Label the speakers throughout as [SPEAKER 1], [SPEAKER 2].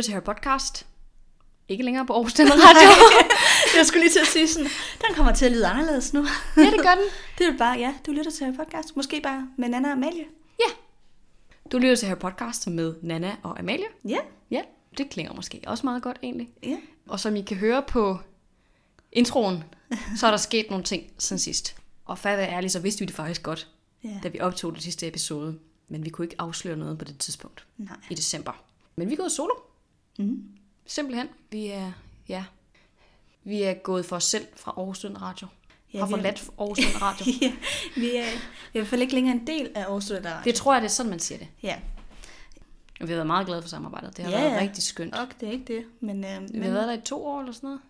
[SPEAKER 1] Lytter til her podcast. Ikke længere på Aarhus Standard Radio.
[SPEAKER 2] Jeg skulle lige til at sige sådan, den kommer til at lyde anderledes nu.
[SPEAKER 1] ja, det gør den.
[SPEAKER 2] Det er bare, ja, du lytter til en podcast. Måske bare med Nana og Amalie.
[SPEAKER 1] Ja. Du lytter til her podcast med Nana og Amalie.
[SPEAKER 2] Ja,
[SPEAKER 1] Ja, det klinger måske også meget godt egentlig.
[SPEAKER 2] ja.
[SPEAKER 1] Og som I kan høre på introen, så er der sket nogle ting siden sidst. Og for at være ærlig, så vidste vi det faktisk godt,
[SPEAKER 2] Ja.
[SPEAKER 1] da vi optog den sidste episode. Men vi kunne ikke afsløre noget på det tidspunkt
[SPEAKER 2] Nej.
[SPEAKER 1] i december. Men vi gået solo.
[SPEAKER 2] Mm.
[SPEAKER 1] Simpelthen. Vi er, ja, vi er gået for os selv fra Aarhus Student Radio.
[SPEAKER 2] Ja,
[SPEAKER 1] har
[SPEAKER 2] vi er-
[SPEAKER 1] forladt Aarhus Student Radio.
[SPEAKER 2] ja, vi er, i hvert fald ikke længere en del af Aarhus Studenter Radio.
[SPEAKER 1] Det tror jeg, det er sådan, man siger det.
[SPEAKER 2] Ja,
[SPEAKER 1] Og vi har været meget glade for samarbejdet. Det har
[SPEAKER 2] Ja,
[SPEAKER 1] været rigtig skønt.
[SPEAKER 2] og det er ikke det. Men, øh,
[SPEAKER 1] Vi
[SPEAKER 2] men
[SPEAKER 1] har været der i to år eller sådan noget.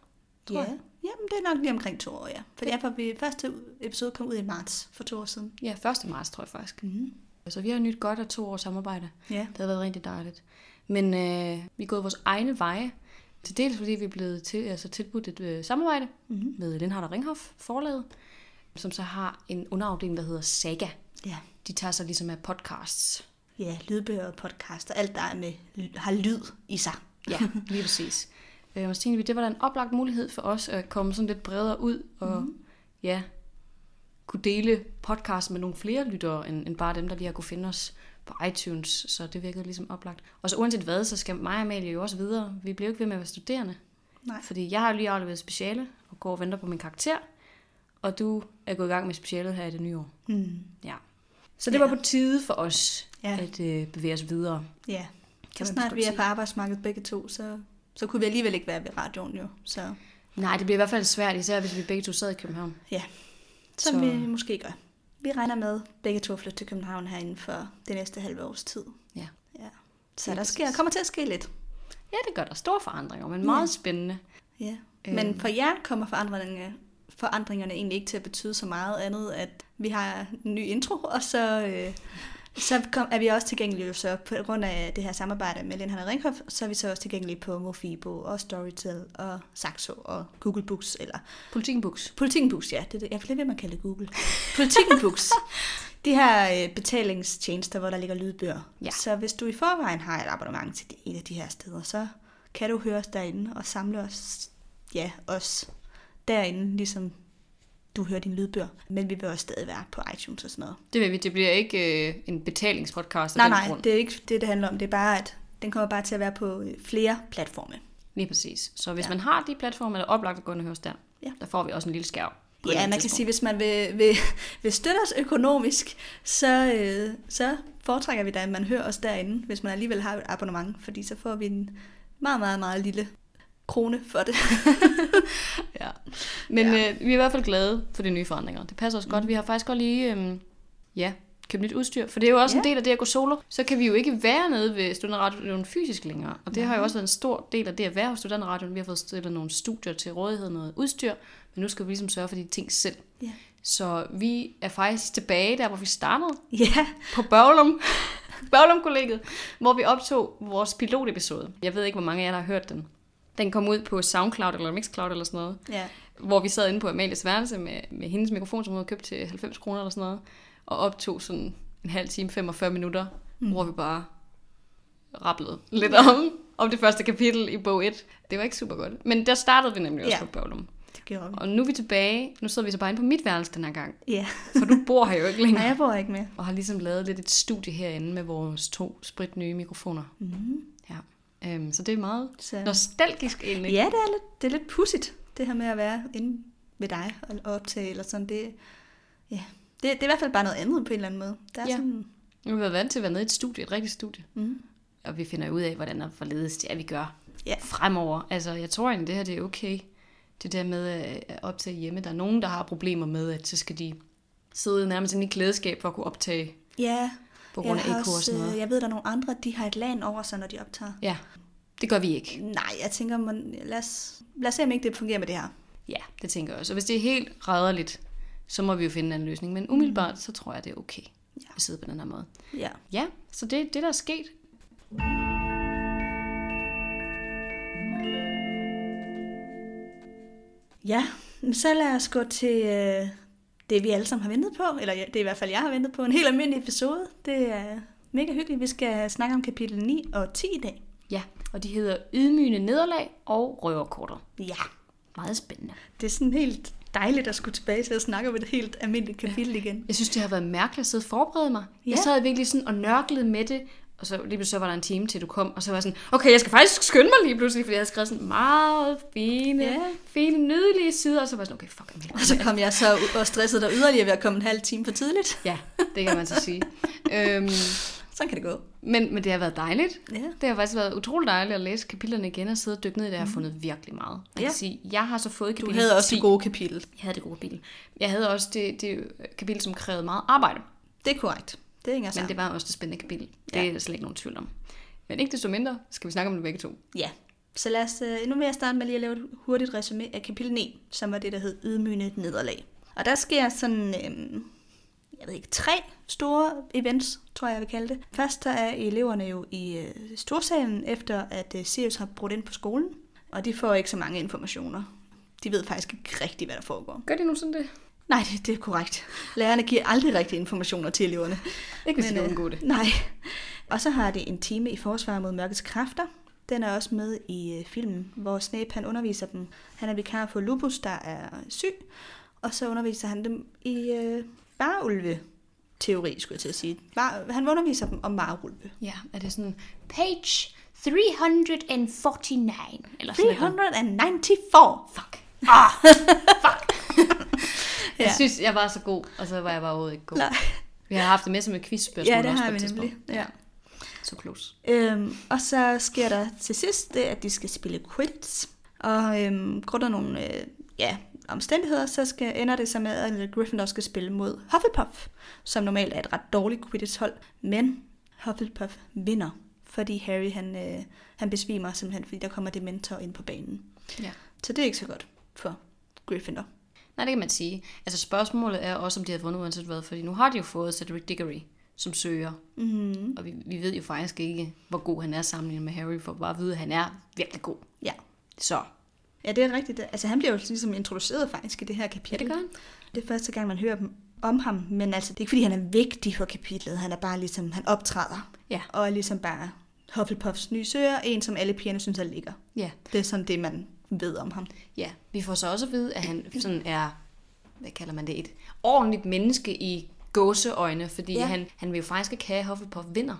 [SPEAKER 1] tror
[SPEAKER 2] ja,
[SPEAKER 1] jeg.
[SPEAKER 2] jamen, det er nok lige omkring to år, ja. For det er, for vi første episode kom ud i marts for to år siden.
[SPEAKER 1] Ja, 1. marts tror jeg faktisk.
[SPEAKER 2] Mm.
[SPEAKER 1] Så vi har nyt godt af to års samarbejde.
[SPEAKER 2] Ja.
[SPEAKER 1] Det har været rigtig dejligt. Men øh, vi er gået vores egne veje. Til dels fordi vi er blevet til, altså tilbudt et øh, samarbejde
[SPEAKER 2] Mm.
[SPEAKER 1] med Lindhardt og Ringhof forlaget, som så har en underafdeling, der hedder Saga.
[SPEAKER 2] Ja.
[SPEAKER 1] De tager sig ligesom af podcasts.
[SPEAKER 2] ja, lydbøger og podcast og alt, der er med, har lyd i sig.
[SPEAKER 1] Ja, lige præcis. Øh, og så tænkte vi, det var da en oplagt mulighed for os at komme sådan lidt bredere ud og mm. ja, kunne dele podcast med nogle flere lyttere, end, end bare dem, der lige har kunne finde os på iTunes. Så det virkede ligesom oplagt. Og så uanset hvad, så skal mig og Amalie jo også videre. Vi bliver jo ikke ved med at være studerende.
[SPEAKER 2] Nej.
[SPEAKER 1] Fordi jeg har jo lige afleveret speciale og går og venter på min karakter. Og du er gået i gang med specialet her i det nye år.
[SPEAKER 2] Mm.
[SPEAKER 1] Ja. Så det
[SPEAKER 2] Ja.
[SPEAKER 1] var på tide for os
[SPEAKER 2] Ja.
[SPEAKER 1] at øh, bevæge os videre.
[SPEAKER 2] Ja,
[SPEAKER 1] Kan
[SPEAKER 2] så snart vi er på arbejdsmarkedet begge to, så, så kunne vi alligevel ikke være ved radioen jo. Så
[SPEAKER 1] Nej, det bliver i hvert fald svært, især hvis vi begge to sad i København.
[SPEAKER 2] ja, som
[SPEAKER 1] Så-
[SPEAKER 2] så... vi måske gør. Vi regner med begge to at flytte til København her inden for det næste halve års tid.
[SPEAKER 1] Ja.
[SPEAKER 2] Ja. Så
[SPEAKER 1] Lige
[SPEAKER 2] der sker, kommer til at ske lidt.
[SPEAKER 1] Ja, det gør der store forandringer, men meget spændende.
[SPEAKER 2] Ja.
[SPEAKER 1] Øhm.
[SPEAKER 2] Men for jer kommer forandringerne, forandringerne egentlig ikke til at betyde så meget andet, at vi har en ny intro, og så, øh, så kom, er vi også tilgængelige. Så på grund af det her samarbejde med Lindhardt og Ringhof, så er vi så også tilgængelige på Mofibo og Storytel og Saxo og Google Books, eller
[SPEAKER 1] Politikken Books.
[SPEAKER 2] Politikken Books, ja. Det er. Jeg bliver ved med at kalde det Google. Politikken Books. De her øh, betalingstjenester, hvor der ligger lydbøger.
[SPEAKER 1] Ja.
[SPEAKER 2] Så hvis du i forvejen har et abonnement til en af de her steder, så kan du høre os derinde og samle os, ja, os derinde, ligesom du hører din lydbøger. Men vi vil også stadig være på iTunes og sådan noget.
[SPEAKER 1] Det vil vi. Det bliver ikke øh, en betalingspodcast af
[SPEAKER 2] Nej, nej,
[SPEAKER 1] grund.
[SPEAKER 2] det er ikke det, det handler om. Det er bare, at den kommer bare til at være på øh, flere platforme.
[SPEAKER 1] Lige præcis. Så hvis
[SPEAKER 2] Ja.
[SPEAKER 1] man har de platforme, er det oplagt at gå ind og høre os der.
[SPEAKER 2] Ja.
[SPEAKER 1] Der får vi også en lille et
[SPEAKER 2] Ja, man
[SPEAKER 1] andet
[SPEAKER 2] kan
[SPEAKER 1] tidspunkt.
[SPEAKER 2] sige, hvis man vil, vil, vil støtte os økonomisk, så, øh, så foretrækker vi da, at man hører os derinde, hvis man alligevel har et abonnement, fordi så får vi en meget, meget, meget lille krone for det.
[SPEAKER 1] Ja. Men
[SPEAKER 2] Ja.
[SPEAKER 1] Øh, vi er i hvert fald glade for de nye forandringer. Det passer os godt. Vi har faktisk godt lige øh, ja, købt nyt udstyr. For det er jo også ja. en del af det at gå solo. Så kan vi jo ikke være nede ved Studenterradioen fysisk længere. Og det har jo også været en stor del af det at være hos Studenterradioen. Vi har fået stillet nogle studier til rådighed, noget udstyr. Men nu skal vi ligesom sørge for de ting selv.
[SPEAKER 2] Ja.
[SPEAKER 1] Så vi er faktisk tilbage der, hvor vi startede.
[SPEAKER 2] Ja,
[SPEAKER 1] på Børglum, Børglum kollegiet, hvor vi optog vores pilotepisode. Jeg ved ikke, hvor mange af jer, der har hørt den. Den kom ud på Soundcloud eller Mixcloud eller sådan noget,
[SPEAKER 2] ja.
[SPEAKER 1] hvor vi sad inde på Amalies værelse med, med hendes mikrofon, som hun havde købt til 90 kroner eller sådan noget, og optog sådan en halv time, 45 minutter, mm. hvor vi bare rapplede lidt om, om det første kapitel i bog 1. Det var ikke super godt. Men der startede vi nemlig også
[SPEAKER 2] Ja.
[SPEAKER 1] på Børglum.
[SPEAKER 2] det gjorde vi.
[SPEAKER 1] Og nu er vi tilbage. Nu sidder vi så bare inde på mit værelse den her gang.
[SPEAKER 2] Ja,
[SPEAKER 1] For du bor her jo ikke længere.
[SPEAKER 2] nej, jeg bor ikke med.
[SPEAKER 1] Og har ligesom lavet lidt et studie herinde med vores to sprit nye mikrofoner.
[SPEAKER 2] Mm-hmm.
[SPEAKER 1] Ja. Øhm, så det er meget
[SPEAKER 2] Så,
[SPEAKER 1] nostalgisk egentlig.
[SPEAKER 2] ja, det er lidt, det er lidt pudsigt, det her med at være inde ved dig og optage eller sådan. Det, ja. det, det er i hvert fald bare noget andet på en eller anden måde. Der er
[SPEAKER 1] Ja.
[SPEAKER 2] sådan,
[SPEAKER 1] Nu har vi været vant til at være nede i et studie, et rigtigt studie.
[SPEAKER 2] mm,
[SPEAKER 1] Og vi finder ud af, hvordan og forledes det er, vi gør
[SPEAKER 2] Ja.
[SPEAKER 1] fremover. Altså, jeg tror egentlig, det her det er okay. Det der med at optage hjemme. Der er nogen, der har problemer med, at så skal de sidde nærmest i klædeskab for at kunne optage
[SPEAKER 2] ja,
[SPEAKER 1] på grund af EK og sådan noget.
[SPEAKER 2] jeg ved, der er nogle andre, de har et lag over sig, når de optager.
[SPEAKER 1] Ja, det gør vi ikke.
[SPEAKER 2] Nej, jeg tænker, man, lad, os, lad os se, om ikke det fungerer med det her.
[SPEAKER 1] Ja, det tænker jeg også. Og hvis det er helt rædderligt, så må vi jo finde en anden løsning. Men umiddelbart, så tror jeg, det er okay
[SPEAKER 2] Ja.
[SPEAKER 1] at sidde på den her måde.
[SPEAKER 2] Ja.
[SPEAKER 1] Ja, så det er det, der er sket.
[SPEAKER 2] Ja, så lad os gå til øh, det, vi alle sammen har ventet på. Eller ja, det er i hvert fald, jeg har ventet på. En helt almindelig episode. Det er mega hyggeligt. Vi skal snakke om kapitel 9 og 10 i dag.
[SPEAKER 1] Ja, og de hedder Ydmygende Nederlag og Røverkorter.
[SPEAKER 2] Ja,
[SPEAKER 1] Meget spændende.
[SPEAKER 2] det er sådan helt dejligt at skulle tilbage til at snakke om et helt almindeligt kapitel igen.
[SPEAKER 1] Jeg synes, det har været mærkeligt at sidde og forberede mig. Ja. Jeg
[SPEAKER 2] Ja.
[SPEAKER 1] sad virkelig sådan og nørklede med det, og så lige pludselig så var der en time til du kom, og så var jeg sådan, okay, jeg skal faktisk skynde mig lige pludselig, fordi jeg havde skrevet sådan meget fine,
[SPEAKER 2] ja.
[SPEAKER 1] fine, nydelige sider, og så var jeg sådan, okay, fuck, Amelie.
[SPEAKER 2] Og så kom jeg så og stressede dig yderligere ved at komme en halv time for tidligt.
[SPEAKER 1] Ja, det kan man så sige. øhm,
[SPEAKER 2] Sådan kan det gå.
[SPEAKER 1] men, men det har været dejligt.
[SPEAKER 2] Ja.
[SPEAKER 1] Det har faktisk været utroligt dejligt at læse kapitlerne igen og sidde og dykke ned i det. Jeg har fundet virkelig meget. Man.
[SPEAKER 2] Ja.
[SPEAKER 1] kan sige, jeg har så fået
[SPEAKER 2] Du
[SPEAKER 1] kapitel
[SPEAKER 2] havde også
[SPEAKER 1] 10.
[SPEAKER 2] det gode kapitel.
[SPEAKER 1] Jeg havde det gode kapitel. Jeg havde også det, det kapitel, som krævede meget arbejde.
[SPEAKER 2] Det er korrekt. Det hænger
[SPEAKER 1] Men
[SPEAKER 2] sammen.
[SPEAKER 1] det var også det spændende kapitel. Det
[SPEAKER 2] Ja.
[SPEAKER 1] er der slet ikke nogen tvivl om. Men ikke desto mindre skal vi snakke om det begge to.
[SPEAKER 2] Ja. Så lad os, øh, nu vil jeg starte med lige at lave et hurtigt resume af kapitel 9, som var det, der hed Ydmygende Nederlag. Og der sker sådan, øhm, jeg ved ikke, tre store events, tror jeg, jeg vil kalde det. Først der er eleverne jo i øh, storsalen, efter at øh, Sirius har brudt ind på skolen. Og de får ikke så mange informationer. De ved faktisk ikke rigtigt, hvad der foregår.
[SPEAKER 1] Gør de nu sådan det?
[SPEAKER 2] Nej, det, det er korrekt. Lærerne giver aldrig rigtige informationer til eleverne.
[SPEAKER 1] Ikke hvis de kan
[SPEAKER 2] øh,
[SPEAKER 1] det.
[SPEAKER 2] Nej. Og så har det en time i forsvar mod mørkets kræfter. Den er også med i øh, filmen, hvor Snape han underviser dem. Han er vikar for Lupus, der er syg. Og så underviser han dem i øh, varulve-teori, skulle jeg til at sige. Var, han underviser dem om varulve.
[SPEAKER 1] Ja, er det sådan page 349, eller sådan noget.
[SPEAKER 2] 394!
[SPEAKER 1] Fuck.
[SPEAKER 2] Ah!
[SPEAKER 1] Jeg
[SPEAKER 2] Ja.
[SPEAKER 1] synes, jeg var så god, og så var jeg bare overhovedet ikke god.
[SPEAKER 2] Nej.
[SPEAKER 1] Vi har haft det med som et quizspørgsmål
[SPEAKER 2] Ja, det
[SPEAKER 1] også
[SPEAKER 2] har vi nemlig.
[SPEAKER 1] tidspunkt.
[SPEAKER 2] Ja.
[SPEAKER 1] Så close.
[SPEAKER 2] Øhm, og så sker der til sidst det, at de skal spille Quidditch. Og øhm, grund af nogle øh, ja, omstændigheder, så skal, ender det så med, at Gryffindor skal spille mod Hufflepuff, som normalt er et ret dårligt Quidditch-hold. Men Hufflepuff vinder, fordi Harry han, øh, han besvimer simpelthen, fordi der kommer Dementor ind på banen.
[SPEAKER 1] Ja.
[SPEAKER 2] Så det er ikke så godt for Gryffindor.
[SPEAKER 1] Nej, det kan man sige. Altså spørgsmålet er også, om de havde vundet uanset hvad, fordi nu har de jo fået Cedric Diggory som søger,
[SPEAKER 2] Mm.
[SPEAKER 1] og vi, vi ved jo faktisk ikke, hvor god han er sammenlignet med Harry, for bare at vide, at han er virkelig god.
[SPEAKER 2] Ja.
[SPEAKER 1] Så,
[SPEAKER 2] ja, det er rigtigt. Altså han bliver jo ligesom introduceret faktisk i det her
[SPEAKER 1] ja,
[SPEAKER 2] kapitel.
[SPEAKER 1] det gør han.
[SPEAKER 2] Det er første gang, man hører dem om ham, men altså, det er ikke fordi, han er vigtig for kapitlet. Han er bare ligesom, han optræder.
[SPEAKER 1] Ja.
[SPEAKER 2] Og er ligesom bare Hufflepuffs nye søger, en som alle pigerne synes er ligger.
[SPEAKER 1] Ja.
[SPEAKER 2] Det er sådan det, man ved om ham.
[SPEAKER 1] Ja, vi får så også at vide, at han sådan er, hvad kalder man det, et ordentligt menneske i gåseøjne, fordi
[SPEAKER 2] Ja.
[SPEAKER 1] han, han vil jo faktisk ikke have, at Hufflepuff vinder.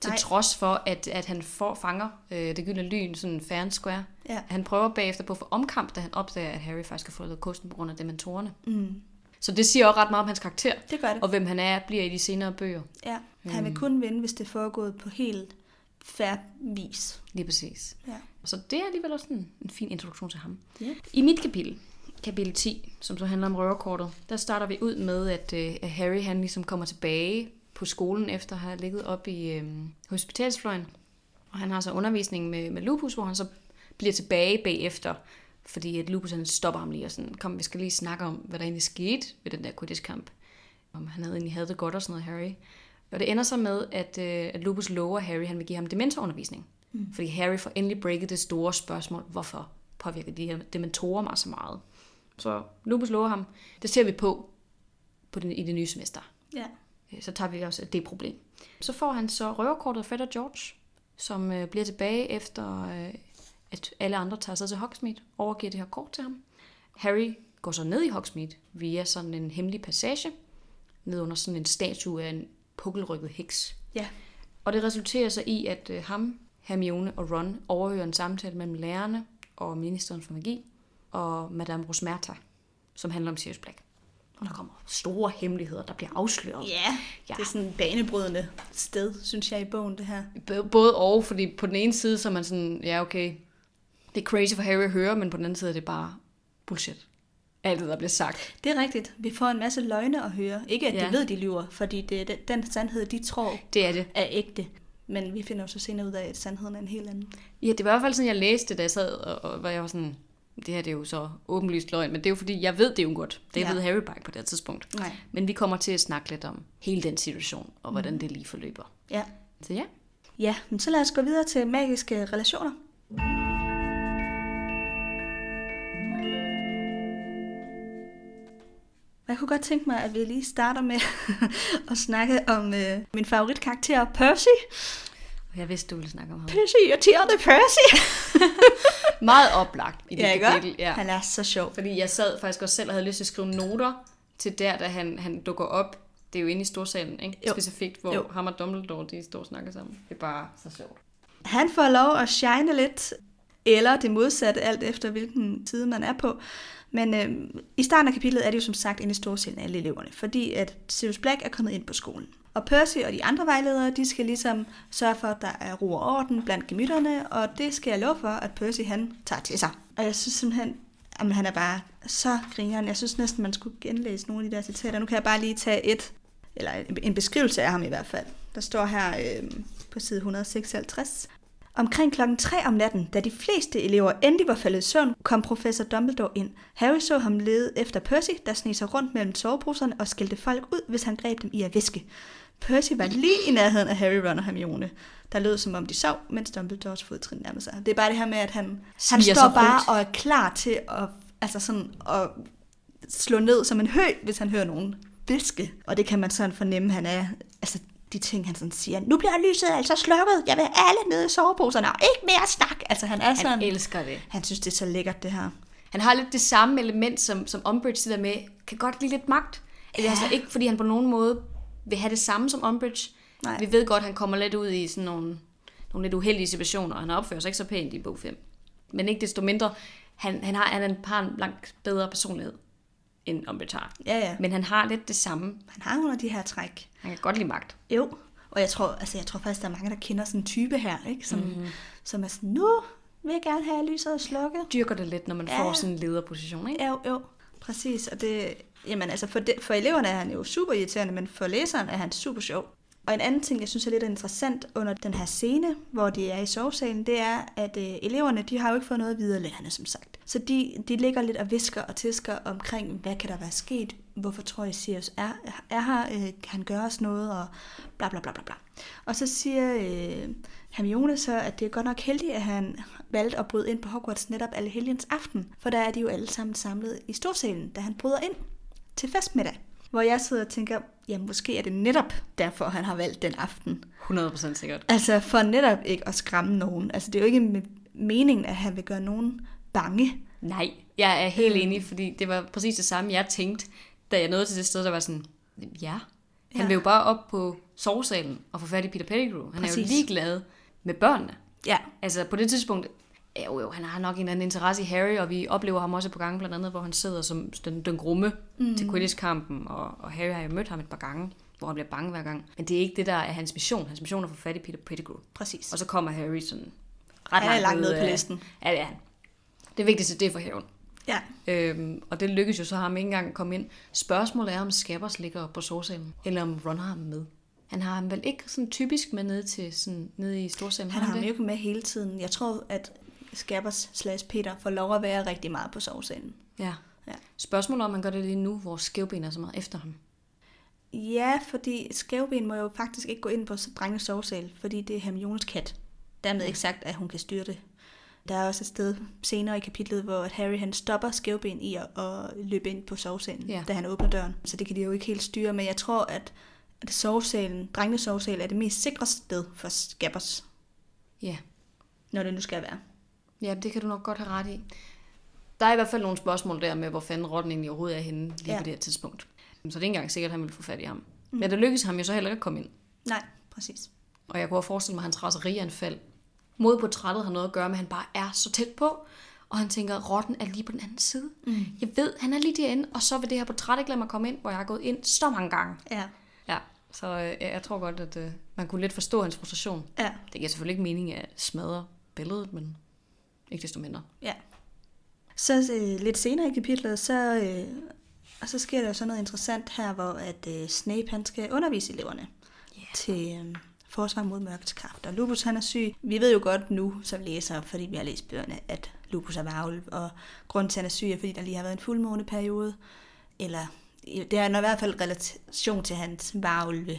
[SPEAKER 1] Til
[SPEAKER 2] Nej.
[SPEAKER 1] Trods for, at, at han får, fanger øh, det gyldne lyn sådan fair and square.
[SPEAKER 2] Ja.
[SPEAKER 1] Han prøver bagefter på at få omkamp, da han opdager, at Harry faktisk har fået kosten på grund af dementorerne.
[SPEAKER 2] Mm.
[SPEAKER 1] Så det siger også ret meget om hans karakter,
[SPEAKER 2] Det gør det.
[SPEAKER 1] og hvem han er, bliver i de senere bøger.
[SPEAKER 2] Ja. Han vil kun vinde, hvis det er foregået på helt fair vis.
[SPEAKER 1] Lige præcis.
[SPEAKER 2] Ja.
[SPEAKER 1] Så det er alligevel også en, en fin introduktion til ham.
[SPEAKER 2] Ja.
[SPEAKER 1] I mit kapitel, kapitel 10, som så handler om røverkortet, der starter vi ud med, at, øh, at Harry han ligesom kommer tilbage på skolen, efter at have ligget op i øh, hospitalsfløjen. Og han har så undervisning med, med Lupus, hvor han så bliver tilbage bagefter, fordi at Lupus han stopper ham lige og sådan, kom, vi skal lige snakke om, hvad der egentlig skete ved den der Quidditch-kamp. Om han havde egentlig havde det godt og sådan noget, Harry. Og det ender så med, at, øh, at Lupus lover Harry, han vil give ham dementorundervisning. Mm. Fordi Harry får endelig breaket det store spørgsmål, hvorfor påvirker de her dementorer mig så meget. Så Lupus lover ham. Det ser vi på, på den, i det nye semester.
[SPEAKER 2] Ja.
[SPEAKER 1] Øh, Så tager vi også det problem. Så får han så røverkortet af Fred og George, som øh, bliver tilbage efter, øh, at alle andre tager sig til Hogsmeade, overgiver det her kort til ham. Harry går så ned i Hogsmeade via sådan en hemmelig passage, ned under sådan en statue af en pukkelrykket heks.
[SPEAKER 2] Ja.
[SPEAKER 1] Og det resulterer så i, at øh, ham, Hermione og Ron overhører en samtale mellem lærerne og ministeren for magi og Madame Rosmerta, som handler om Sirius Black. Og der kommer store hemmeligheder, der bliver afsløret.
[SPEAKER 2] Ja.
[SPEAKER 1] Ja.
[SPEAKER 2] Det er sådan et banebrydende sted, synes jeg, i bogen, det her.
[SPEAKER 1] B- Både og, fordi på den ene side, så er man sådan, ja okay, det er crazy for Harry at høre, men på den anden side er det bare bullshit. Alt det, der bliver sagt.
[SPEAKER 2] Det er rigtigt. Vi får en masse løgne at høre. Ikke at ja.
[SPEAKER 1] Ja.
[SPEAKER 2] de ved, de lyver, fordi det er den- den sandhed, de tror
[SPEAKER 1] Det er det.
[SPEAKER 2] er ægte. Men vi finder jo så senere ud af, at sandheden er en helt anden.
[SPEAKER 1] Ja, det var i hvert fald sådan, jeg læste det, da jeg sad, og, og hvor jeg var sådan, det her det er jo så åbenlyst løgn, men det er jo fordi, jeg ved det jo godt. Det
[SPEAKER 2] Ja.
[SPEAKER 1] ved Harry bare ikke på det her tidspunkt.
[SPEAKER 2] Nej.
[SPEAKER 1] Men vi kommer til at snakke lidt om hele den situation, og hvordan det lige forløber.
[SPEAKER 2] Ja.
[SPEAKER 1] Så ja,
[SPEAKER 2] Ja, men så lad os gå videre til magiske relationer. Jeg kunne godt tænke mig, at vi lige starter med at snakke om øh, min favoritkarakter, Percy.
[SPEAKER 1] Jeg vidste, du ville snakke om ham.
[SPEAKER 2] Percy, tierede Percy!
[SPEAKER 1] Meget oplagt i det
[SPEAKER 2] ja,
[SPEAKER 1] kapitel.
[SPEAKER 2] Ja. Han er så sjov.
[SPEAKER 1] Fordi jeg sad faktisk også selv og havde lyst til at skrive noter til der, da han, han dukker op. Det er jo inde i storsalen, ikke?
[SPEAKER 2] Jo.
[SPEAKER 1] Specifikt, hvor
[SPEAKER 2] Jo.
[SPEAKER 1] jo. ham og Dumbledore, de står og snakker sammen. Det er bare så sjovt.
[SPEAKER 2] Han får lov at shine lidt, eller det modsatte, alt efter hvilken side man er på. Men øh, i starten af kapitlet er det jo som sagt inde i storsalen af alle eleverne, fordi at Sirius Black er kommet ind på skolen. Og Percy og de andre vejledere, de skal ligesom sørge for, at der er ro og orden blandt gemytterne, og det skal jeg love for, at Percy han tager til sig. Og jeg synes simpelthen, at han er bare så grineren. Jeg synes næsten, man skulle genlæse nogle af de der citater. Nu kan jeg bare lige tage et, eller en beskrivelse af ham i hvert fald. Der står her øh, på side 156. Omkring klokken 3 om natten, da de fleste elever endelig var faldet i søvn, kom professor Dumbledore ind. Harry så ham lede efter Percy, der sneg sig rundt mellem soveposerne og skældte folk ud, hvis han greb dem i at viske. Percy var lige i nærheden af Harry, Ron og Hermione. Der lød som om de sov, mens Dumbledores fodtrin nærmede sig. Det er bare det her med, at han, han står bare
[SPEAKER 1] rundt.
[SPEAKER 2] og er klar til at, altså sådan, at slå ned som en hø, hvis han hører nogen viske. Og det kan man sådan fornemme, han er, altså de ting, han sådan siger, nu bliver lyset altså slukket, jeg vil alle nede i soveposerne, og ikke mere snak. Altså han er sådan,
[SPEAKER 1] Han elsker det.
[SPEAKER 2] han synes, det er så lækkert, det her.
[SPEAKER 1] Han har lidt det samme element som, som Umbridge, det der med, kan godt lide lidt magt. Ja. Det er altså ikke, fordi han på nogen måde vil have det samme som Umbridge.
[SPEAKER 2] Nej.
[SPEAKER 1] Vi ved godt, at han kommer lidt ud i sådan nogle, nogle lidt uheldige situationer, og han opfører sig ikke så pænt i bog 5. Men ikke desto mindre, han, han, har, han har en langt bedre personlighed, end har.
[SPEAKER 2] Ja, ja.
[SPEAKER 1] Men han har lidt det samme.
[SPEAKER 2] Han har nogle af de her træk.
[SPEAKER 1] Han kan godt lide magt.
[SPEAKER 2] Jo, og jeg tror, altså, jeg tror faktisk, der er mange, der kender sådan en type her, ikke? Som, mm-hmm. som er sådan, nu vil jeg gerne have lyset slukket.
[SPEAKER 1] Dyrker det lidt, når man
[SPEAKER 2] ja.
[SPEAKER 1] får sådan en lederposition, ikke?
[SPEAKER 2] Jo, jo, præcis. Og det, jamen, altså for, de, for eleverne er han jo super irriterende, men for læseren er han super sjov. Og en anden ting, jeg synes er lidt interessant under den her scene, hvor de er i sovesalen, det er, at øh, eleverne, de har jo ikke fået noget videre lærerne, som sagt. Så de, de ligger lidt og visker og tisker omkring, hvad kan der være sket? Hvorfor tror jeg, Sirius er, er her? Øh, kan han gøre os noget? Og bla bla bla bla bla. Og så siger øh, Hermione så, at det er godt nok heldigt, at han valgte at bryde ind på Hogwarts netop alle helgens aften. For der er de jo alle sammen samlet i storsalen, da han bryder ind til festmiddag. Hvor jeg sidder og tænker, ja, måske er det netop derfor, han har valgt den aften.
[SPEAKER 1] 100% sikkert.
[SPEAKER 2] Altså for netop ikke at skræmme nogen. Altså det er jo ikke med meningen, at han vil gøre nogen bange.
[SPEAKER 1] Nej, jeg er helt
[SPEAKER 2] Øh.
[SPEAKER 1] enig, fordi det var præcis det samme, jeg tænkte, da jeg nåede til det sted, der var sådan, ja, han
[SPEAKER 2] Ja.
[SPEAKER 1] vil jo bare op på sovesalen og få fat i Peter Pettigrew. Han er
[SPEAKER 2] Præcis.
[SPEAKER 1] jo ligeglad med børnene.
[SPEAKER 2] Ja,
[SPEAKER 1] Altså på det tidspunkt, jo jo, han har nok en eller anden interesse i Harry, og vi oplever ham også på gange, blandt andet, hvor han sidder som den, den grumme mm. til Quidditch-kampen, og, og Harry har jo mødt ham et par gange, hvor han bliver bange hver gang. Men det er ikke det, der er hans mission. Hans mission er at få fat i Peter Pettigrew.
[SPEAKER 2] præcis.
[SPEAKER 1] Og så kommer Harry sådan ret
[SPEAKER 2] Han er langt nede på listen.
[SPEAKER 1] Ja, det er han. Det vigtigste, det er for haven.
[SPEAKER 2] Ja,
[SPEAKER 1] Øhm, og det lykkedes jo så ham ikke engang at komme ind. Spørgsmålet er, om Scabbers ligger på sorsalen, eller om Ron har ham med. Han har ham vel ikke sådan typisk med ned til sådan, nede i storsalen?
[SPEAKER 2] han har ham jo ikke med hele tiden. Jeg tror, at Scabbers slash Peter får lov at være rigtig meget på sovesalen.
[SPEAKER 1] Ja.
[SPEAKER 2] Ja.
[SPEAKER 1] Spørgsmålet om man gør det lige nu, hvor skævben er så meget efter ham.
[SPEAKER 2] Ja, fordi skævben må jo faktisk ikke gå ind på drengens sovesal, fordi det er Hermiones kat. Dermed ikke sagt, at hun kan styre det. Der er også et sted senere i kapitlet, hvor Harry han stopper skævben i at, at løbe ind på sovesalen,
[SPEAKER 1] Ja.
[SPEAKER 2] da han åbner døren. Så det kan de jo ikke helt styre, men jeg tror, at, at sovesalen, drengenes sovesal er det mest sikre sted for Scabbers,
[SPEAKER 1] Ja.
[SPEAKER 2] når det nu skal være.
[SPEAKER 1] Ja, det kan du nok godt have ret i. Der er i hvert fald nogle spørgsmål der med, hvor fanden Rotten egentlig overhovedet er henne lige
[SPEAKER 2] Ja.
[SPEAKER 1] på det her tidspunkt. Så det er ikke engang sikkert, at han vil få fat i ham. Mm. Men det lykkedes ham jo så heller ikke at komme ind.
[SPEAKER 2] Nej, præcis.
[SPEAKER 1] Og jeg kunne også forestille mig, at hans raserianfald mod portrættet har noget at gøre med, at han bare er så tæt på. Og han tænker, rotten er lige på den anden side. Mm. Jeg ved, han er lige derinde, og så vil det her portræt ikke lade mig komme ind, hvor jeg har gået ind så mange gange.
[SPEAKER 2] Ja,
[SPEAKER 1] Ja, så øh, jeg tror godt, at øh, man kunne lidt forstå hans frustration.
[SPEAKER 2] ja,
[SPEAKER 1] Det giver selvfølgelig ikke mening at smadre billedet, men ikke desto mindre.
[SPEAKER 2] ja. Så øh, lidt senere i kapitlet, så, øh, og så sker der jo sådan noget interessant her, hvor at øh, Snape han skal undervise eleverne
[SPEAKER 1] Yeah.
[SPEAKER 2] til øh, forsvar mod mørkets kraft. Og Lupus han er syg. Vi ved jo godt nu som læsere, fordi vi har læst bøgerne, at Lupus er varulv, og grunden til, at han er syg, er fordi der lige har været en fuldmåneperiode. Eller det er i hvert fald relation til hans varulve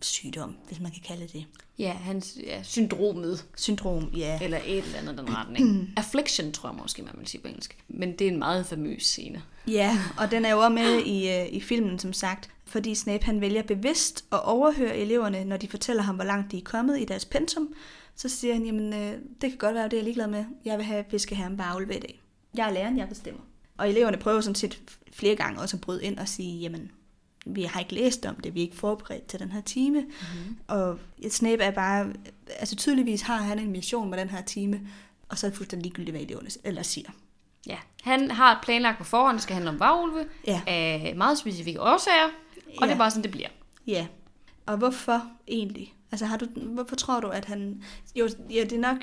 [SPEAKER 2] sygdom, hvis man kan kalde det.
[SPEAKER 1] Ja, hans ja, syndromet,
[SPEAKER 2] Syndrom, ja.
[SPEAKER 1] eller et eller andet den retning. Affliction, tror jeg måske, man vil sige på engelsk. Men det er en meget famøs scene.
[SPEAKER 2] Ja, og den er jo også med i, øh, i filmen, som sagt, fordi Snape han vælger bevidst at overhøre eleverne, når de fortæller ham, hvor langt de er kommet i deres pensum. Så siger han, jamen øh, det kan godt være, det er jeg ligeglad med. Jeg vil have, at vi skal have en bagl hver dag. Jeg er læreren, jeg bestemmer. Og eleverne prøver sådan set flere gange også at bryde ind og sige, jamen vi har ikke læst om det, vi er ikke forberedt til den her time. Mm-hmm. Og Snape er bare, altså tydeligvis har han en mission med den her time, og så er det fuldstændig ligegyldigt, hvad eleverne eller siger.
[SPEAKER 1] Ja, han har planlagt på forhånd, det skal handle om varulve,
[SPEAKER 2] Ja.
[SPEAKER 1] af meget specifikke årsager, og
[SPEAKER 2] Ja.
[SPEAKER 1] det er bare sådan, det bliver.
[SPEAKER 2] Ja, og hvorfor egentlig? Altså, har du, hvorfor tror du, at han... Jo, ja, det er nok...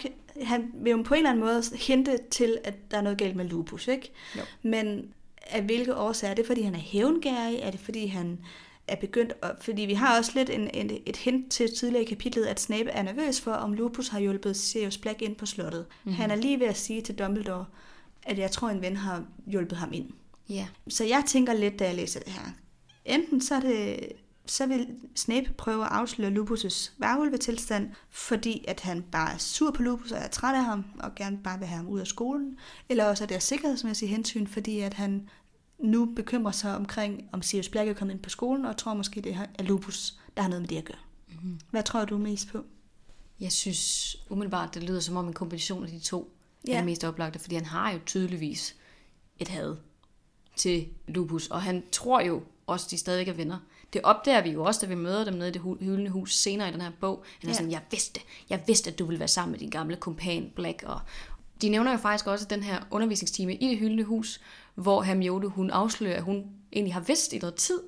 [SPEAKER 2] Han vil jo på en eller anden måde hente til, at der er noget galt med lupus, ikke?
[SPEAKER 1] Jo.
[SPEAKER 2] Men af hvilke årsager? Er det, fordi han er hævngærig? Er det, fordi han er begyndt... At, fordi vi har også lidt en, en, et hint til tidligere i kapitlet, at Snape er nervøs for, om lupus har hjulpet Sirius Black ind på slottet. Mm-hmm. Han er lige ved at sige til Dumbledore, at jeg tror, en ven har hjulpet ham ind.
[SPEAKER 1] Ja.
[SPEAKER 2] Så jeg tænker lidt, da jeg læser det her. Enten så, er det, så vil Snape prøve at afsløre Lupus' varulvetilstand, fordi at han bare er sur på Lupus og er træt af ham, og gerne bare vil have ham ud af skolen. Eller også er det af sikkerhedsmæssige hensyn, fordi at han nu bekymrer sig omkring, om Sirius Black er kommet ind på skolen, og tror måske, det er Lupus, der har noget med det at gøre. Mm-hmm. Hvad tror du mest på?
[SPEAKER 1] Jeg synes umiddelbart, det lyder som om en kombination af de to ja. er det mest oplagte, fordi han har jo tydeligvis et had til Lupus, og han tror jo også, de stadig er venner. Det opdager vi jo også, da vi møder dem nede i det hyldende hus senere i den her bog. Han er
[SPEAKER 2] Ja.
[SPEAKER 1] sådan, jeg vidste, jeg vidste, at du ville være sammen med din gamle kompan Black. Og de nævner jo faktisk også den her undervisningstime i det hyldende hus, hvor Hermione hun afslører, at hun egentlig har vidst i noget tid,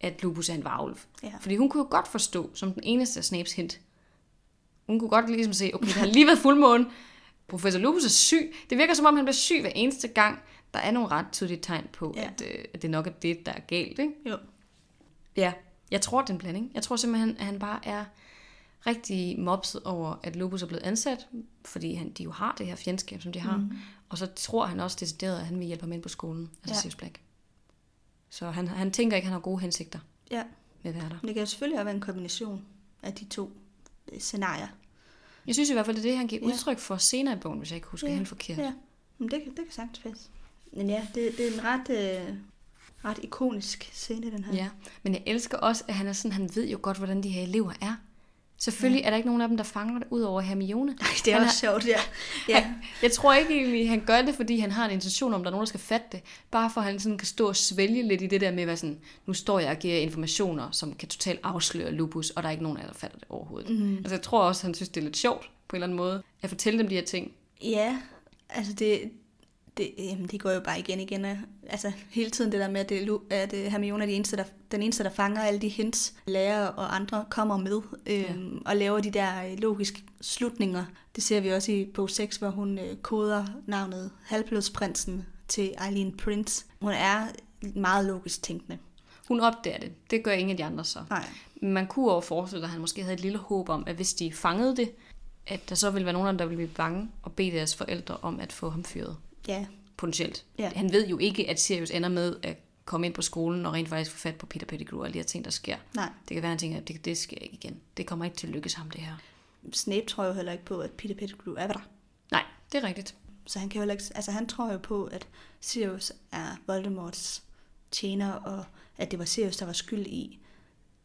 [SPEAKER 1] at Lupus er en varulv.
[SPEAKER 2] Ja.
[SPEAKER 1] Fordi hun kunne jo godt forstå, som den eneste af Snapes hint, hun kunne godt ligesom se, okay, det har lige været fuldmåne. Professor Lupus er syg. Det virker som om, han bliver syg hver eneste gang. Der er nogle ret tydelige tegn på,
[SPEAKER 2] ja.
[SPEAKER 1] at, øh, at det nok er det, der er galt. Ikke?
[SPEAKER 2] Jo.
[SPEAKER 1] Ja, jeg tror, det er en blanding. Jeg tror simpelthen, at han bare er rigtig mopset over, at Lupus er blevet ansat, fordi han, de jo har det her fjendskab, som de har. Mm. Og så tror han også decideret, at han vil hjælpe ham ind på skolen, altså
[SPEAKER 2] Ja.
[SPEAKER 1] Sirius Black. Så han, han tænker ikke, at han har gode hensigter
[SPEAKER 2] Ja,
[SPEAKER 1] med at være der.
[SPEAKER 2] men det kan selvfølgelig også være en kombination af de to øh, scenarier.
[SPEAKER 1] Jeg synes i hvert fald, det er det, han giver
[SPEAKER 2] Ja.
[SPEAKER 1] udtryk for senere i bogen, hvis jeg ikke husker
[SPEAKER 2] Ja,
[SPEAKER 1] helt forkert.
[SPEAKER 2] Ja, men det, det kan sagtens passe. Men ja, det, det er en ret, øh, ret ikonisk scene, den her.
[SPEAKER 1] Ja, men jeg elsker også, at han er sådan, han ved jo godt, hvordan de her elever er. Selvfølgelig ja. er der ikke nogen af dem, der fanger det ud over Hermione.
[SPEAKER 2] Det er
[SPEAKER 1] Han
[SPEAKER 2] også sjovt, ja. ja.
[SPEAKER 1] Han, jeg tror ikke egentlig, han gør det, fordi han har en intention om, at der er nogen, der skal fatte det. Bare for at han sådan kan stå og svælge lidt i det der med, at sådan, nu står jeg og giver informationer, som kan totalt afsløre lupus, og der er ikke nogen af jer, der fatter det overhovedet. Mm. Altså jeg tror også, han synes, det er lidt sjovt på en eller anden måde, at fortælle dem de her ting.
[SPEAKER 2] Ja, altså det, det, jamen det går jo bare igen igen. Altså hele tiden det der med, at, det, at øh, Hermione er de eneste, der, den eneste, der fanger alle de hints, lærere og andre kommer med, øhm, ja. og laver de der øh, logiske slutninger. Det ser vi også i bog 6, hvor hun øh, koder navnet Halvblodsprinsen til Eileen Prince. Hun er meget logisk tænkende.
[SPEAKER 1] Hun opdager det. Det gør ingen af de andre så.
[SPEAKER 2] Nej.
[SPEAKER 1] Man kunne også forestille sig, at han måske havde et lille håb om, at hvis de fangede det, at der så ville være nogen, der ville blive bange og bede deres forældre om at få ham fyret.
[SPEAKER 2] Ja,
[SPEAKER 1] Potentielt.
[SPEAKER 2] Ja.
[SPEAKER 1] Han ved jo ikke, at Sirius ender med at komme ind på skolen og rent faktisk få fat på Peter Pettigrew og alle de her ting, der sker.
[SPEAKER 2] nej.
[SPEAKER 1] Det kan være, at han tænker, at det, det sker ikke igen. Det kommer ikke til at lykkes ham, det her.
[SPEAKER 2] Snape tror jo heller ikke på, at Peter Pettigrew er der.
[SPEAKER 1] Nej, det er rigtigt.
[SPEAKER 2] Så han kan jo heller ikke, altså han tror jo på, at Sirius er Voldemorts tjener, og at det var Sirius, der var skyld i,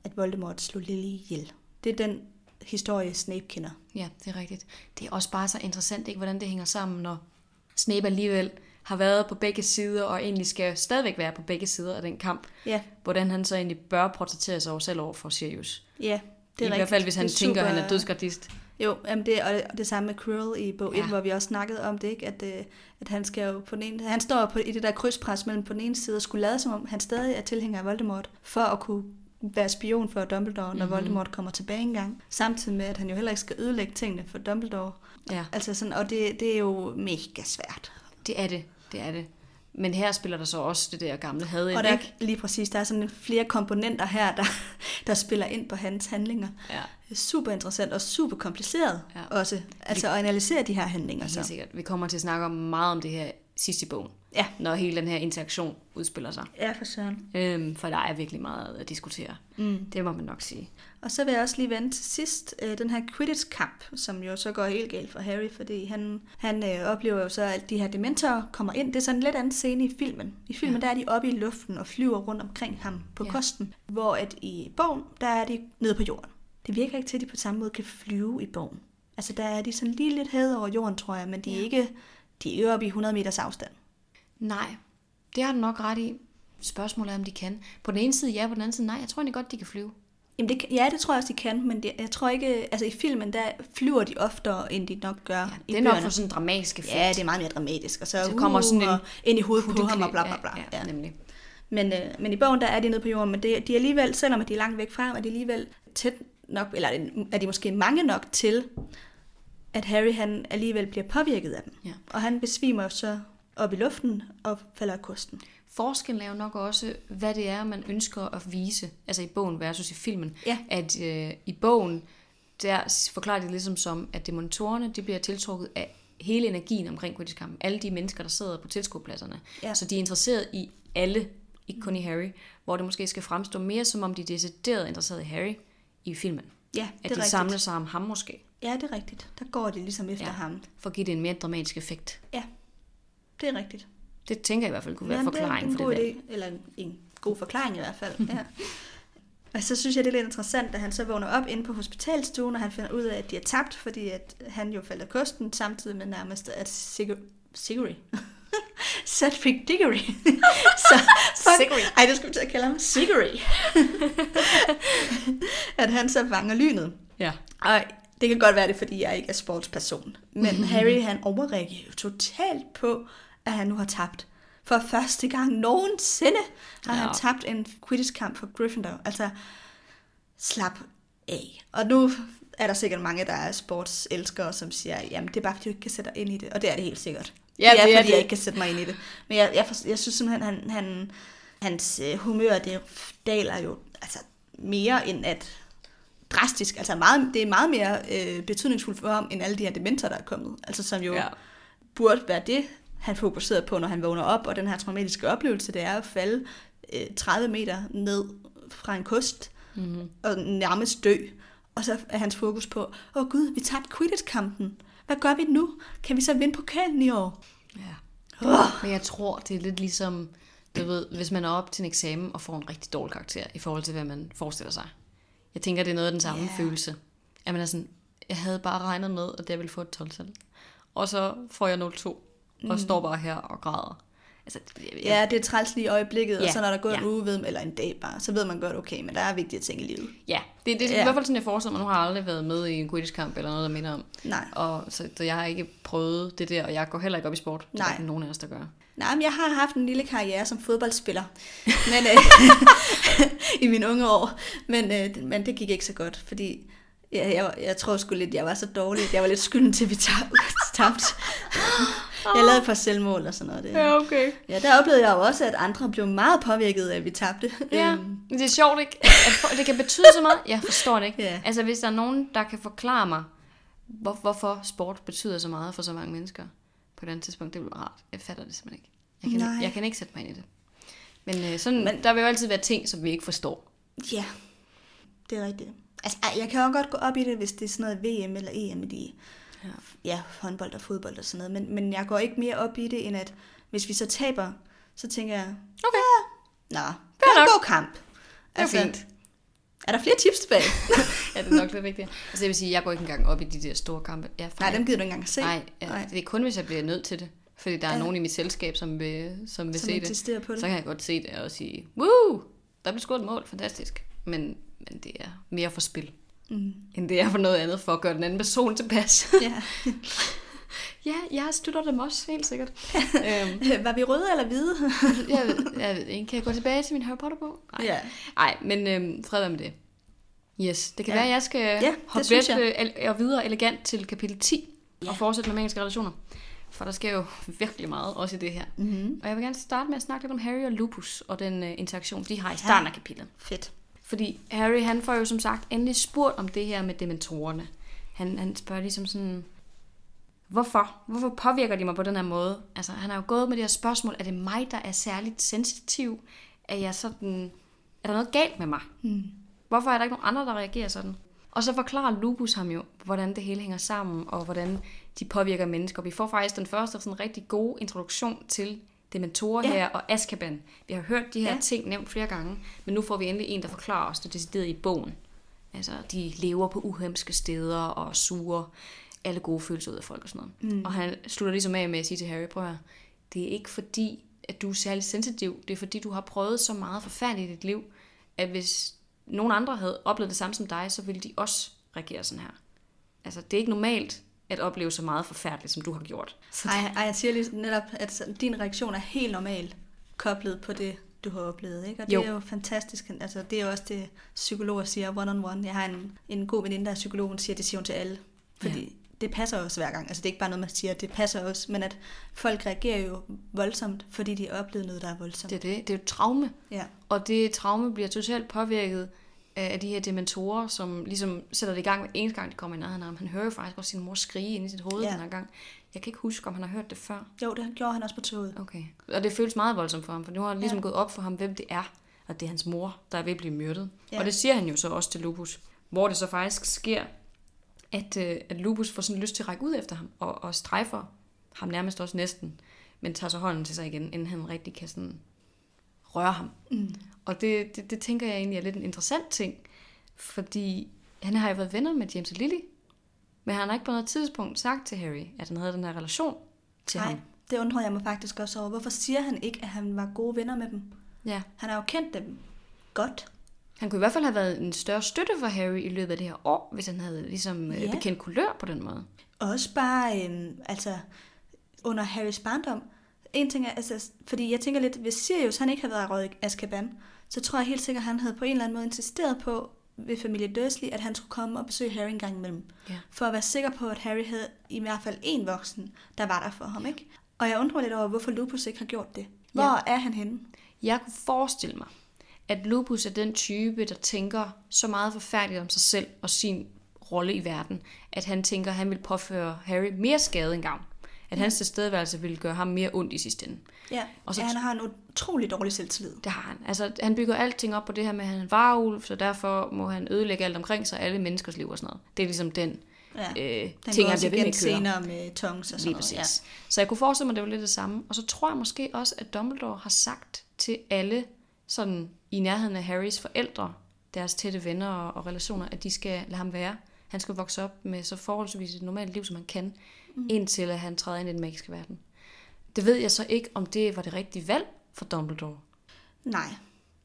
[SPEAKER 2] at Voldemort slog Lily ihjel. Det er den historie, Snape kender.
[SPEAKER 1] Ja, det er rigtigt. Det er også bare så interessant, ikke, hvordan det hænger sammen, når Snape alligevel har været på begge sider, og egentlig skal stadigvæk være på begge sider af den kamp.
[SPEAKER 2] Ja,
[SPEAKER 1] Hvordan han så egentlig bør portrættere sig over selv over for Sirius.
[SPEAKER 2] ja.
[SPEAKER 1] Det er I hvert fald, hvis han
[SPEAKER 2] Det er
[SPEAKER 1] tænker, at han er dødsgardist.
[SPEAKER 2] Jo, jamen det, og og det samme med Quirrell i bog 1,
[SPEAKER 1] Ja.
[SPEAKER 2] hvor vi også snakkede om det, ikke? At, øh, at han skal jo på den ene, han står på, i det der krydspres mellem på den ene side og skulle lade som om, han stadig er tilhænger af Voldemort, for at kunne være spion for Dumbledore, når
[SPEAKER 1] Mhm.
[SPEAKER 2] mm-hmm. Voldemort kommer tilbage engang. Samtidig med, at han jo heller ikke skal ødelægge tingene for Dumbledore.
[SPEAKER 1] Ja,
[SPEAKER 2] Altså sådan, og det, det er jo mega svært.
[SPEAKER 1] det er det. Det er det. Men her spiller der så også det der gamle had ind,
[SPEAKER 2] Og der er
[SPEAKER 1] ikke?
[SPEAKER 2] lige præcis, der er sådan flere komponenter her, der, der spiller ind på hans handlinger.
[SPEAKER 1] Ja,
[SPEAKER 2] er super interessant og super kompliceret
[SPEAKER 1] Ja.
[SPEAKER 2] også. Altså at analysere de her handlinger.
[SPEAKER 1] helt
[SPEAKER 2] Så.
[SPEAKER 1] sikkert. Vi kommer til at snakke om meget om det her sidst i bogen.
[SPEAKER 2] Ja.
[SPEAKER 1] Når hele den her interaktion udspiller sig.
[SPEAKER 2] Ja, for søren.
[SPEAKER 1] Øhm, for der er virkelig meget at diskutere.
[SPEAKER 2] Mm.
[SPEAKER 1] Det må man nok sige.
[SPEAKER 2] Og så vil jeg også lige vende til sidst øh, den her Quidditch-kamp, som jo så går helt galt for Harry, fordi han, han øh, oplever jo så, at de her dementorer kommer ind. Det er sådan en lidt anden scene i filmen. I filmen ja. der er de oppe i luften og flyver rundt omkring ham på
[SPEAKER 1] Ja.
[SPEAKER 2] ja. kosten, hvor at i bogen, der er de nede på jorden. Det virker ikke til, at de på samme måde kan flyve i bogen. Altså der er de sådan lige lidt hævet over jorden, tror jeg, men de er,
[SPEAKER 1] Ja.
[SPEAKER 2] ikke, de er oppe i 100 meters afstand.
[SPEAKER 1] Nej, det har du nok ret i. Spørgsmålet er, om de kan. På den ene side ja, på den anden side nej. Jeg tror egentlig godt, de kan flyve.
[SPEAKER 2] Jamen det, ja, det tror jeg også, de kan, men det, jeg tror ikke, altså i filmen, der flyver de oftere, end de nok gør
[SPEAKER 1] Ja,
[SPEAKER 2] i
[SPEAKER 1] det er nok
[SPEAKER 2] bøgerne.
[SPEAKER 1] for sådan en dramatisk effekt.
[SPEAKER 2] Ja, det er meget mere dramatisk. Og så,
[SPEAKER 1] Så kommer sådan en
[SPEAKER 2] og ind i hovedet på ham og bla bla
[SPEAKER 1] Ja,
[SPEAKER 2] bla.
[SPEAKER 1] ja,
[SPEAKER 2] Ja,
[SPEAKER 1] nemlig.
[SPEAKER 2] Men, øh, men i bogen, der er de nede på jorden, men det, de er alligevel, selvom at de er langt væk fra, er de alligevel tæt nok, eller er de måske mange nok til, at Harry han alligevel bliver påvirket af dem.
[SPEAKER 1] Ja.
[SPEAKER 2] Og han besvimer så op i luften og falder af kosten.
[SPEAKER 1] Forskellen er jo nok også, hvad det er, man ønsker at vise, altså i bogen versus i filmen.
[SPEAKER 2] Ja.
[SPEAKER 1] At øh, i bogen, der forklarer de ligesom som, at demontorerne, de bliver tiltrukket af hele energien omkring Quidditch-kampen. Alle de mennesker, der sidder på tilskuerpladserne.
[SPEAKER 2] Ja.
[SPEAKER 1] Så de er interesseret i alle, ikke kun i Harry, hvor det måske skal fremstå mere som om, de er decideret interesseret i Harry i filmen.
[SPEAKER 2] Ja,
[SPEAKER 1] At
[SPEAKER 2] det
[SPEAKER 1] de
[SPEAKER 2] er rigtigt.
[SPEAKER 1] samler sig om ham måske,
[SPEAKER 2] Ja, det er rigtigt. Der går de ligesom efter
[SPEAKER 1] Ja.
[SPEAKER 2] ham.
[SPEAKER 1] for at give det en mere dramatisk effekt.
[SPEAKER 2] Ja, det er rigtigt.
[SPEAKER 1] Det tænker jeg i hvert fald kunne være
[SPEAKER 2] Jamen,
[SPEAKER 1] forklaring
[SPEAKER 2] det
[SPEAKER 1] for det
[SPEAKER 2] idé, eller en, en god forklaring i hvert fald. ja. Og så synes jeg, det er lidt interessant, at han så vågner op inde på hospitalstuen, og han finder ud af, at de er tabt, fordi at han jo faldt af kosten, samtidig med nærmest, at Sigurd... Sigurd? Cedric Diggory. så, fuck.
[SPEAKER 1] Sigurd.
[SPEAKER 2] Ej, det skulle vi til at kalde ham. Sigurd. at han så fanger lynet.
[SPEAKER 1] Ja.
[SPEAKER 2] Og det kan godt være det, fordi jeg ikke er sportsperson. Men Harry, han overreagerer jo totalt på, at han nu har tabt. For første gang nogensinde har ja. Han tabt en Quidditch-kamp for Gryffindor. Altså, slap af. Og nu er der sikkert mange, der er sportselskere, som siger, jamen det er bare, fordi du ikke kan sætte dig ind i det. Og det er det helt sikkert.
[SPEAKER 1] Ja,
[SPEAKER 2] det er,
[SPEAKER 1] det er
[SPEAKER 2] fordi
[SPEAKER 1] det.
[SPEAKER 2] jeg ikke kan sætte mig ind i det. Men jeg, jeg, jeg synes simpelthen, han, han, hans øh, humør, det daler jo altså, mere end at drastisk. Altså meget, det er meget mere øh, betydningsfuldt for ham, end alle de her dementer, der er kommet. Altså som jo
[SPEAKER 1] Ja.
[SPEAKER 2] burde være det, han fokuserede på, når han vågner op, og den her traumatiske oplevelse, det er at falde øh, 30 meter ned fra en kost,
[SPEAKER 1] Mm-hmm.
[SPEAKER 2] og nærmest dø. Og så er hans fokus på, åh oh, gud, vi tabte Quidditch-kampen. Hvad gør vi nu? Kan vi så vinde pokalen i år?
[SPEAKER 1] Ja.
[SPEAKER 2] Oh.
[SPEAKER 1] Men jeg tror, det er lidt ligesom, du ved, hvis man er op til en eksamen og får en rigtig dårlig karakter i forhold til, hvad man forestiller sig. Jeg tænker, det er noget af den samme yeah. følelse. At man er sådan, jeg havde bare regnet med, at jeg ville få et 12 -tal. Og så får jeg 0,2 mm. og står bare her og græder. Altså, jeg,
[SPEAKER 2] Ja, det er træls lige i øjeblikket,
[SPEAKER 1] Ja,
[SPEAKER 2] og så når der går en
[SPEAKER 1] ja.
[SPEAKER 2] uge ved, eller en dag bare, så ved man godt, okay, men der er vigtige ting i livet.
[SPEAKER 1] ja, det, det er
[SPEAKER 2] Ja.
[SPEAKER 1] i hvert fald sådan, jeg forestiller mig. Nu har jeg aldrig været med i en Quidditch-kamp eller noget, der minder om.
[SPEAKER 2] Nej.
[SPEAKER 1] Og så, så jeg har ikke prøvet det der, og jeg går heller ikke op i sport. Det er
[SPEAKER 2] Nej.
[SPEAKER 1] ikke nogen af os, der gør.
[SPEAKER 2] Nej, men jeg har haft en lille karriere som fodboldspiller men, øh, i mine unge år, men, øh, men det gik ikke så godt, fordi jeg, jeg, jeg tror sgu lidt, jeg var så dårlig, at jeg var lidt skylden til, at vi tab- tabte. Jeg lavede et par selvmål og sådan noget. Det.
[SPEAKER 1] okay.
[SPEAKER 2] Ja, der oplevede jeg jo også, at andre blev meget påvirket af, at vi tabte.
[SPEAKER 1] Ja,
[SPEAKER 2] Øhm,
[SPEAKER 1] det er sjovt, ikke? At det kan betyde så meget. Jeg forstår det ikke.
[SPEAKER 2] Ja.
[SPEAKER 1] Altså, hvis der er nogen, der kan forklare mig, hvor, hvorfor sport betyder så meget for så mange mennesker på et andet tidspunkt, det bliver rart. Jeg fatter det simpelthen ikke. Jeg kan,
[SPEAKER 2] Nej.
[SPEAKER 1] jeg kan ikke sætte mig ind i det. Men, øh, sådan,
[SPEAKER 2] Men-
[SPEAKER 1] der vil jo altid være ting, som vi ikke forstår.
[SPEAKER 2] Ja, det er rigtigt. Altså, jeg kan jo godt gå op i det, hvis det er sådan noget VM eller EM i de,
[SPEAKER 1] Ja.
[SPEAKER 2] ja, håndbold og fodbold og sådan noget. Men, men jeg går ikke mere op i det, end at hvis vi så taber, så tænker jeg,
[SPEAKER 1] Okay.
[SPEAKER 2] nå, det var en god kamp. Altså,
[SPEAKER 1] Det er fint.
[SPEAKER 2] Er der flere tips tilbage?
[SPEAKER 1] Ja, det er nok lidt vigtigt. Altså, jeg vil sige, jeg går ikke engang op i de der store kampe. Jeg,
[SPEAKER 2] Nej, dem gider du ikke engang se.
[SPEAKER 1] Nej, ja, det er kun, hvis jeg bliver nødt til det. Fordi der er
[SPEAKER 2] Ja.
[SPEAKER 1] nogen i mit selskab, som vil, som vil
[SPEAKER 2] Som
[SPEAKER 1] se det.
[SPEAKER 2] på det.
[SPEAKER 1] Så kan jeg godt se det og sige, woo, der blev scoret et mål, fantastisk. Men, men det er mere for spil,
[SPEAKER 2] Mm.
[SPEAKER 1] end det er for noget andet, for at gøre den anden person tilpas.
[SPEAKER 2] Ja.
[SPEAKER 1] ja, jeg støtter dem også, helt sikkert. øhm,
[SPEAKER 2] Var vi røde eller hvide?
[SPEAKER 1] jeg, ved, jeg ved ikke, kan jeg gå tilbage til min Harry Potter-bog? Nej,
[SPEAKER 2] ja.
[SPEAKER 1] Nej men øhm, fred med det. Yes, det kan
[SPEAKER 2] Ja.
[SPEAKER 1] ja. være, at jeg skal
[SPEAKER 2] det
[SPEAKER 1] hoppe lidt øh, og videre elegant til kapitel 10
[SPEAKER 2] Ja.
[SPEAKER 1] og fortsætte med magiske relationer. For der sker jo virkelig meget, også i det her.
[SPEAKER 2] Mm-hmm.
[SPEAKER 1] Og jeg vil gerne starte med at snakke lidt om Harry og Lupus og den øh, interaktion, de har i starten af kapitlet.
[SPEAKER 2] Fedt.
[SPEAKER 1] Fordi Harry, han får jo som sagt endelig spurgt om det her med dementorerne. Han, han spørger ligesom sådan, Hvorfor? Hvorfor påvirker de mig på den her måde? Altså, han har jo gået med det her spørgsmål, er det mig, der er særligt sensitiv? Er jeg sådan, er der noget galt med mig?
[SPEAKER 2] Mm.
[SPEAKER 1] Hvorfor er der ikke nogen andre, der reagerer sådan? Og så forklarer Lupus ham jo, hvordan det hele hænger sammen, og hvordan de påvirker mennesker. Vi får faktisk den første sådan rigtig gode introduktion til dementorer
[SPEAKER 2] Ja.
[SPEAKER 1] her og Azkaban. Vi har hørt de her
[SPEAKER 2] Ja.
[SPEAKER 1] ting nævnt flere gange, men nu får vi endelig en, der forklarer os det decideret i bogen. Altså, de lever på uhemske steder og suger alle gode følelser ud af folk og sådan noget. Mm. Og han slutter ligesom af med at sige til Harry, prøv høre, det er ikke fordi, at du er særlig sensitiv. Det er fordi, du har prøvet så meget forfærdeligt i dit liv, at hvis nogen andre havde oplevet det samme som dig, så ville de også reagere sådan her. Altså, det er ikke normalt at opleve så meget forfærdeligt, som du har gjort. Så
[SPEAKER 2] Ej, ej, jeg siger lige netop, at din reaktion er helt normal koblet på det, du har oplevet. Ikke? Og det
[SPEAKER 1] Jo.
[SPEAKER 2] er jo fantastisk. Altså, det er også det, psykologer siger one-on-one. Jeg har en, en god veninde, der er psykolog, hun siger, det siger hun til alle. Fordi ja. det passer også hver gang. Altså, det er ikke bare noget, man siger, det passer også. Men at folk reagerer jo voldsomt, fordi de har oplevet noget, der er voldsomt.
[SPEAKER 1] det er det. Det er jo traume.
[SPEAKER 2] Ja.
[SPEAKER 1] Og det traume bliver totalt påvirket af de her dementorer, som ligesom sætter det i gang hver eneste gang, de kommer i nærheden af ham. Han hører jo faktisk også sin mor skrige ind i sit hoved
[SPEAKER 2] Ja.
[SPEAKER 1] den her gang. Jeg kan ikke huske, om han har hørt det før.
[SPEAKER 2] Jo, det gjorde han også på toget.
[SPEAKER 1] Okay. Og det føles meget voldsomt for ham, for nu har han ligesom
[SPEAKER 2] Ja.
[SPEAKER 1] gået op for ham, hvem det er. Og det er hans mor, der er ved at blive myrdet.
[SPEAKER 2] Ja.
[SPEAKER 1] Ja. Og det siger han jo så også til Lupus. Hvor det så faktisk sker, at, øh, at Lupus får sådan lyst til at række ud efter ham, og, og strejfer ham nærmest også næsten, men tager så hånden til sig igen, inden han rigtig kan sådan røre ham.
[SPEAKER 2] Mm.
[SPEAKER 1] Og det, det, det tænker jeg egentlig er lidt en interessant ting, fordi han har jo været venner med James og Lily, men han har ikke på noget tidspunkt sagt til Harry, at han havde den her relation til
[SPEAKER 2] Nej,
[SPEAKER 1] ham.
[SPEAKER 2] det undrer jeg mig faktisk også over. Hvorfor siger han ikke, at han var gode venner med dem?
[SPEAKER 1] Ja.
[SPEAKER 2] Han har jo kendt dem godt.
[SPEAKER 1] Han kunne i hvert fald have været en større støtte for Harry i løbet af det her år, hvis han havde ligesom
[SPEAKER 2] Ja.
[SPEAKER 1] ja. bekendt kulør på den måde.
[SPEAKER 2] Også bare, øhm, altså, under Harrys barndom. En ting er, altså, fordi jeg tænker lidt, hvis Sirius han ikke havde været røget i Azkaban, så tror jeg helt sikkert, at han havde på en eller anden måde insisteret på, ved familie Dursley, at han skulle komme og besøge Harry en gang imellem.
[SPEAKER 1] Ja.
[SPEAKER 2] For at være sikker på, at Harry havde i hvert fald en voksen, der var der for ham, ikke? Og jeg undrer mig lidt over, hvorfor Lupus ikke har gjort det. Hvor
[SPEAKER 1] Ja.
[SPEAKER 2] er han henne?
[SPEAKER 1] Jeg kunne forestille mig, at Lupus er den type, der tænker så meget forfærdeligt om sig selv og sin rolle i verden, at han tænker, at han vil påføre Harry mere skade end gavn. At hans tilstedeværelse ville gøre ham mere ondt i sidste ende.
[SPEAKER 2] Ja,
[SPEAKER 1] Og så-
[SPEAKER 2] ja, han har en utrolig dårlig selvtillid.
[SPEAKER 1] Det har han. Altså, han bygger alting op på det her med, at han er en varulv, så derfor må han ødelægge alt omkring sig, alle menneskers liv og sådan noget. Det er ligesom den,
[SPEAKER 2] Ja.
[SPEAKER 1] øh,
[SPEAKER 2] Den
[SPEAKER 1] ting, han bliver ved med
[SPEAKER 2] senere med tongs og sådan
[SPEAKER 1] Lige
[SPEAKER 2] noget.
[SPEAKER 1] præcis. Ja. Så jeg kunne forestille mig, at det var lidt det samme. Og så tror jeg måske også, at Dumbledore har sagt til alle sådan i nærheden af Harrys forældre, deres tætte venner og, og relationer, at de skal lade ham være. Han skal vokse op med så forholdsvis et normalt liv, som han kan, mm. indtil at han træder ind i den magiske verden. Det ved jeg så ikke, om det var det rigtige valg for Dumbledore.
[SPEAKER 2] Nej,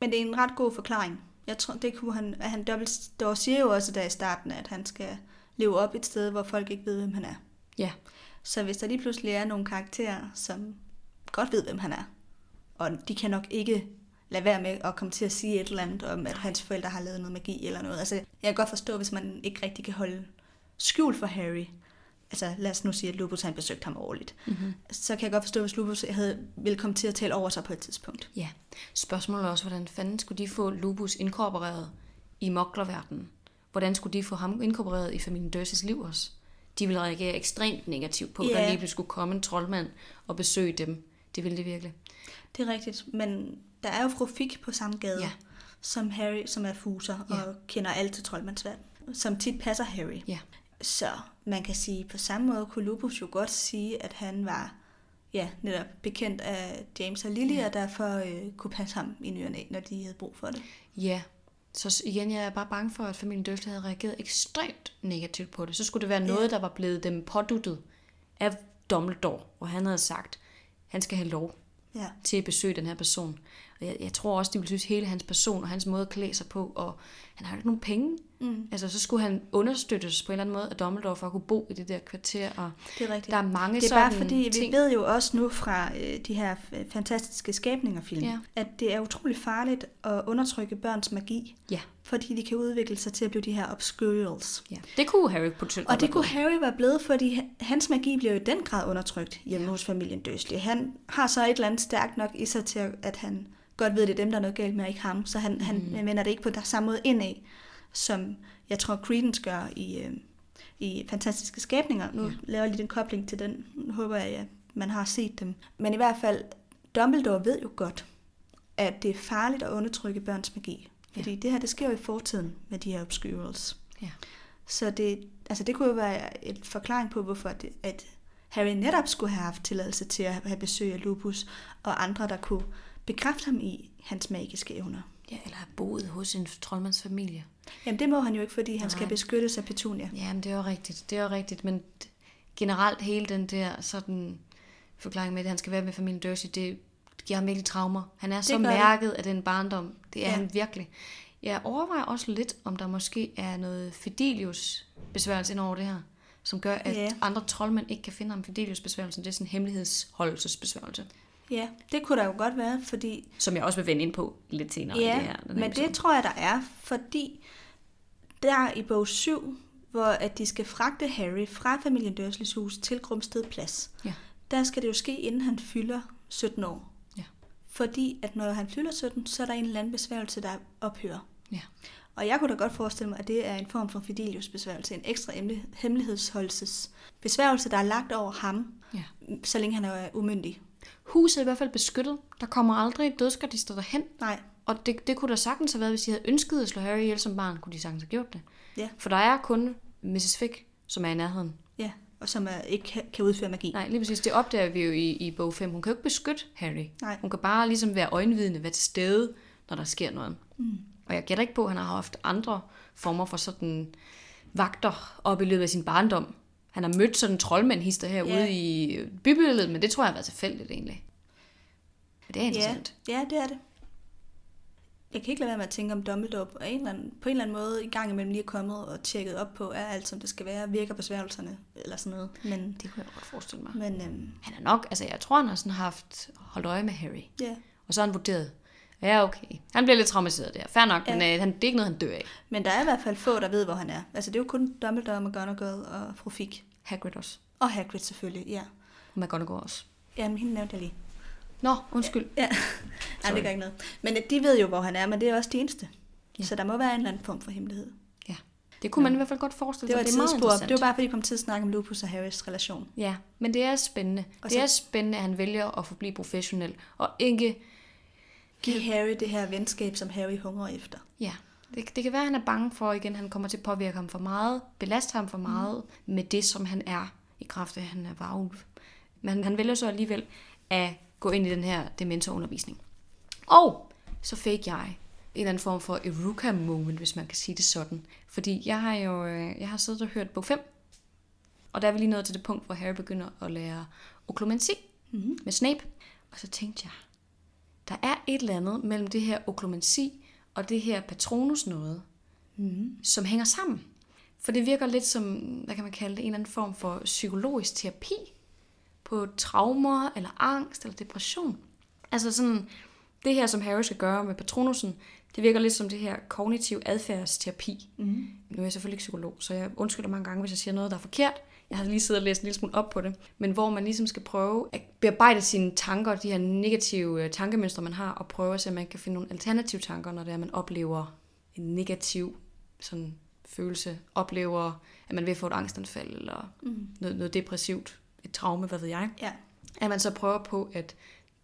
[SPEAKER 2] men det er en ret god forklaring. Jeg tror, det kunne han, at han Dumbledore siger jo også der i starten, at han skal leve op et sted, hvor folk ikke ved, hvem han er.
[SPEAKER 1] Ja,
[SPEAKER 2] Så hvis der lige pludselig er nogle karakterer, som godt ved, hvem han er, og de kan nok ikke lade være med at komme til at sige et eller andet om, at hans forældre har lavet noget magi eller noget. Altså, jeg kan godt forstå, hvis man ikke rigtig kan holde skjul for Harry. Altså, lad os nu sige, at Lupus han besøgte ham årligt. Mm-hmm. Så kan jeg godt forstå, hvis Lupus havde, ville komme til at tale over sig på et tidspunkt.
[SPEAKER 1] ja. Spørgsmålet er også, hvordan fanden skulle de få Lupus inkorporeret i moklerverdenen? Hvordan skulle de få ham inkorporeret i familien Dursleys liv også? De ville reagere ekstremt negativt på, at
[SPEAKER 2] Ja.
[SPEAKER 1] der lige skulle komme en troldmand og besøge dem. Det ville det virkelig.
[SPEAKER 2] Det er rigtigt, men der er jo fru Fik på samme gade,
[SPEAKER 1] Ja.
[SPEAKER 2] som Harry, som er fuser
[SPEAKER 1] Ja.
[SPEAKER 2] og kender alt til troldmandsverden, som tit passer Harry.
[SPEAKER 1] Ja.
[SPEAKER 2] Så man kan sige, på samme måde kunne Lupus jo godt sige, at han var ja, netop bekendt af James og Lily, ja. og derfor øh, kunne passe ham i ny og næ, når de havde brug for det.
[SPEAKER 1] Ja, så igen, jeg er bare bange for, at familien Dursley havde reageret ekstremt negativt på det. Så skulle det være noget, der var blevet dem påduttet af Dumbledore, hvor han havde sagt, han skal have lov
[SPEAKER 2] Ja.
[SPEAKER 1] til at besøge den her person. Og jeg, jeg tror også, de ville synes hele hans person og hans måde at klæde sig på, og han har jo ikke nogen penge.
[SPEAKER 2] Mm.
[SPEAKER 1] Altså, så skulle han understøttes på en eller anden måde af Dumbledore for at kunne bo i det der kvarter, og
[SPEAKER 2] Det er rigtigt.
[SPEAKER 1] der er mange
[SPEAKER 2] det er bare
[SPEAKER 1] sådan
[SPEAKER 2] fordi, vi
[SPEAKER 1] ting.
[SPEAKER 2] ved jo også nu fra øh, de her fantastiske skabninger-film,
[SPEAKER 1] Ja.
[SPEAKER 2] at det er utrolig farligt at undertrykke børns magi,
[SPEAKER 1] Ja,
[SPEAKER 2] fordi de kan udvikle sig til at blive de her obscurals.
[SPEAKER 1] ja. Det kunne Harry potentielt
[SPEAKER 2] Og det kunne. Harry være blevet, fordi han- hans magi bliver jo i den grad undertrykt hjemme
[SPEAKER 1] Ja.
[SPEAKER 2] hos familien Dursley. Han har så et eller andet stærkt nok i sig til, at han godt ved, at det er dem, der er noget galt med, og ikke ham. Så han, mm. han vender det ikke på der samme måde indad, som jeg tror Credence gør i, øh, i Fantastiske Skabninger. Nu ja. laver jeg lige den kobling til den. Nu håber jeg, at man har set dem. Men i hvert fald, Dumbledore ved jo godt, at det er farligt at undertrykke børns magi. Fordi ja. det her, det sker jo i fortiden med de her obscurals.
[SPEAKER 1] Ja.
[SPEAKER 2] Så det, altså det kunne jo være et forklaring på, hvorfor det, at Harry netop skulle have haft tilladelse til at have besøg af Lupus og andre, der kunne bekræfte ham i hans magiske evner.
[SPEAKER 1] Ja, eller have boet hos en troldmandsfamilie.
[SPEAKER 2] Jamen det må han jo ikke, fordi han
[SPEAKER 1] Nej.
[SPEAKER 2] skal beskyttes af Petunia.
[SPEAKER 1] Jamen, det er jo rigtigt. Det er jo rigtigt, men generelt hele den der sådan forklaring med, at han skal være med familien Dursley, det giver ham virkelig traumer. Han er så
[SPEAKER 2] gør det.
[SPEAKER 1] mærket af den barndom. Det er
[SPEAKER 2] Ja.
[SPEAKER 1] han virkelig. Jeg overvejer også lidt, om der måske er noget Fidelius besværgelse ind over det her, som gør, at
[SPEAKER 2] Ja.
[SPEAKER 1] andre troldmænd ikke kan finde ham Fidelius besværgelsen. Det er sådan en hemmelighedsholdelsesbesværgelse,
[SPEAKER 2] Ja, det kunne der jo godt være, fordi
[SPEAKER 1] som jeg også vil vende ind på lidt senere i
[SPEAKER 2] Ja,
[SPEAKER 1] det her. den her
[SPEAKER 2] men
[SPEAKER 1] episode.
[SPEAKER 2] det tror jeg, der er, fordi der i bog 7, hvor at de skal fragte Harry fra familien Dursleys hus til Grumsted Plads,
[SPEAKER 1] Ja.
[SPEAKER 2] der skal det jo ske, inden han fylder 17 år.
[SPEAKER 1] Ja.
[SPEAKER 2] Fordi at når han fylder 17, så er der en eller anden besværgelse, der ophører.
[SPEAKER 1] Ja.
[SPEAKER 2] Og jeg kunne da godt forestille mig, at det er en form for Fidelius besværgelse, en ekstra hemmelighedsholdelses besværgelse, der er lagt over ham,
[SPEAKER 1] Ja.
[SPEAKER 2] så længe han er umyndig.
[SPEAKER 1] Huset er i hvert fald beskyttet. Der kommer aldrig dødsgardister derhen.
[SPEAKER 2] Nej,
[SPEAKER 1] Og det, det kunne da sagtens have været, hvis de havde ønsket at slå Harry ihjel som barn, kunne de sagtens have gjort det.
[SPEAKER 2] Ja.
[SPEAKER 1] For der er kun Mrs. Fick, som er i nærheden.
[SPEAKER 2] ja, og som er, ikke kan- kan udføre magi.
[SPEAKER 1] Nej, lige præcis. Det opdager vi jo i, i bog 5. Hun kan jo ikke beskytte Harry.
[SPEAKER 2] Nej.
[SPEAKER 1] Hun kan bare ligesom være øjenvidende, være til stede, når der sker noget. Mm. Og jeg gætter ikke på, at han har haft andre former for sådan vagter op i løbet af sin barndom. Han har mødt sådan en troldmænd hister herude
[SPEAKER 2] Ja.
[SPEAKER 1] i bybilledet, men det tror jeg har været tilfældigt egentlig. Men det er
[SPEAKER 2] Ja,
[SPEAKER 1] interessant.
[SPEAKER 2] ja, det er det. Jeg kan ikke lade være med at tænke om Dumbledore på en eller anden, på en eller anden måde i gang imellem lige er kommet og tjekket op på, er alt som det skal være, virker besværgelserne eller sådan noget. Men,
[SPEAKER 1] Det kunne jeg godt forestille mig.
[SPEAKER 2] men øhm,
[SPEAKER 1] Han er nok, altså jeg tror, han har sådan haft holdt øje med Harry.
[SPEAKER 2] ja.
[SPEAKER 1] Og så har han vurderet, ja okay, han bliver lidt traumatiseret der, fair nok,
[SPEAKER 2] Ja.
[SPEAKER 1] ja. men øh, han, det er ikke noget, han dør af.
[SPEAKER 2] Men der er i hvert fald få, der ved, hvor han er. Altså det er jo kun Dumbledore, McGonagall og fru Fig.
[SPEAKER 1] Hagrid også.
[SPEAKER 2] Og Hagrid selvfølgelig, ja.
[SPEAKER 1] Og McGonagall også.
[SPEAKER 2] Jamen, hende nævnte jeg lige.
[SPEAKER 1] Nå, undskyld.
[SPEAKER 2] Ja, Nej, det gør ikke noget. Men øh, de ved jo, hvor han er, men det er også de eneste.
[SPEAKER 1] Ja.
[SPEAKER 2] Så der må være en eller anden form for hemmelighed.
[SPEAKER 1] Ja. Det kunne man i hvert fald godt forestille
[SPEAKER 2] Det var
[SPEAKER 1] sig.
[SPEAKER 2] et
[SPEAKER 1] det er meget.
[SPEAKER 2] Det var bare, fordi vi kom til at snakke om Lupus og Harrys relation.
[SPEAKER 1] Ja, men det er spændende.
[SPEAKER 2] Og
[SPEAKER 1] det
[SPEAKER 2] så-
[SPEAKER 1] er spændende, at han vælger at forblive professionel, og ikke,
[SPEAKER 2] Giv Harry det her venskab, som Harry hungrer efter.
[SPEAKER 1] ja, det, det kan være, at han er bange for, igen, han kommer til at påvirke ham for meget, belaste ham for meget mm. med det, som han er, i kraft af, at han er varulv. Men han vælger så alligevel at gå ind i den her dementorundervisning. Og så fik jeg en eller anden form for Eruka moment, hvis man kan sige det sådan. Fordi jeg har jo øh, jeg har siddet og hørt bog 5, og der er vi lige nået til det punkt, hvor Harry begynder at lære oklumensi
[SPEAKER 2] Mm-hmm.
[SPEAKER 1] med Snape. Og så tænkte jeg, der er et eller andet mellem det her oklumensi og det her patronus noget,
[SPEAKER 2] Mm-hmm.
[SPEAKER 1] som hænger sammen. For det virker lidt som, hvad kan man kalde det, en eller anden form for psykologisk terapi på traumer, eller angst, eller depression. Altså sådan, det her, som Harry skal gøre med patronusen, det virker lidt som det her kognitiv adfærdsterapi.
[SPEAKER 2] Mm-hmm.
[SPEAKER 1] Nu er jeg selvfølgelig ikke psykolog, så jeg undskylder mange gange, hvis jeg siger noget, der er forkert. Jeg har lige siddet og læst en lille smule op på det. Men hvor man ligesom skal prøve at bearbejde sine tanker, de her negative øh, tankemønstre, man har, og prøve at se, om man kan finde nogle alternative tanker, når det er, man oplever en negativ sådan, følelse, oplever, at man vil få et angstanfald, eller
[SPEAKER 2] Mm.
[SPEAKER 1] noget, noget depressivt, et traume, hvad ved jeg.
[SPEAKER 2] Ja.
[SPEAKER 1] At man så prøver på at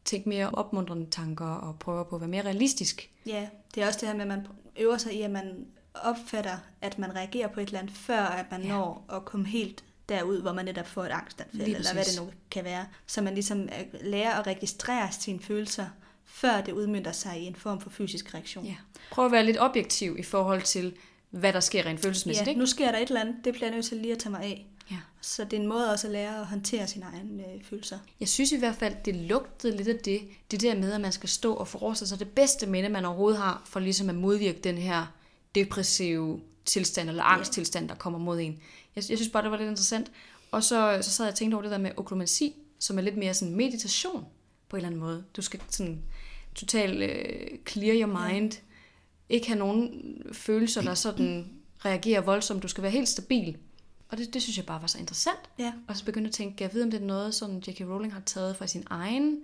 [SPEAKER 1] tænke mere opmuntrende tanker, og prøver på at være mere realistisk.
[SPEAKER 2] Ja, det er også det her med, at man øver sig i, at man opfatter, at man reagerer på et eller andet, før at man
[SPEAKER 1] Ja.
[SPEAKER 2] ja. når at komme helt derud, hvor man netop får et angstanfald, eller hvad det nu kan være. Så man ligesom øh, lærer at registrere sine følelser, før det udmyndter sig i en form for fysisk reaktion.
[SPEAKER 1] Ja. Prøv at være lidt objektiv i forhold til, hvad der sker rent følelsesmæssigt.
[SPEAKER 2] ja
[SPEAKER 1] ikke?
[SPEAKER 2] nu sker der et eller andet, det bliver jeg nødt til lige at tage mig af.
[SPEAKER 1] Ja.
[SPEAKER 2] Så det er en måde også at lære at håndtere sine egne øh, følelser.
[SPEAKER 1] Jeg synes i hvert fald, det lugtede lidt af det, det der med, at man skal stå og forestille sig det bedste minde, man overhovedet har, for ligesom at modvirke den her depressive tilstand eller angsttilstand, der kommer mod en. Jeg, jeg synes bare, det var lidt interessant. Og så, så sad jeg og tænkte over det der med oklumensi, som er lidt mere sådan meditation på en eller anden måde. Du skal sådan totalt øh, clear your mind, ikke have nogen følelser, der sådan reagerer voldsomt. Du skal være helt stabil. Og det, det synes jeg bare var så interessant.
[SPEAKER 2] Ja.
[SPEAKER 1] Og så begyndte jeg at tænke, jeg ved, om det er noget, som J.K. Rowling har taget fra sin egen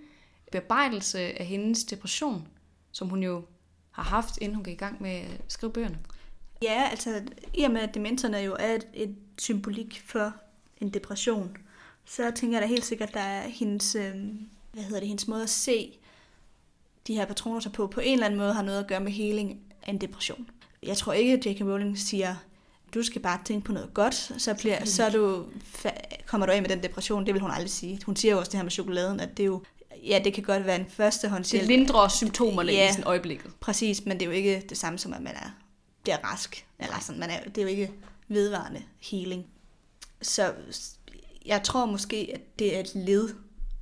[SPEAKER 1] bearbejdelse af hendes depression, som hun jo har haft, inden hun gik i gang med at skrive bøgerne.
[SPEAKER 2] Ja, altså i og med, at dementorerne jo er et, et symbolik for en depression, så tænker jeg da helt sikkert, at der er hendes, øh, hvad hedder det, hendes måde at se de her patroner sig på, på en eller anden måde har noget at gøre med healing af en depression. Jeg tror ikke, at J.K. Rowling siger, du skal bare tænke på noget godt, så, bliver, så du, kommer du af med den depression. Det vil hun aldrig sige. Hun siger jo også det her med chokoladen, at det er jo, ja, det kan godt være en førstehåndshjælp.
[SPEAKER 1] Det lindrer symptomerne
[SPEAKER 2] Ja.
[SPEAKER 1] i sådan øjeblikket.
[SPEAKER 2] Præcis, men det er jo ikke det samme som, at man er, bliver rask. Eller sådan, man er, det er jo ikke vedvarende healing. Så jeg tror måske, at det er et led.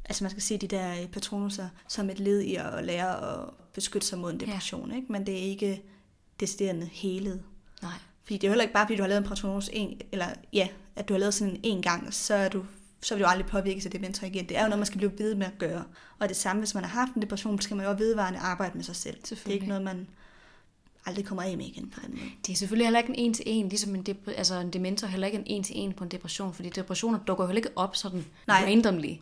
[SPEAKER 2] Altså man skal se de der patronuser som et led i at lære at beskytte sig mod en depression. Ja. Ikke? Men det er ikke deciderende helet.
[SPEAKER 1] Nej.
[SPEAKER 2] Fordi det er jo heller ikke bare, fordi du har lavet en patronus en, eller ja, at du har lavet sådan en en gang, så er du så vil du aldrig påvirke sig dementor igen. Det er jo noget, man skal blive ved med at gøre. Og det samme, hvis man har haft en depression, så skal man jo vedvarende arbejde med sig selv. Det er ikke noget, man aldrig kommer af med igen på.
[SPEAKER 1] Det er selvfølgelig heller ikke en en til en, ligesom en, dep- altså en dementor er heller ikke en en til en på en depression, fordi depressioner dukker jo heller ikke op sådan
[SPEAKER 2] Nej.
[SPEAKER 1] randomly.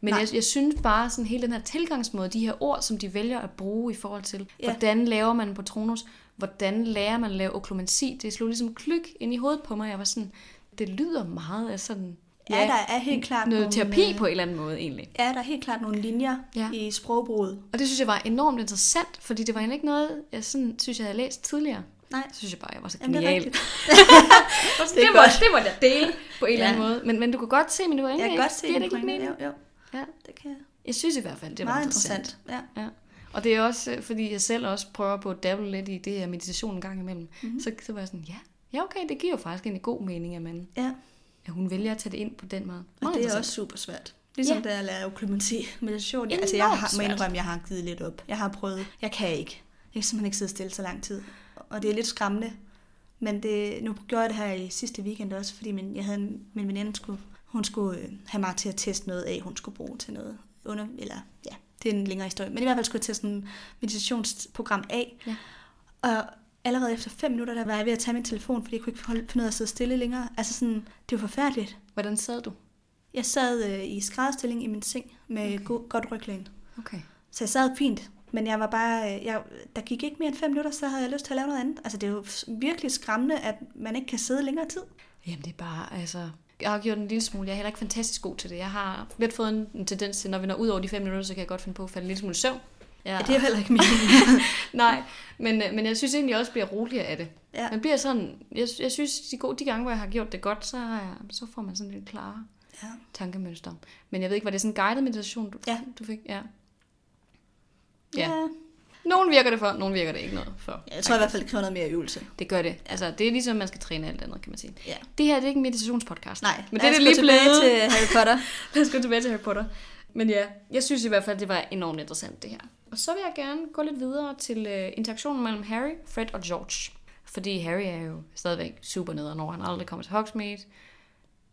[SPEAKER 1] Men
[SPEAKER 2] Nej.
[SPEAKER 1] jeg, jeg synes bare sådan hele den her tilgangsmåde, de her ord, som de vælger at bruge i forhold til,
[SPEAKER 2] Ja.
[SPEAKER 1] hvordan laver man patronus, hvordan lærer man at lave oklumensi, det slog ligesom klyk ind i hovedet på mig. Jeg var sådan, det lyder meget af sådan,
[SPEAKER 2] Ja, der er helt klart
[SPEAKER 1] noget
[SPEAKER 2] nogle,
[SPEAKER 1] terapi
[SPEAKER 2] øh,
[SPEAKER 1] på en eller anden måde egentlig.
[SPEAKER 2] Ja, der er helt klart nogle linjer
[SPEAKER 1] Ja.
[SPEAKER 2] i sprogbruget.
[SPEAKER 1] Og det synes jeg var enormt interessant, fordi det var egentlig ikke noget, jeg sådan, synes, jeg havde læst tidligere.
[SPEAKER 2] Nej,
[SPEAKER 1] Så synes jeg bare, jeg var så
[SPEAKER 2] Jamen, det er
[SPEAKER 1] genial. det,
[SPEAKER 2] Det
[SPEAKER 1] det, må,
[SPEAKER 2] godt.
[SPEAKER 1] det må jeg dele på en eller anden måde. Men, men du kunne godt se, men det var
[SPEAKER 2] jeg
[SPEAKER 1] egentlig
[SPEAKER 2] kan godt se
[SPEAKER 1] det, det ikke.
[SPEAKER 2] Jo, jo,
[SPEAKER 1] Ja.
[SPEAKER 2] det kan jeg.
[SPEAKER 1] Jeg synes i hvert fald, det var
[SPEAKER 2] Meget
[SPEAKER 1] interessant.
[SPEAKER 2] interessant. Ja.
[SPEAKER 1] Ja. Og det er også, øh, fordi jeg selv også prøver på at dabble lidt i det her meditation en gang imellem.
[SPEAKER 2] Mhm.
[SPEAKER 1] Mm-hmm. Så, så var jeg sådan, ja, ja okay, det giver jo faktisk en god mening, at, man,
[SPEAKER 2] ja,
[SPEAKER 1] at hun vælger at tage det ind på den måde.
[SPEAKER 2] og det er også super svært. Ligesom
[SPEAKER 1] Ja.
[SPEAKER 2] da jeg lavede okklumensi meditation. Jeg, altså, jeg har, må indrømme, jeg har givet lidt op. Jeg har prøvet. Jeg kan ikke. Jeg kan simpelthen ikke sidde stille så lang tid. Og det er lidt skræmmende. Men det, nu gjorde jeg det her i sidste weekend også, fordi min, jeg havde en, min veninde, skulle, hun skulle øh, have mig til at teste noget af, hun skulle bruge til noget under, eller ja, det er en længere historie. Men i hvert fald skulle jeg teste en meditationsprogram af.
[SPEAKER 1] Ja.
[SPEAKER 2] Og allerede efter fem minutter, der var jeg ved at tage min telefon, fordi jeg kunne ikke holde- finde ud af at sidde stille længere. Altså sådan, det var forfærdeligt.
[SPEAKER 1] Hvordan sad du?
[SPEAKER 2] Jeg sad øh, i skrædderstilling i min seng med okay. go- godt ryglæn.
[SPEAKER 1] Okay.
[SPEAKER 2] Så jeg sad fint, men jeg var bare, øh, jeg, der gik ikke mere end fem minutter, så havde jeg lyst til at lave noget andet. Altså det er jo virkelig skræmmende, at man ikke kan sidde længere tid.
[SPEAKER 1] Jamen det er bare, altså... Jeg har gjort en lille smule. Jeg er heller ikke fantastisk god til det. Jeg har lidt fået en, en tendens til, når vi når ud over de fem minutter, så kan jeg godt finde på at falde en lille smule søvn. Ja.
[SPEAKER 2] Ja, det er jo heller ikke meningen.
[SPEAKER 1] Nej, men, øh, men jeg synes egentlig også, at jeg bliver roligere af det.
[SPEAKER 2] ja.
[SPEAKER 1] Man bliver sådan, jeg, jeg synes, de, gode, de gange, hvor jeg har gjort det godt, så, har jeg, så får man sådan lidt klare
[SPEAKER 2] ja.
[SPEAKER 1] tankemønster. Men jeg ved ikke, var det sådan en guided meditation, du,
[SPEAKER 2] Ja.
[SPEAKER 1] du fik? Ja.
[SPEAKER 2] Ja.
[SPEAKER 1] Ja. Nogen virker det for, nogen virker det ikke noget for.
[SPEAKER 2] Jeg tror i hvert fald, det kræver noget mere øvelse.
[SPEAKER 1] Det gør det. Altså, det er ligesom, man skal træne alt andet, kan man sige.
[SPEAKER 2] Ja.
[SPEAKER 1] Det her det er ikke en meditationspodcast.
[SPEAKER 2] Nej,
[SPEAKER 1] men det er det lige
[SPEAKER 2] tilbage
[SPEAKER 1] blevet.
[SPEAKER 2] til Harry Potter.
[SPEAKER 1] Lad os gå tilbage til Harry Potter. Men ja, jeg synes i hvert fald, det var enormt interessant det her. Og så vil jeg gerne gå lidt videre til uh, interaktionen mellem Harry, Fred og George. Fordi Harry er jo stadigvæk super nede, når han aldrig kommer til Hogsmeade.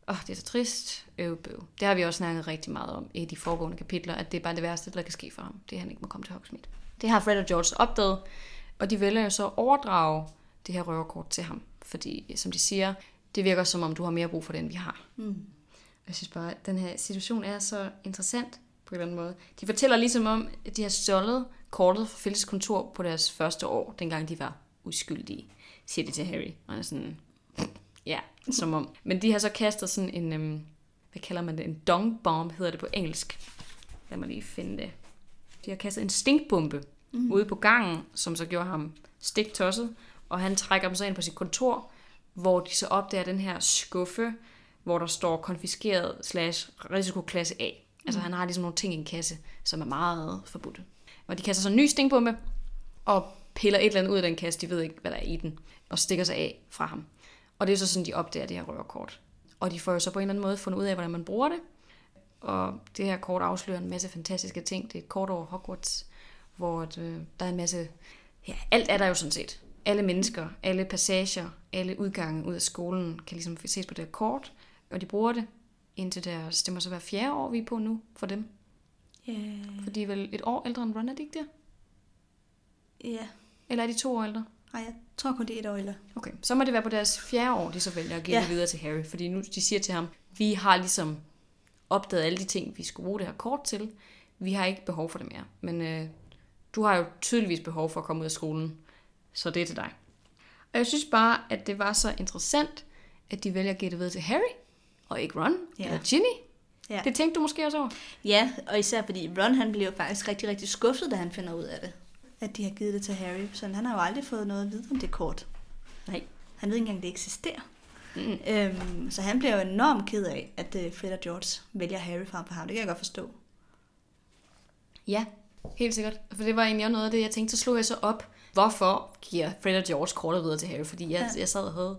[SPEAKER 1] Åh, oh, det er så trist. Øv, bøv. Det har vi også snakket rigtig meget om i de foregående kapitler, at det er bare det værste, der kan ske for ham. Det er, at han ikke må komme til Hogsmeade. Det har Fred og George opdaget, og de vælger jo så at overdrage det her røverkort til ham. Fordi, som de siger, det virker som om, du har mere brug for det, end vi har.
[SPEAKER 2] Mm.
[SPEAKER 1] Jeg synes bare, at den her situation er så interessant på en eller anden måde. De fortæller ligesom om, at de har stjålet kortet fra Phils kontor på deres første år, dengang de var uskyldige, siger de til Harry. Og han er sådan, ja, som om. Men de har så kastet sådan en, øhm, hvad kalder man det, en dong bomb hedder det på engelsk. Lad mig lige finde det. De har kastet en stinkbombe mm. ude på gangen, som så gjorde ham stiktosset, og han trækker dem så ind på sit kontor, hvor de så opdager den her skuffe, hvor der står konfiskeret slash risikoklasse A. Altså han har ligesom nogle ting i en kasse, som er meget forbudte. Og de kaster så en ny stingbombe, og piller et eller andet ud af den kasse, de ved ikke, hvad der er i den, og stikker sig af fra ham. Og det er så sådan, de opdager det her røverkort. Og de får jo så på en eller anden måde fundet ud af, hvordan man bruger det. Og det her kort afslører en masse fantastiske ting. Det er et kort over Hogwarts, hvor det, øh, der er en masse... Ja, alt er der jo sådan set. Alle mennesker, alle passager, alle udgange ud af skolen kan ligesom ses på det her kort, og de bruger det indtil deres, det må så være fjerde år, vi er på nu for dem.
[SPEAKER 2] Yeah.
[SPEAKER 1] For de er vel et år ældre end Ron, er de ikke det?
[SPEAKER 2] Ja.
[SPEAKER 1] Eller er de to år ældre?
[SPEAKER 2] Nej, jeg tror kun, det er et år eller.
[SPEAKER 1] Okay, så må det være på deres fjerde år, de så vælger at give
[SPEAKER 2] Ja.
[SPEAKER 1] det videre til Harry. Fordi nu de siger til ham, vi har ligesom opdaget alle de ting, vi skulle bruge det her kort til. Vi har ikke behov for det mere. Men øh, du har jo tydeligvis behov for at komme ud af skolen, så det er til dig. Og jeg synes bare, at det var så interessant, at de vælger at give det videre til Harry, og ikke Ron,
[SPEAKER 2] Ja.
[SPEAKER 1] eller Ginny.
[SPEAKER 2] Ja.
[SPEAKER 1] Det tænkte du måske også over?
[SPEAKER 2] Ja, og især fordi Ron han bliver jo faktisk rigtig, rigtig skuffet, da han finder ud af det. At de har givet det til Harry. Så han har jo aldrig fået noget at vide om det kort.
[SPEAKER 1] Nej.
[SPEAKER 2] Han ved ikke engang, det eksisterer.
[SPEAKER 1] Mm.
[SPEAKER 2] Øhm, så han bliver jo enormt ked af, at uh, Fred og George vælger Harry frem for ham. Det kan jeg godt forstå.
[SPEAKER 1] Ja, helt sikkert. For det var egentlig også noget af det, jeg tænkte, så slog jeg så op, hvorfor giver Fred og George kortet videre til Harry? Fordi jeg,
[SPEAKER 2] ja.
[SPEAKER 1] jeg sad og havde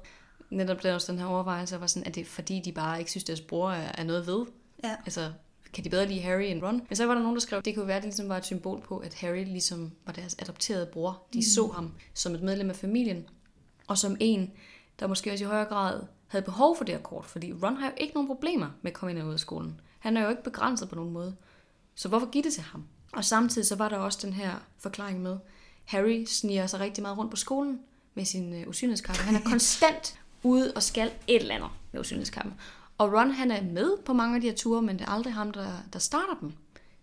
[SPEAKER 1] netop den, også den her overvejelse, var sådan, at det er fordi, de bare ikke synes, deres bror er, er noget ved.
[SPEAKER 2] Ja.
[SPEAKER 1] Altså, kan de bedre lide Harry end Ron? Men så var der nogen, der skrev, at det kunne være, at det ligesom var et symbol på, at Harry ligesom var deres adopterede bror. De mm. så ham som et medlem af familien, og som en, der måske også i højere grad havde behov for det her kort. Fordi Ron har jo ikke nogen problemer med at komme ind og ud af skolen. Han er jo ikke begrænset på nogen måde. Så hvorfor give det til ham? Og samtidig så var der også den her forklaring med, Harry sniger sig rigtig meget rundt på skolen med sin øh, usynlighedskappe. Han er konstant ude og skal et eller andet med usynlighedskappen. Og Ron han er med på mange af de her ture, men det er aldrig ham, der, der starter dem.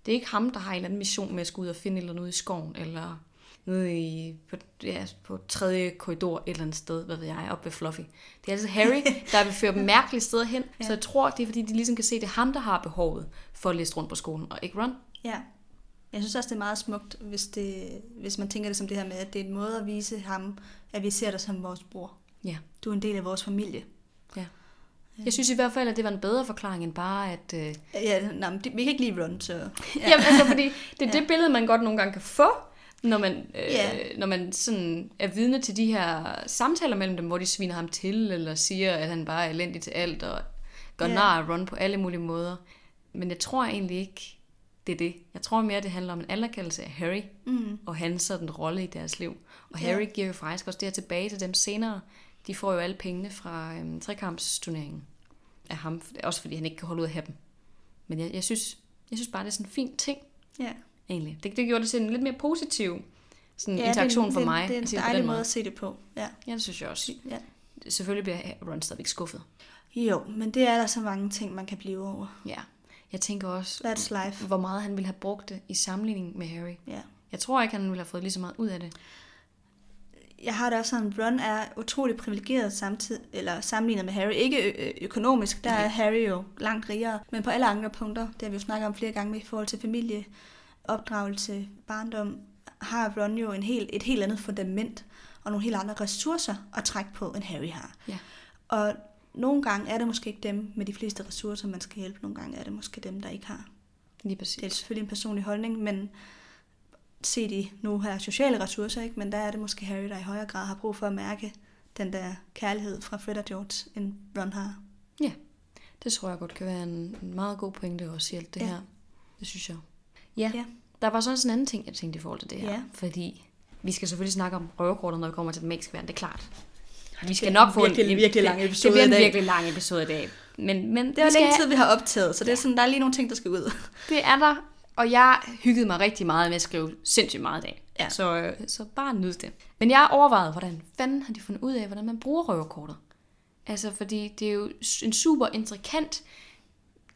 [SPEAKER 1] Det er ikke ham, der har en eller anden mission med at skulle ud og finde et eller andet ude i skoven, eller nede i, på, ja, på tredje korridor et eller andet sted, hvad ved jeg, op ved Fluffy. Det er altså Harry, der vil føre dem mærkelige steder hen, ja. så jeg tror, det er fordi, de ligesom kan se, det er ham, der har behovet for at læse rundt på skolen, og ikke Ron.
[SPEAKER 2] Ja. Jeg synes også, det er meget smukt, hvis, det, hvis man tænker det som det her med, at det er en måde at vise ham, at vi ser dig som vores bror.
[SPEAKER 1] Ja.
[SPEAKER 2] Du er en del af vores familie.
[SPEAKER 1] Ja. Jeg synes i hvert fald, at det var en bedre forklaring end bare, at... Øh...
[SPEAKER 2] Ja, nej, men det- vi kan ikke lide Ron, så...
[SPEAKER 1] Ja. Jamen, altså, fordi det er
[SPEAKER 2] Ja.
[SPEAKER 1] det billede, man godt nogle gange kan få, når man, øh,
[SPEAKER 2] Ja.
[SPEAKER 1] når man sådan er vidne til de her samtaler mellem dem, hvor de sviner ham til, eller siger, at han bare er elendig til alt, og gør
[SPEAKER 2] Ja.
[SPEAKER 1] nar af Ron på alle mulige måder. Men jeg tror egentlig ikke, det er det. Jeg tror mere, det handler om en anerkendelse af Harry,
[SPEAKER 2] Mm.
[SPEAKER 1] og hans sådan rolle i deres liv. Og
[SPEAKER 2] Ja.
[SPEAKER 1] Harry giver jo faktisk også det her tilbage til dem senere. De får jo alle pengene fra øhm, trekampsturneringen af ham, også fordi han ikke kan holde ud af have dem. Men jeg, jeg, synes, jeg synes bare, det er sådan en fin ting,
[SPEAKER 2] Ja.
[SPEAKER 1] egentlig. Det, det gjorde det til en lidt mere positiv sådan
[SPEAKER 2] ja,
[SPEAKER 1] interaktion
[SPEAKER 2] det,
[SPEAKER 1] for
[SPEAKER 2] det,
[SPEAKER 1] mig.
[SPEAKER 2] Det er
[SPEAKER 1] at
[SPEAKER 2] en
[SPEAKER 1] det
[SPEAKER 2] dejlig
[SPEAKER 1] den
[SPEAKER 2] måde at se det på. Ja.
[SPEAKER 1] Ja, det synes jeg også.
[SPEAKER 2] ja.
[SPEAKER 1] Selvfølgelig bliver Ron stadigvæk skuffet.
[SPEAKER 2] Jo, men det er der så mange ting, man kan blive over.
[SPEAKER 1] Ja. Jeg tænker også,
[SPEAKER 2] That's life.
[SPEAKER 1] hvor meget han ville have brugt det i sammenligning med Harry.
[SPEAKER 2] Ja.
[SPEAKER 1] Jeg tror ikke, han ville have fået lige så meget ud af det.
[SPEAKER 2] Jeg har det også sådan, Ron er utrolig privilegeret samtidig, eller sammenlignet med Harry. Ikke økonomisk, der er Harry jo langt rigere, men på alle andre punkter, det har vi jo snakket om flere gange i forhold til familie, opdragelse, barndom, har Ron jo en helt, et helt andet fundament og nogle helt andre ressourcer at trække på, end Harry har.
[SPEAKER 1] Ja.
[SPEAKER 2] Og nogle gange er det måske ikke dem med de fleste ressourcer, man skal hjælpe. Nogle gange er det måske dem, der ikke har.
[SPEAKER 1] Lige præcis.
[SPEAKER 2] Det er selvfølgelig en personlig holdning, men set i nu her sociale ressourcer, ikke? men der er det måske Harry, der i højere grad har brug for at mærke den der kærlighed fra Fred og George, end Ron har.
[SPEAKER 1] Ja, det tror jeg godt kan være en, en meget god pointe også i alt det
[SPEAKER 2] Ja.
[SPEAKER 1] her. Det synes jeg. Ja.
[SPEAKER 2] Ja.
[SPEAKER 1] der var så også en anden ting, jeg tænkte i forhold til det her.
[SPEAKER 2] Ja.
[SPEAKER 1] Fordi vi skal selvfølgelig snakke om røverkortet, når vi kommer til den magiske verden, det er klart. Vi skal
[SPEAKER 2] bliver
[SPEAKER 1] nok få
[SPEAKER 2] virkelig,
[SPEAKER 1] en,
[SPEAKER 2] virkelig
[SPEAKER 1] det-
[SPEAKER 2] lang episode
[SPEAKER 1] Det bliver
[SPEAKER 2] i
[SPEAKER 1] en virkelig lang episode i dag. Men, men
[SPEAKER 2] Det er længe tid, vi har optaget, så det er sådan, der er lige nogle ting, der skal ud.
[SPEAKER 1] Det er der, og jeg hyggede mig rigtig meget med at skrive sindssygt meget i dag.
[SPEAKER 2] Ja.
[SPEAKER 1] Så, øh, så bare nyd det. Men jeg overvejede, hvordan fanden har de fundet ud af, hvordan man bruger røverkortet. Altså, fordi det er jo en super intrikant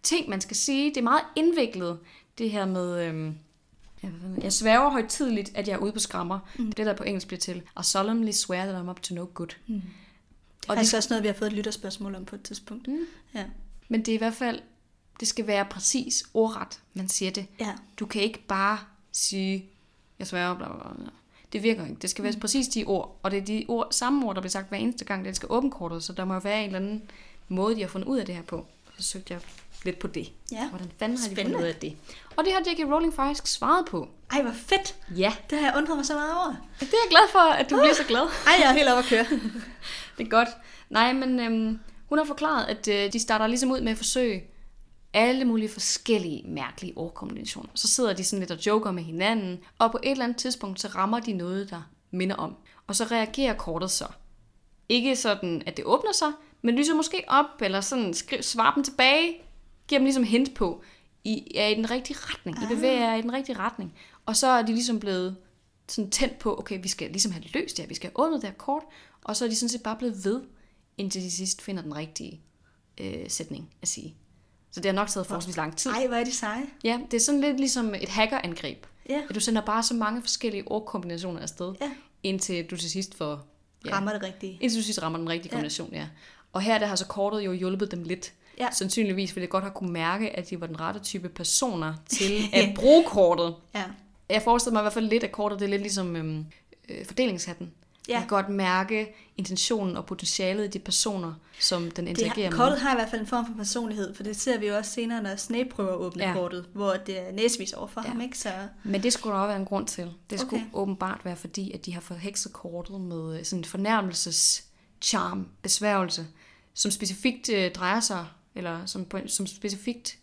[SPEAKER 1] ting, man skal sige. Det er meget indviklet, det her med... Øhm, jeg sværger højtidligt, at jeg er ude på skrammer. Mm. Det, der på engelsk bliver til, I solemnly swear that I'm up to no good.
[SPEAKER 2] Mm. Det er
[SPEAKER 1] Og det-
[SPEAKER 2] også noget, vi har fået et lytterspørgsmål om på et tidspunkt.
[SPEAKER 1] Mm.
[SPEAKER 2] Ja.
[SPEAKER 1] Men det er i hvert fald, det skal være præcis ordret, man siger det.
[SPEAKER 2] ja.
[SPEAKER 1] Du kan ikke bare sige, jeg sværger, bla, bla, bla. Det virker ikke. Det skal være præcis de ord, og det er de ord, samme ord, der bliver sagt hver eneste gang, det skal åbne kortet, så der må være en eller anden måde, de har fundet ud af det her på. Så søgte jeg lidt på det.
[SPEAKER 2] Ja.
[SPEAKER 1] Hvordan fanden har de
[SPEAKER 2] Spændende.
[SPEAKER 1] fundet ud af det? Og det har J.K. Rowling faktisk svaret på.
[SPEAKER 2] Ej, hvor fedt!
[SPEAKER 1] Ja,
[SPEAKER 2] Det har jeg undret mig så meget over.
[SPEAKER 1] det er jeg glad for, at du bliver så glad.
[SPEAKER 2] Ej, jeg er helt oppe at køre.
[SPEAKER 1] Det er godt. Nej, men øhm, hun har forklaret, at øh, de starter ligesom ud med at forsøge alle mulige forskellige mærkelige ordkombinationer. Så sidder de sådan lidt og joker med hinanden, og på et eller andet tidspunkt, så rammer de noget, der minder om. Og så reagerer kortet så. Ikke sådan, at det åbner sig, men lyser måske op, eller sådan skri- svarer dem tilbage, giver dem ligesom hint på, I er i den rigtige retning. I bevæger jer i den rigtige retning. Og så er de ligesom blevet sådan tændt på, okay, vi skal ligesom have løst det her, vi skal have åbnet det her kort, og så er de sådan set bare blevet ved, indtil de sidst finder den rigtige øh, sætning at sige. Så det har nok taget forholdsvis lang tid.
[SPEAKER 2] Ej, hvor er de seje.
[SPEAKER 1] Ja, det er sådan lidt ligesom et hackerangreb.
[SPEAKER 2] Ja.
[SPEAKER 1] At du sender bare så mange forskellige ordkombinationer afsted,
[SPEAKER 2] Ja.
[SPEAKER 1] indtil du til sidst får Ja.
[SPEAKER 2] rammer det rigtige.
[SPEAKER 1] Intuitivt rammer den rigtige
[SPEAKER 2] Ja.
[SPEAKER 1] kombination, ja. Og her der har så kortet jo hjulpet dem lidt.
[SPEAKER 2] Ja.
[SPEAKER 1] Sandsynligvis ville jeg godt have kunne mærke, at de var den rette type personer til at bruge kortet.
[SPEAKER 2] Ja.
[SPEAKER 1] Jeg forestiller mig i hvert fald lidt, at kortet det er lidt ligesom øhm, øh, fordelingshatten.
[SPEAKER 2] Ja.
[SPEAKER 1] Jeg kan godt mærke intentionen og potentialet i de personer, som den
[SPEAKER 2] Det
[SPEAKER 1] interagerer
[SPEAKER 2] har,
[SPEAKER 1] med.
[SPEAKER 2] kortet har i hvert fald en form for personlighed, for det ser vi jo også senere, når Snape prøver at åbne
[SPEAKER 1] Ja.
[SPEAKER 2] kortet, hvor det er næsvis over for
[SPEAKER 1] Ja.
[SPEAKER 2] ham, ikke? Så
[SPEAKER 1] Men det skulle der også være en grund til. Det skulle
[SPEAKER 2] Okay.
[SPEAKER 1] åbenbart være fordi, at de har forhekset kortet med øh, sådan en fornærmelses charm, besværgelse, som specifikt øh, drejer sig, eller som, som specifikt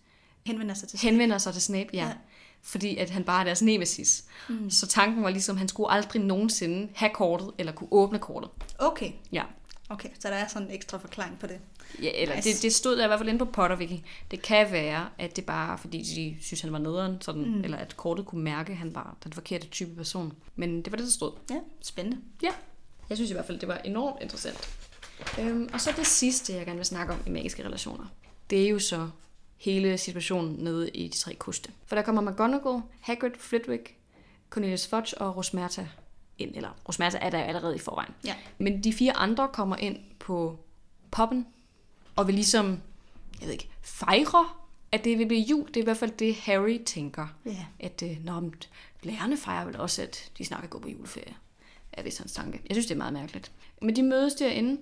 [SPEAKER 2] henvender sig til
[SPEAKER 1] henvender sig til Snape, ja. ja. Fordi at han bare er deres nemesis. Mm. Så tanken var ligesom, at han skulle aldrig nogensinde have kortet, eller kunne åbne kortet.
[SPEAKER 2] Okay,
[SPEAKER 1] Ja.
[SPEAKER 2] okay, så der er sådan en ekstra forklaring på det.
[SPEAKER 1] Ja, eller nice. Det, det stod der i hvert fald inde på Potterwiki. Det kan være, at det bare fordi de synes, han var nederen, sådan, mm. eller at kortet kunne mærke, at han var den forkerte type person. Men det var det, der stod.
[SPEAKER 2] Ja, spændende.
[SPEAKER 1] Ja, jeg synes i hvert fald, det var enormt interessant. Øhm, og så det sidste, jeg gerne vil snakke om i magiske relationer. Det er jo så hele situationen nede i de tre koste. For der kommer McGonagall, Hagrid, Flitwick, Cornelius Fudge og Rosmerta ind. Eller Rosmerta er der allerede i forvejen.
[SPEAKER 2] Ja.
[SPEAKER 1] Men de fire andre kommer ind på poppen og vil ligesom, jeg ved ikke, fejre, at det vil blive jul. Det er i hvert fald det, Harry tænker.
[SPEAKER 2] Ja.
[SPEAKER 1] At øh, når lærerne fejrer vel også, at de snart kan gå på juleferie. Er vist hans tanke. Jeg synes, det er meget mærkeligt. Men de mødes derinde,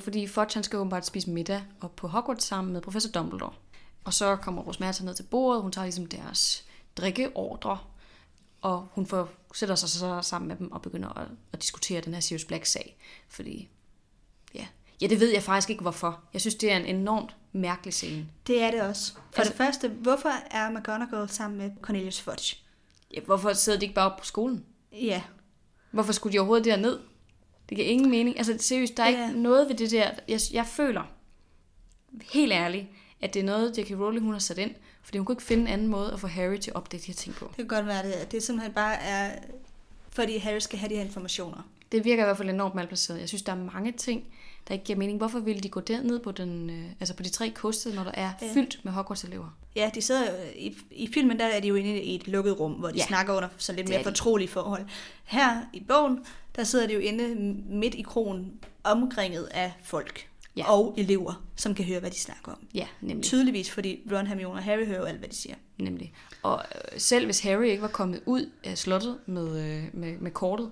[SPEAKER 1] fordi Fudge han skal åbenbart spise middag op på Hogwarts sammen med professor Dumbledore. Og så kommer Rosmerta ned til bordet, hun tager ligesom deres drikkeordre, og hun får, sætter sig så sammen med dem og begynder at, at diskutere den her Sirius Black-sag. Fordi, ja. ja, det ved jeg faktisk ikke hvorfor. Jeg synes, det er en enormt mærkelig scene.
[SPEAKER 2] Det er det også. For
[SPEAKER 1] Altså-
[SPEAKER 2] det første, hvorfor er McGonagall sammen med Cornelius Fudge?
[SPEAKER 1] Ja, hvorfor sidder de ikke bare op på skolen?
[SPEAKER 2] Ja,
[SPEAKER 1] Hvorfor skulle de overhovedet derned? Det giver ingen mening. Altså seriøst, der er
[SPEAKER 2] Ja.
[SPEAKER 1] ikke noget ved det der. Jeg, jeg føler, helt ærligt, at det er noget, J.K. Rowling hun har sat ind. Fordi hun kunne ikke finde en anden måde at få Harry til at opdage de her ting på.
[SPEAKER 2] det kan godt være, det, at det simpelthen bare er, fordi Harry skal have de her informationer.
[SPEAKER 1] Det virker i hvert fald enormt malplaceret. Jeg synes, der er mange ting, der ikke giver mening. Hvorfor ville de gå derned på, den, øh, altså på de tre koste, når der er
[SPEAKER 2] Ja.
[SPEAKER 1] fyldt med Hogwarts-elever?
[SPEAKER 2] Ja, de sidder i, i filmen der er de jo inde i et lukket rum, hvor de
[SPEAKER 1] Ja.
[SPEAKER 2] snakker under så lidt
[SPEAKER 1] er
[SPEAKER 2] mere
[SPEAKER 1] de.
[SPEAKER 2] fortrolige forhold. Her i bogen, der sidder de jo inde midt i kronen, omringet af folk
[SPEAKER 1] Ja.
[SPEAKER 2] og elever, som kan høre, hvad de snakker om.
[SPEAKER 1] Ja, nemlig.
[SPEAKER 2] Tydeligvis, fordi Ron, Hermione og Harry hører jo alt, hvad de siger.
[SPEAKER 1] Nemlig. Og øh, selv hvis Harry ikke var kommet ud af slottet med, øh, med, med kortet,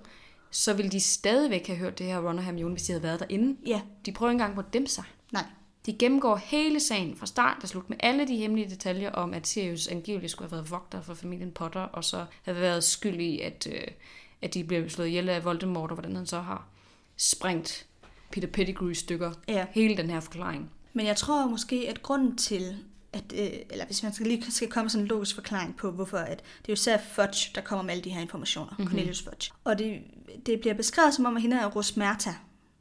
[SPEAKER 1] så ville de stadigvæk have hørt det her Ron og Hermione, hvis de havde været derinde.
[SPEAKER 2] Ja,
[SPEAKER 1] De prøver ikke engang på at dæmpe sig.
[SPEAKER 2] nej.
[SPEAKER 1] De gennemgår hele sagen fra start til slut med alle de hemmelige detaljer om, at Sirius angiveligt skulle have været vogter for familien Potter, og så have været skyld i, at, øh, at de blev slået ihjel af Voldemort, og hvordan han så har sprængt Peter Pettigrew stykker.
[SPEAKER 2] Ja.
[SPEAKER 1] Hele den her forklaring.
[SPEAKER 2] Men jeg tror måske, at grunden til, at, øh, eller hvis man skal lige skal komme sådan en logisk forklaring på, hvorfor at det er jo især Fudge, der kommer med alle de her informationer, mm-hmm. Cornelius Fudge. Og det, det bliver beskrevet som om, at hende er Rosmerta.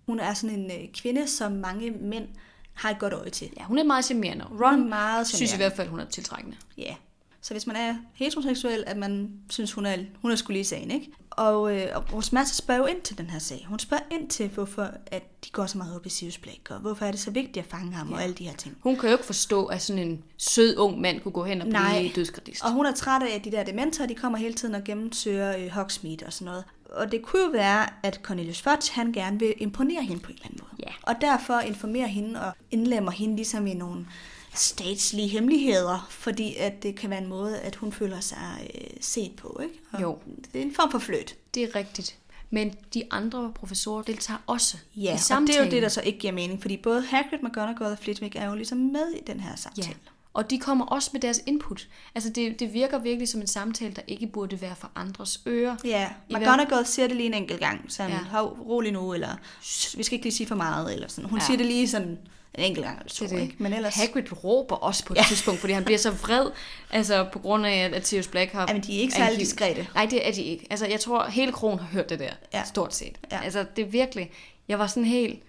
[SPEAKER 2] Hun er sådan en øh, kvinde, som mange mænd har et godt øje til.
[SPEAKER 1] Ja, hun er meget charmerende.
[SPEAKER 2] Hun er
[SPEAKER 1] Ron
[SPEAKER 2] meget
[SPEAKER 1] synes i
[SPEAKER 2] charmerende.
[SPEAKER 1] hvert fald, hun er tiltrækkende.
[SPEAKER 2] Ja. Så hvis man er heteroseksuel, at man synes, hun er, hun er skulle lige sagen, ikke? Og, øh, og Rosmerta spørger jo ind til den her sag. Hun spørger ind til, hvorfor at de går så meget op i Sirius Black, og hvorfor er det så vigtigt at fange ham, ja. og alle de her ting.
[SPEAKER 1] Hun kan jo ikke forstå, at sådan en sød ung mand kunne gå hen og blive
[SPEAKER 2] Nej.
[SPEAKER 1] dødskredist.
[SPEAKER 2] Og hun er træt af, at de der dementorer, de kommer hele tiden og gennemsøger øh, Hogsmeade og sådan noget. Og det kunne jo være, at Cornelius Fudge, han gerne vil imponere hende på en eller anden måde.
[SPEAKER 1] Ja.
[SPEAKER 2] Og derfor informerer hende og indlemmer hende ligesom i nogle statslige hemmeligheder, fordi at det kan være en måde, at hun føler sig øh, set på, ikke? Og
[SPEAKER 1] Jo.
[SPEAKER 2] Det er en form for fløt.
[SPEAKER 1] Det er rigtigt. Men de andre professorer deltager også
[SPEAKER 2] Ja,
[SPEAKER 1] i
[SPEAKER 2] og det er
[SPEAKER 1] samtalen.
[SPEAKER 2] jo det, der så ikke giver mening, fordi både Hagrid, McGonagall og Flitwick er jo ligesom med i den her samtale.
[SPEAKER 1] Ja. Og de kommer også med deres input. Altså det, det virker virkelig som en samtale, der ikke burde være for andres ører.
[SPEAKER 2] Ja, McGonagall siger det lige en enkelt gang, sådan,
[SPEAKER 1] Ja.
[SPEAKER 2] hov, rolig nu, eller "Shh, vi skal ikke lige sige for meget, eller sådan. Hun
[SPEAKER 1] Ja.
[SPEAKER 2] siger det lige sådan en enkelt gang, eller to,
[SPEAKER 1] Det det.
[SPEAKER 2] ikke? Men ellers,
[SPEAKER 1] Hagrid råber også på et ja. tidspunkt, fordi han bliver så vred, altså på grund af, at Sirius Black har...
[SPEAKER 2] Jamen, de er ikke særlig diskrete.
[SPEAKER 1] Nej, det er de ikke. Altså, jeg tror, hele kronen har hørt det der, ja. Stort set. Ja. Altså, det er virkelig... Jeg var sådan helt...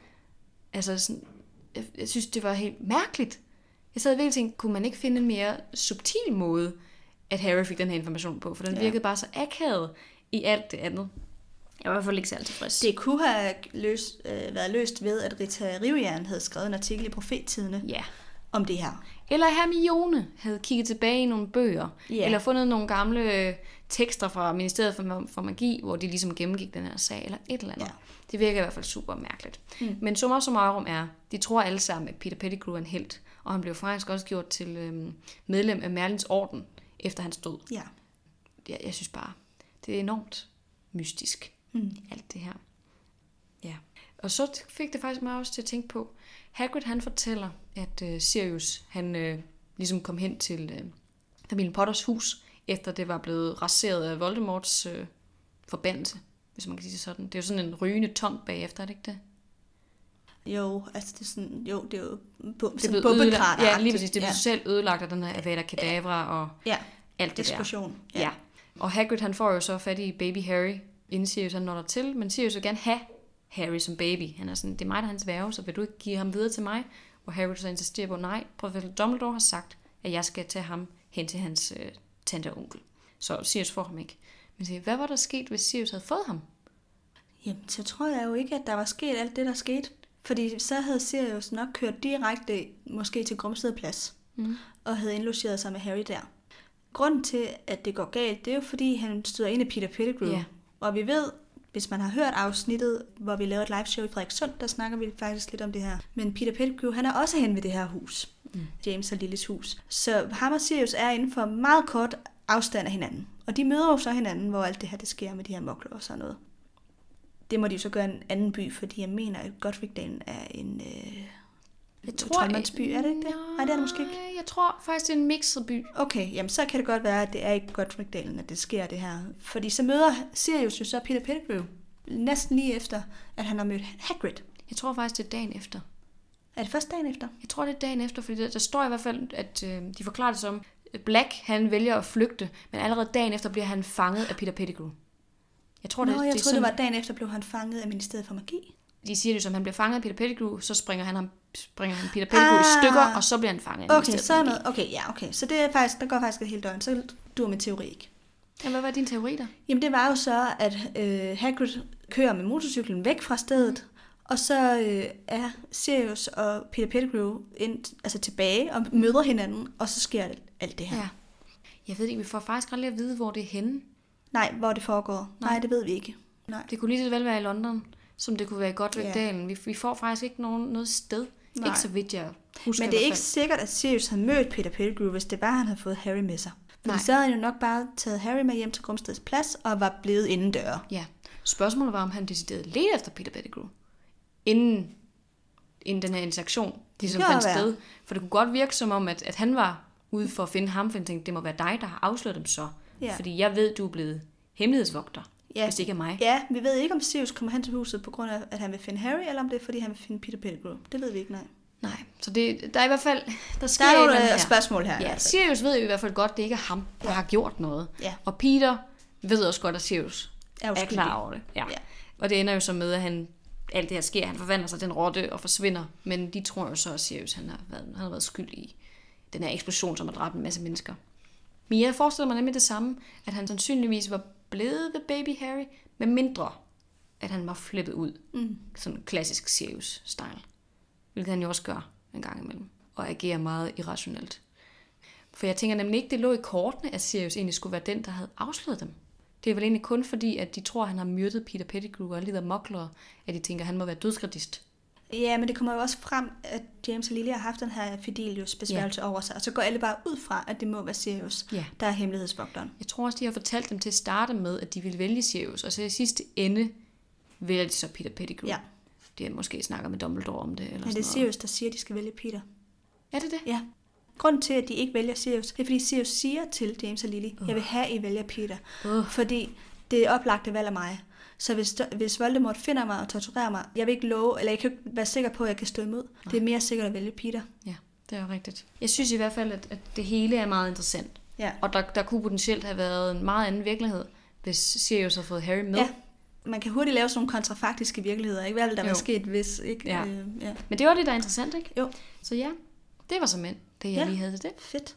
[SPEAKER 1] Altså, sådan, jeg, jeg synes, det var helt mærkeligt. Jeg sad virkelig og tænkte, kunne man ikke finde en mere subtil måde, at Harry fik den her information på? For den
[SPEAKER 2] Ja.
[SPEAKER 1] virkede bare så akavet i alt det andet. Jeg var i hvert fald ikke særlig tilfreds.
[SPEAKER 2] det kunne have løst, øh, været løst ved, at Rita Rivjern havde skrevet en artikel i Profettidene,
[SPEAKER 1] Ja,
[SPEAKER 2] om det her.
[SPEAKER 1] Eller Hermione havde kigget tilbage i nogle bøger,
[SPEAKER 2] Ja.
[SPEAKER 1] eller fundet nogle gamle øh, tekster fra Ministeriet for, for Magi, hvor de ligesom gennemgik den her sag, eller et eller andet.
[SPEAKER 2] Ja.
[SPEAKER 1] Det virker i hvert fald super mærkeligt. Mm. Men summa summarum er, de tror alle sammen, at Peter Pettigrew er en helt, og han blev faktisk også gjort til øhm, medlem af Merlins orden efter hans død.
[SPEAKER 2] Ja.
[SPEAKER 1] Jeg, jeg synes bare, det er enormt mystisk, mm. alt det her. Ja. Og så fik det faktisk mig også til at tænke på, Hagrid han fortæller, at øh, Sirius han øh, ligesom kom hen til øh, familien Potters hus, efter det var blevet raseret af Voldemorts øh, forbandelse, hvis man kan sige det sådan. Det er jo sådan en rygende tom bagefter, er det ikke det?
[SPEAKER 2] Jo, altså det er sådan, jo, det er jo bum,
[SPEAKER 1] Det er blevet ødelagt, ja, lige præcis. Det blev
[SPEAKER 2] ja.
[SPEAKER 1] selv ødelagt af den her Avada Kedavra og
[SPEAKER 2] ja,
[SPEAKER 1] alt det der.
[SPEAKER 2] eksplosion.
[SPEAKER 1] Ja. ja. Og Hagrid han får jo så fat i baby Harry, inden Sirius han når der til, men Sirius vil gerne have Harry som baby. Han er sådan, det er mig, der er hans værve, så vil du ikke give ham videre til mig? Og Harry så insisterer på, nej, professor Dumbledore har sagt, at jeg skal tage ham hen til hans øh, tante og onkel. Så Sirius får ham ikke. Men siger, hvad var der sket, hvis Sirius havde fået ham?
[SPEAKER 2] Jamen, så tror jeg jo ikke, at der var sket alt det, der skete. Fordi så havde Sirius nok kørt direkte, måske til Grumsted Plads, mm. og havde indlogeret sig med Harry der. Grunden til, at det går galt, det er jo fordi, han støder ind i Peter Pettigrew.
[SPEAKER 1] Ja.
[SPEAKER 2] Og vi ved, hvis man har hørt afsnittet, hvor vi lavede et live show i Frederikssund, der snakker vi faktisk lidt om det her. Men Peter Pettigrew, han er også hen ved det her hus. Mm. James og Lillys hus. Så ham og Sirius er inden for meget kort afstand af hinanden. Og de møder jo så hinanden, hvor alt det her det sker med de her mokler og sådan noget. Det må de jo så gøre i en anden by, fordi jeg mener, at Godricdalen er en øh,
[SPEAKER 1] Jeg
[SPEAKER 2] troldmandsby, er det ikke det? Nej, det er det måske ikke.
[SPEAKER 1] Jeg tror faktisk, det er en mixet by.
[SPEAKER 2] Okay, jamen så kan det godt være, at det er i Godricdalen, at det sker det her. Fordi så møder Sirius jo så Peter Pettigrew, næsten lige efter, at han har mødt Hagrid.
[SPEAKER 1] Jeg tror faktisk, det er dagen efter.
[SPEAKER 2] Er det først dagen efter?
[SPEAKER 1] Jeg tror, det er dagen efter, fordi der, der står i hvert fald, at øh, de forklarer det som, Black, han vælger at flygte, men allerede dagen efter bliver han fanget af Peter Pettigrew. Jeg tror,
[SPEAKER 2] Nå,
[SPEAKER 1] det,
[SPEAKER 2] jeg
[SPEAKER 1] det
[SPEAKER 2] troede,
[SPEAKER 1] sådan,
[SPEAKER 2] det var dagen efter, blev han fanget af Ministeriet for Magi.
[SPEAKER 1] de siger det som, han bliver fanget af Peter Pettigrew, så springer han, ham, springer han Peter Pettigrew ah, i stykker, og så bliver han fanget af
[SPEAKER 2] Okay,
[SPEAKER 1] Ministeriet
[SPEAKER 2] så er noget. Okay, ja, okay. Så det er faktisk, der går faktisk et helt døgn. Så dur min teori ikke.
[SPEAKER 1] Ja, hvad var din teori der?
[SPEAKER 2] Jamen det var jo så, at øh, Hagrid kører med motorcyklen væk fra stedet, og så øh, er Sirius og Peter Pettigrew ind, altså tilbage og møder hinanden, og så sker alt, alt det her.
[SPEAKER 1] Ja. Jeg ved ikke, vi får faktisk aldrig at vide, hvor det er henne.
[SPEAKER 2] Nej, hvor det foregår. Nej.
[SPEAKER 1] Nej.
[SPEAKER 2] Det ved vi ikke. Nej.
[SPEAKER 1] Det kunne lige så vel være i London, som det kunne være i Godricdalen.
[SPEAKER 2] Ja.
[SPEAKER 1] Vi, vi får faktisk ikke nogen, noget sted.
[SPEAKER 2] Nej.
[SPEAKER 1] Ikke så vidt jeg husker
[SPEAKER 2] Men det er ikke sikkert, at Sirius havde mødt Peter Pettigrew, hvis det var, han havde fået Harry med sig.
[SPEAKER 1] Nej.
[SPEAKER 2] så havde han jo nok bare taget Harry med hjem til Grumsteds plads, og var blevet indendøre.
[SPEAKER 1] Ja. Spørgsmålet var, om han decideret ledte efter Peter Pettigrew, inden, inden den her interaktion ligesom fandt
[SPEAKER 2] være.
[SPEAKER 1] sted. For det kunne godt virke som om, at, at han var ude for at finde ham, for han tænkte, det må være dig, der har afsløret dem så.
[SPEAKER 2] Ja.
[SPEAKER 1] Fordi jeg ved, du er blevet hemmelighedsvogter,
[SPEAKER 2] Ja.
[SPEAKER 1] hvis det ikke er mig.
[SPEAKER 2] Ja, vi ved ikke, om Sirius kommer hen til huset på grund af, at han vil finde Harry, eller om det er, fordi han vil finde Peter Pettigrew. Det ved vi ikke, nej.
[SPEAKER 1] Nej, så det, der er i hvert fald, der sker
[SPEAKER 2] Der er
[SPEAKER 1] et
[SPEAKER 2] nogle øh,
[SPEAKER 1] her.
[SPEAKER 2] spørgsmål her.
[SPEAKER 1] Ja. Sirius ved jo i hvert fald godt, at det ikke er ham, der
[SPEAKER 2] Ja.
[SPEAKER 1] har gjort noget.
[SPEAKER 2] Ja.
[SPEAKER 1] Og Peter ved også godt, at Sirius
[SPEAKER 2] Er
[SPEAKER 1] er klar over det. Ja.
[SPEAKER 2] Ja.
[SPEAKER 1] Og det ender jo så med, at han, alt det her sker, han forvandler sig til en rotte og forsvinder. Men de tror jo så, at Sirius han har, været, han har været skyld i den her eksplosion, som har dræbt en masse mennesker. Men jeg forestiller mig nemlig det samme, at han sandsynligvis var blevet ved baby Harry, med mindre, at han var flippet ud.
[SPEAKER 2] Mm.
[SPEAKER 1] Sådan klassisk Sirius-style. Hvilket han jo også gør en gang imellem. Og agerer meget irrationelt. For jeg tænker nemlig ikke, det lå i kortene, at Sirius egentlig skulle være den, der havde afsløret dem. Det er vel egentlig kun fordi, at de tror, at han har myrdet Peter Pettigrew og alle de der moklere, at de tænker, at han må være dødsgradist.
[SPEAKER 2] Ja, men det kommer jo også frem, at James og Lily har haft den her Fidelius besværgelse ja. over sig, og så går alle bare ud fra, at det må være Sirius,
[SPEAKER 1] Ja.
[SPEAKER 2] der er hemmelighedsvogteren.
[SPEAKER 1] Jeg tror også, de har fortalt dem til at starte med, at de ville vælge Sirius, og så i sidste ende vælger de så Peter Pettigrew.
[SPEAKER 2] Ja.
[SPEAKER 1] De måske snakket med Dumbledore om det. Eller
[SPEAKER 2] Men det er
[SPEAKER 1] sådan.
[SPEAKER 2] Sirius, der siger, at de skal vælge Peter.
[SPEAKER 1] Er det det?
[SPEAKER 2] Ja. Grunden til, at de ikke vælger Sirius, det er, fordi Sirius siger til James og Lily, jeg vil have, at I vælger Peter.
[SPEAKER 1] Uh.
[SPEAKER 2] Fordi det er oplagte valg af mig. Så hvis, hvis Voldemort finder mig og torturerer mig, jeg vil ikke love, eller jeg kan ikke være sikker på, at jeg kan stå imod. Det er mere sikkert at vælge Peter.
[SPEAKER 1] Ja, det er jo rigtigt. Jeg synes i hvert fald, at, at det hele er meget interessant.
[SPEAKER 2] Ja.
[SPEAKER 1] Og der, der kunne potentielt have været en meget anden virkelighed, hvis Sirius havde fået Harry med.
[SPEAKER 2] Ja. Man kan hurtigt lave sådan nogle kontrafaktiske virkeligheder, ikke? Hvad ville der være sket, hvis ikke?
[SPEAKER 1] Ja.
[SPEAKER 2] Øh, ja.
[SPEAKER 1] Men det var det, der er interessant, ikke?
[SPEAKER 2] Jo.
[SPEAKER 1] Så ja, det var som det, jeg
[SPEAKER 2] Ja.
[SPEAKER 1] lige havde til det.
[SPEAKER 2] Fedt.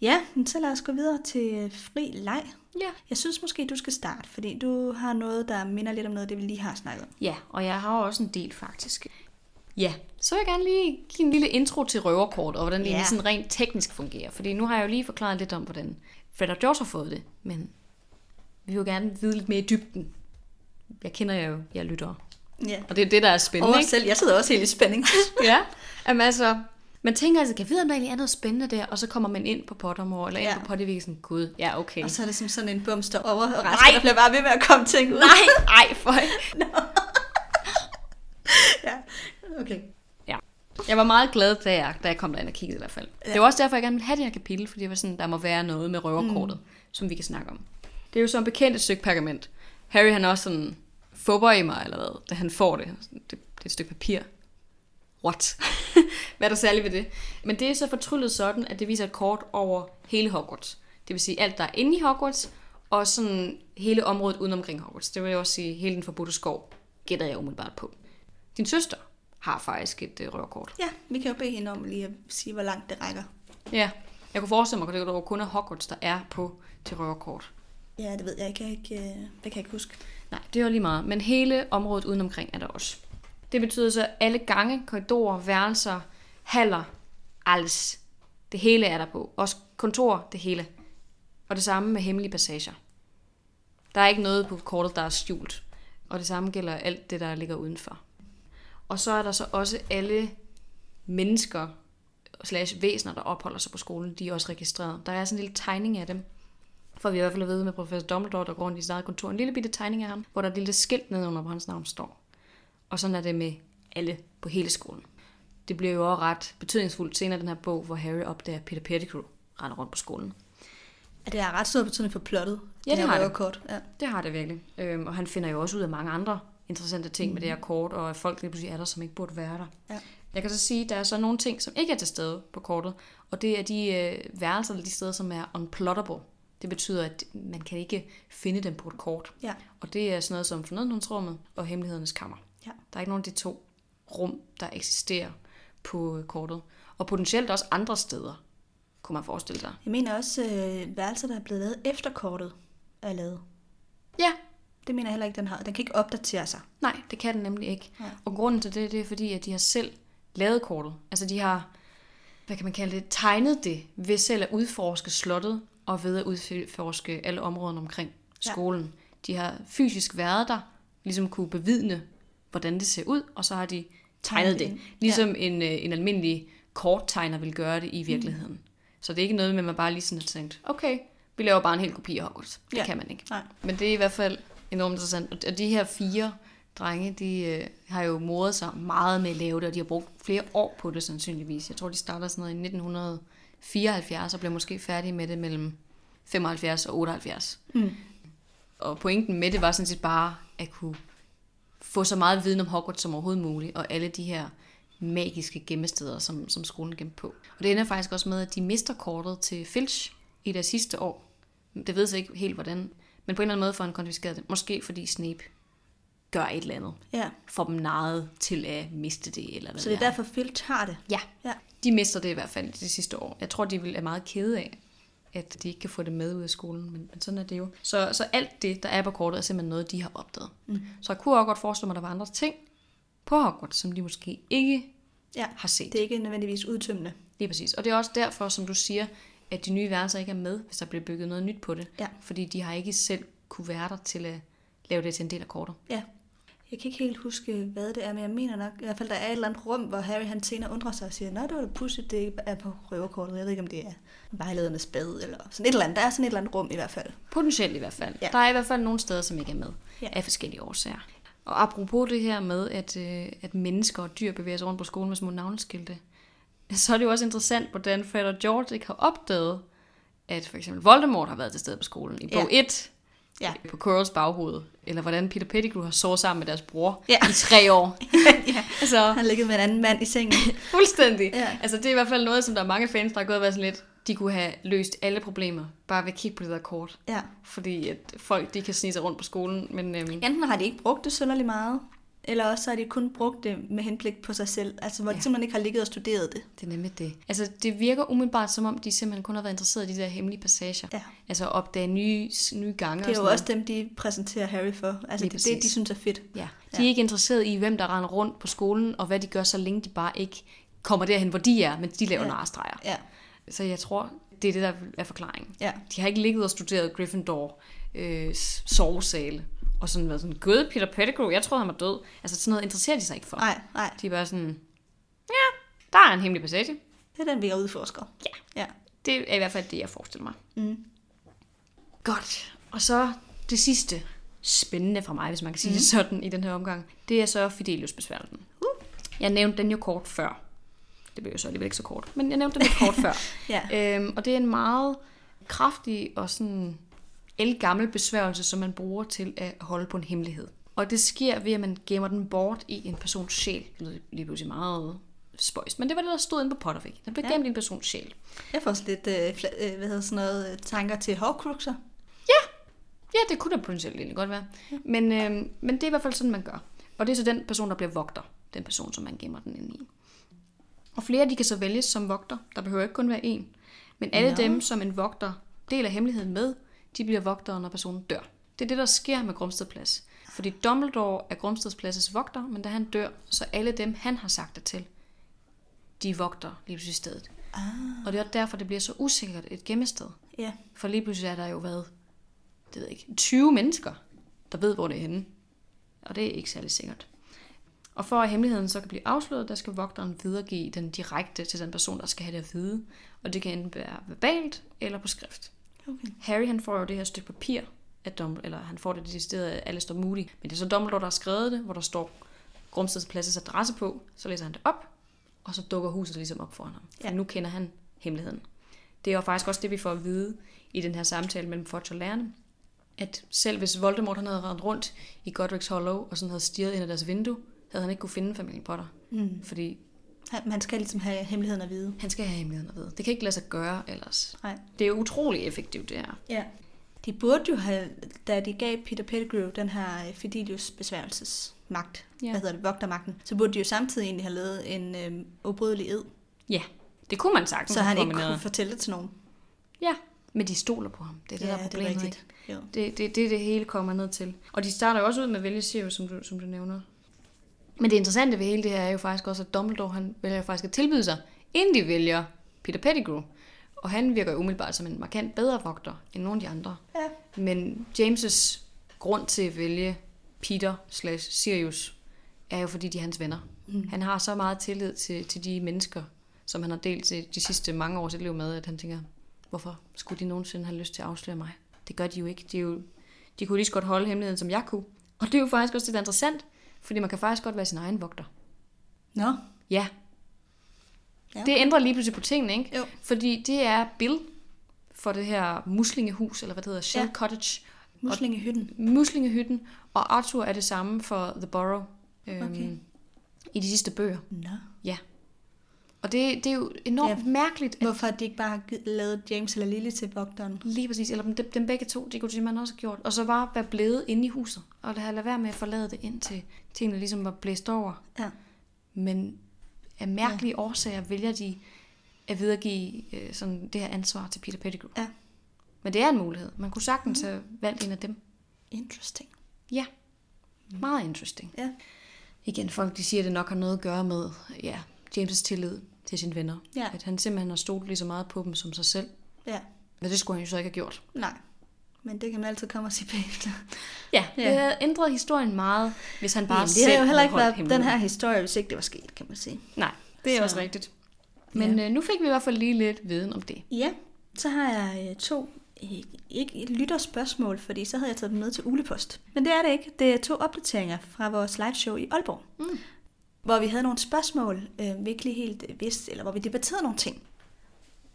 [SPEAKER 2] Ja, men så lad os gå videre til øh, fri leg.
[SPEAKER 1] Ja.
[SPEAKER 2] Jeg synes måske, du skal starte, fordi du har noget, der minder lidt om noget, det vi lige har snakket om.
[SPEAKER 1] Ja, og jeg har også en del faktisk. Ja, så vil jeg gerne lige give en lille intro til røverkort, og hvordan det
[SPEAKER 2] Ja.
[SPEAKER 1] yeah. sådan rent teknisk fungerer. Fordi nu har jeg jo lige forklaret lidt om, hvordan Fred og George har fået det, men vi vil jo gerne vide lidt mere i dybden. Jeg kender jo jeg lytter.
[SPEAKER 2] Ja.
[SPEAKER 1] Og det er det, der er spændende,
[SPEAKER 2] Og
[SPEAKER 1] ikke?
[SPEAKER 2] selv, jeg sidder også helt i spænding.
[SPEAKER 1] Ja, Jamen, altså, man tænker altså, kan jeg vide, om der egentlig er noget spændende der, og så kommer man ind på Pottermore, eller ind
[SPEAKER 2] Ja.
[SPEAKER 1] på Pottervisen, gud, ja, okay.
[SPEAKER 2] og så er det som sådan en bums derovre, og
[SPEAKER 1] Nej.
[SPEAKER 2] der bliver bare ved med at komme ting ud.
[SPEAKER 1] Nej, ej, for
[SPEAKER 2] Ja, okay.
[SPEAKER 1] Ja. Jeg var meget glad, da jeg, da jeg kom derind og kiggede i hvert fald. Ja. Det var også derfor, jeg gerne ville have det her kapitel, fordi jeg var sådan, der må være noget med røverkortet, mm. som vi kan snakke om. Det er jo som bekendt et stykke pergament. Harry han er også sådan, fubber i mig, eller hvad, da han får det. Det, det er et stykke papir. What? hvad er der særligt ved det? Men det er så fortryllet sådan, at det viser et kort over hele Hogwarts. Det vil sige alt, der er inde i Hogwarts, og sådan hele området uden omkring Hogwarts. Det vil jeg også sige hele den forbudte skov, gætter jeg umiddelbart på. Din søster har faktisk et øh, røverkort.
[SPEAKER 2] Ja, vi kan jo bede hende om lige at sige, hvor langt det rækker.
[SPEAKER 1] Ja, jeg kunne forestille mig, at det kun er Hogwarts, der er på til røverkort.
[SPEAKER 2] Ja, det ved jeg ikke. Jeg kan ikke, øh, det kan jeg ikke huske.
[SPEAKER 1] Nej, det er jo lige meget. Men hele området udenom omkring er der også. Det betyder så, alle gange, korridorer, værelser, haller, alles. Det hele er der på. Også kontor, det hele. Og det samme med hemmelige passager. Der er ikke noget på kortet, der er skjult. Og det samme gælder alt det, der ligger udenfor. Og så er der så også alle mennesker slash væsener, der opholder sig på skolen, de er også registreret. Der er sådan en lille tegning af dem, for vi i hvert fald at vide med professor Dumbledore, der går rundt i sit eget kontor, en lille bitte tegning af ham, hvor der er et lille skilt nedenunder, hvor hans navn står. Og sådan er det med alle på hele skolen. Det bliver jo også ret betydningsfuldt senere den her bog, hvor Harry opdager Peter Pettigrew render rundt på skolen.
[SPEAKER 2] Ja, det har ret stor betydning for plottet.
[SPEAKER 1] Ja, det
[SPEAKER 2] her
[SPEAKER 1] har det.
[SPEAKER 2] røverkort. Ja.
[SPEAKER 1] Det har det virkelig. Øhm, og han finder jo også ud af mange andre interessante ting mm. med det her kort, og at folk lige pludselig er der, som ikke burde være der.
[SPEAKER 2] Ja.
[SPEAKER 1] Jeg kan så sige, at der er så nogle ting, som ikke er til stede på kortet, og det er de øh, værelser, eller de steder, som er unplottable. Det betyder, at man kan ikke finde dem på et kort.
[SPEAKER 2] Ja.
[SPEAKER 1] Og det er sådan noget som fornødenhedsrummet og hemmelighedernes kammer.
[SPEAKER 2] Ja.
[SPEAKER 1] Der er ikke nogen af de to rum, der eksisterer på øh, kortet. Og potentielt også andre steder, kunne man forestille sig.
[SPEAKER 2] Jeg mener også, øh, værelser, der er blevet lavet efter kortet, er lavet.
[SPEAKER 1] Ja,
[SPEAKER 2] Det mener jeg heller ikke, den har. Den kan ikke opdatere sig.
[SPEAKER 1] Nej, det kan den nemlig ikke.
[SPEAKER 2] Nej.
[SPEAKER 1] Og grunden til det, det er fordi, at de har selv lavet kortet. Altså de har, hvad kan man kalde det, tegnet det ved selv at udforske slottet og ved at udforske alle områderne omkring
[SPEAKER 2] Ja.
[SPEAKER 1] skolen. De har fysisk været der, ligesom kunne bevidne, hvordan det ser ud, og så har de tegnet det. Ligesom en, øh, en almindelig korttegner vil gøre det i virkeligheden. Mm. Så det er ikke noget med, at man bare lige sådan har tænkt, okay, vi laver bare en hel kopi af Hogwarts. Det
[SPEAKER 2] Ja.
[SPEAKER 1] kan man ikke.
[SPEAKER 2] Nej.
[SPEAKER 1] Men det er i hvert fald enormt interessant. Og- de her fire drenge, de øh, har jo modet sig meget med at lave det, og de har brugt flere år på det sandsynligvis. Jeg tror, de starter sådan noget i 1974 og blev måske færdige med det mellem 75 og 78.
[SPEAKER 2] Mm.
[SPEAKER 1] Og pointen med det var sådan set bare at kunne få så meget viden om Hogwarts som overhovedet muligt, og alle de her magiske gemmesteder, som, som skolen gemte på. Og det ender faktisk også med, at de mister kortet til Filch i deres sidste år. Det ved jeg ikke helt hvordan, men på en eller anden måde får han konfiskeret det. Måske fordi Snape gør et eller andet.
[SPEAKER 2] Ja.
[SPEAKER 1] Får dem narret til at miste det, eller hvad
[SPEAKER 2] Så det er derfor, Filch har det.
[SPEAKER 1] Ja,
[SPEAKER 2] Ja.
[SPEAKER 1] de mister det i hvert fald de sidste år. Jeg tror, de vil- er meget kede af, at de ikke kan få det med ud af skolen, men, men sådan er det jo. Så, så alt det, der er på kortet, er simpelthen noget, de har opdaget. Mm. Så jeg kunne også godt forestille mig, at der var andre ting på Hogwarts, som de måske ikke
[SPEAKER 2] Ja.
[SPEAKER 1] har set.
[SPEAKER 2] Det er ikke nødvendigvis udtømmende.
[SPEAKER 1] Lige præcis. Og det er også derfor, som du siger, at de nye værelser ikke er med, hvis der bliver bygget noget nyt på det.
[SPEAKER 2] Ja.
[SPEAKER 1] Fordi de har ikke selv kunne være der til at lave det til en del af kortet.
[SPEAKER 2] Ja. Jeg kan ikke helt huske, hvad det er, men jeg mener nok, i hvert fald, der er et eller andet rum, hvor Harry han senere undrer sig og siger, Nå, det var da pudsigt, det er på røverkortet. Jeg ved ikke, om det er vejledernes bad, eller sådan et eller andet. Der er sådan et eller andet rum i hvert fald.
[SPEAKER 1] Potentielt i hvert fald.
[SPEAKER 2] Ja.
[SPEAKER 1] Der er i hvert fald nogle steder, som ikke er med
[SPEAKER 2] ja.
[SPEAKER 1] af forskellige årsager. Og apropos det her med, at, øh, at mennesker og dyr bevæger sig rundt på skolen med små navneskilte, så er det jo også interessant, hvordan Fred og George ikke har opdaget, at for eksempel Voldemort har været til stede på skolen i bog
[SPEAKER 2] Ja.
[SPEAKER 1] 1
[SPEAKER 2] Ja.
[SPEAKER 1] på Quirrells baghoved, eller hvordan Peter Pettigrew har sovet sammen med deres bror
[SPEAKER 2] Ja.
[SPEAKER 1] i tre år.
[SPEAKER 2] ja.
[SPEAKER 1] altså,
[SPEAKER 2] Han ligger med en anden mand i sengen.
[SPEAKER 1] fuldstændig.
[SPEAKER 2] Ja.
[SPEAKER 1] Altså, det er i hvert fald noget, som der er mange fans, der har gået og været sådan lidt, de kunne have løst alle problemer, bare ved at kigge på det der kort.
[SPEAKER 2] Ja.
[SPEAKER 1] Fordi at folk, de kan snige sig rundt på skolen, men øhm,
[SPEAKER 2] Enten har de ikke brugt det synderligt meget, Eller også så har de kun brugt det med henblik på sig selv. Altså hvor ja.
[SPEAKER 1] Ja.
[SPEAKER 2] de simpelthen ikke har ligget og studeret det.
[SPEAKER 1] Det er nemlig det. Altså, det virker umiddelbart som om, de simpelthen kun har været interesseret i de der hemmelige passager.
[SPEAKER 2] Ja.
[SPEAKER 1] Altså opdage nye, nye gange
[SPEAKER 2] Det er
[SPEAKER 1] og
[SPEAKER 2] jo
[SPEAKER 1] sådan
[SPEAKER 2] også dem, de præsenterer Harry for. Altså
[SPEAKER 1] Lige
[SPEAKER 2] det er det, de synes er fedt.
[SPEAKER 1] Ja. De er ikke interesseret i, hvem der render rundt på skolen, og hvad de gør, så længe de bare ikke kommer derhen, hvor de er, men de laver
[SPEAKER 2] Ja.
[SPEAKER 1] ja. narestreger.
[SPEAKER 2] Ja,
[SPEAKER 1] Så jeg tror, det er det, der er forklaringen.
[SPEAKER 2] ja.
[SPEAKER 1] De har ikke ligget og studeret Gryffindor øh, sovesale, og sådan været sådan, gud, Peter Pettigrew, jeg troede, han var død. Altså sådan noget interesserer de sig ikke for.
[SPEAKER 2] Nej, nej.
[SPEAKER 1] De er bare sådan, ja, der er en hemmelig passage.
[SPEAKER 2] Det er den, vi er udforsker.
[SPEAKER 1] Ja.
[SPEAKER 2] Ja.
[SPEAKER 1] Det er i hvert fald det, jeg forestiller mig.
[SPEAKER 2] Mm.
[SPEAKER 1] Godt. Og så det sidste spændende for mig, hvis man kan sige mm. det sådan i den her omgang, det er så Fidelius besværgelsen.
[SPEAKER 2] Uh.
[SPEAKER 1] Jeg nævnte den jo kort før. Det blev jo så alligevel ikke så kort, men jeg nævnte den lidt kort før.
[SPEAKER 2] Ja.
[SPEAKER 1] Øhm, og det er en meget kraftig og sådan elgammel besværgelse, som man bruger til at holde på en hemmelighed. Og det sker ved, at man gemmer den bort i en persons sjæl. Det lyder lige pludselig meget spøjst, men det var det, der stod inde på Potterfic. Den blev
[SPEAKER 2] Ja.
[SPEAKER 1] ja. gemt i en persons sjæl.
[SPEAKER 2] Jeg får også lidt, øh, fla- øh, hvad hedder sådan noget, tanker til Horcruxer.
[SPEAKER 1] Ja, det kunne da potentielt egentlig godt være. Men, øh, men det er i hvert fald sådan, man gør. Og det er så den person, der bliver vogter. Den person, som man gemmer den ind i. Og flere, de kan så vælges som vogter. Der behøver ikke kun være én. Men alle no. dem, som en vogter deler hemmeligheden med, de bliver vogtere, når personen dør. Det er det, der sker med Grumstedplads. Fordi Dumbledore er Grumstedplads' vogter, men da han dør, så alle dem, han har sagt det til, de er vogter lige pludselig stedet.
[SPEAKER 2] Ah.
[SPEAKER 1] Og det er derfor, det bliver så usikkert et gemmested.
[SPEAKER 2] Ja.
[SPEAKER 1] For lige pludselig er der jo været, det ved jeg ikke, 20 mennesker, der ved, hvor det er henne. Og det er ikke særlig sikkert. Og for at hemmeligheden så kan blive afsløret, der skal vogteren videregive den direkte til den person, der skal have det at vide. Og det kan enten være verbalt eller på skrift.
[SPEAKER 2] Okay.
[SPEAKER 1] Harry han får jo det her stykke papir, at Dumbledore, eller han får det decideret af Alistair Moody, men det er så Dumbledore, der har skrevet det, hvor der står Grumsteds Pladses adresse på, så læser han det op, og så dukker huset ligesom op foran ham. For
[SPEAKER 2] Ja.
[SPEAKER 1] nu kender han hemmeligheden. Det er jo faktisk også det, vi får at vide i den her samtale mellem Fudge og lærerne, at selv hvis Voldemort han havde rendt rundt i Godric's Hollow, og sådan havde stirret ind ad deres vindue, havde han ikke kunne finde familien Potter.
[SPEAKER 2] Mm.
[SPEAKER 1] Fordi
[SPEAKER 2] Han, man skal ligesom have hemmeligheden at vide.
[SPEAKER 1] han skal have hemmeligheden at vide. Det kan ikke lade sig gøre ellers.
[SPEAKER 2] Nej.
[SPEAKER 1] Det er utrolig effektivt, det her.
[SPEAKER 2] Ja. De burde jo have, da de gav Peter Pettigrew den her øh, Fidelius besværgelsesmagt,
[SPEAKER 1] Ja.
[SPEAKER 2] hvad hedder det, vogtermagten, så burde de jo samtidig egentlig have lavet en øh, ubrydelig ed,
[SPEAKER 1] Ja, det kunne man sagtens
[SPEAKER 2] så han ikke kunne fortælle det til nogen.
[SPEAKER 1] Ja, men de stoler på ham. Det er det,
[SPEAKER 2] ja,
[SPEAKER 1] der er problemet.
[SPEAKER 2] det er
[SPEAKER 1] ikke?
[SPEAKER 2] rigtigt. Jo.
[SPEAKER 1] Det, det, det, det hele kommer ned til. Og de starter jo også ud med at vælge Sirius, som du, som du nævner. Men det interessante ved hele det her er jo faktisk også, at Dumbledore han vælger faktisk at tilbyde sig, inden de vælger Peter Pettigrew. Og han virker jo umiddelbart som en markant bedre vogter end nogle af de andre.
[SPEAKER 2] Ja.
[SPEAKER 1] Men James' grund til at vælge Peter slash Sirius, er jo fordi de er hans venner. Mm. Han har så meget tillid til, til de mennesker, som han har delt til de sidste mange år sit liv med, at han tænker, hvorfor skulle de nogensinde have lyst til at afsløre mig? Det gør de jo ikke. De, er jo, de kunne lige så godt holde hemmeligheden, som jeg kunne. Og det er jo faktisk også det, der er interessant, fordi man kan faktisk godt være sin egen vogter.
[SPEAKER 2] Nå.
[SPEAKER 1] Ja,
[SPEAKER 2] Ja.
[SPEAKER 1] det ændrer lige pludselig på tingene, ikke?
[SPEAKER 2] Jo.
[SPEAKER 1] Fordi det er Bill for det her muslingehus, eller hvad det hedder, Shell
[SPEAKER 2] Ja.
[SPEAKER 1] Cottage.
[SPEAKER 2] Muslingehytten.
[SPEAKER 1] Muslingehytten, og Arthur er det samme for The Burrow øhm,
[SPEAKER 2] Okay.
[SPEAKER 1] i de sidste bøger.
[SPEAKER 2] Nå.
[SPEAKER 1] Ja. Og det, det er jo enormt
[SPEAKER 2] Ja.
[SPEAKER 1] mærkeligt, at
[SPEAKER 2] Hvorfor de ikke bare har lavet James eller Lily til vogteren?
[SPEAKER 1] lige præcis, eller dem, dem begge to, det kunne man også have gjort, og så bare være blevet inde i huset, og lade lade være med at forlade det ind til tingene ligesom var blæst over.
[SPEAKER 2] Ja.
[SPEAKER 1] Men af mærkelige ja. årsager vælger de at videregive øh, sådan det her ansvar til Peter Pettigrew.
[SPEAKER 2] Ja.
[SPEAKER 1] Men det er en mulighed. Man kunne sagtens have valgt en af dem.
[SPEAKER 2] Interesting.
[SPEAKER 1] Ja, meget interesting.
[SPEAKER 2] Ja.
[SPEAKER 1] Igen, folk de siger, at det nok har noget at gøre med ja, James' tillid til sine venner.
[SPEAKER 2] Ja.
[SPEAKER 1] At han simpelthen har stolet lige så meget på dem som sig selv.
[SPEAKER 2] Ja.
[SPEAKER 1] Men det skulle han jo så ikke have gjort.
[SPEAKER 2] Nej. Men det kan man altid komme og sige bagefter.
[SPEAKER 1] Ja,
[SPEAKER 2] Ja.
[SPEAKER 1] det havde ændret historien meget, hvis han bare
[SPEAKER 2] Jamen, det
[SPEAKER 1] selv
[SPEAKER 2] har jo heller
[SPEAKER 1] havde
[SPEAKER 2] ikke været den her historie, hvis ikke det var sket, kan man sige.
[SPEAKER 1] Nej, det er
[SPEAKER 2] Så-
[SPEAKER 1] også rigtigt. Men
[SPEAKER 2] Ja.
[SPEAKER 1] øh, nu fik vi i hvert fald lige lidt viden om det.
[SPEAKER 2] Ja, så har jeg øh, to, ikke et lytterspørgsmål, fordi så havde jeg taget dem med til ulepost. Men det er det ikke. Det er to opdateringer fra vores liveshow i Aalborg.
[SPEAKER 1] Mm.
[SPEAKER 2] Hvor vi havde nogle spørgsmål, øh, virkelig helt øh, vidst, eller hvor vi debatterede nogle ting.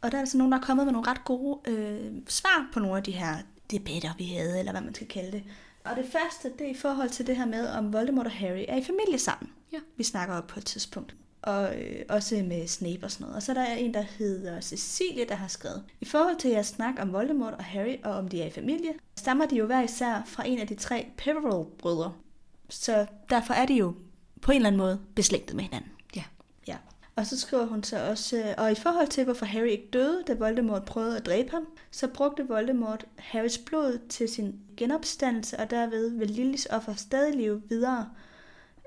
[SPEAKER 2] Og der er altså nogen, der er kommet med nogle ret gode øh, svar på nogle af de her debatter, vi havde, eller hvad man skal kalde det. Og det første, det er i forhold til det her med, om Voldemort og Harry er i familie sammen.
[SPEAKER 1] Ja.
[SPEAKER 2] Vi snakker op på et tidspunkt. Og øh, også med Snape og sådan noget. Og så er der en, der hedder Cecilie, der har skrevet. I forhold til jeres snak om Voldemort og Harry, og om de er i familie, stammer de jo hver især fra en af de tre Peverell-brødre. Så derfor er de jo på en eller anden måde beslægtet med hinanden.
[SPEAKER 1] Ja.
[SPEAKER 2] Ja. Og så skriver hun så også, øh, og i forhold til, hvorfor Harry ikke døde, da Voldemort prøvede at dræbe ham, så brugte Voldemort Harrys blod til sin genopstandelse, og derved vil Lillys offer stadig leve videre,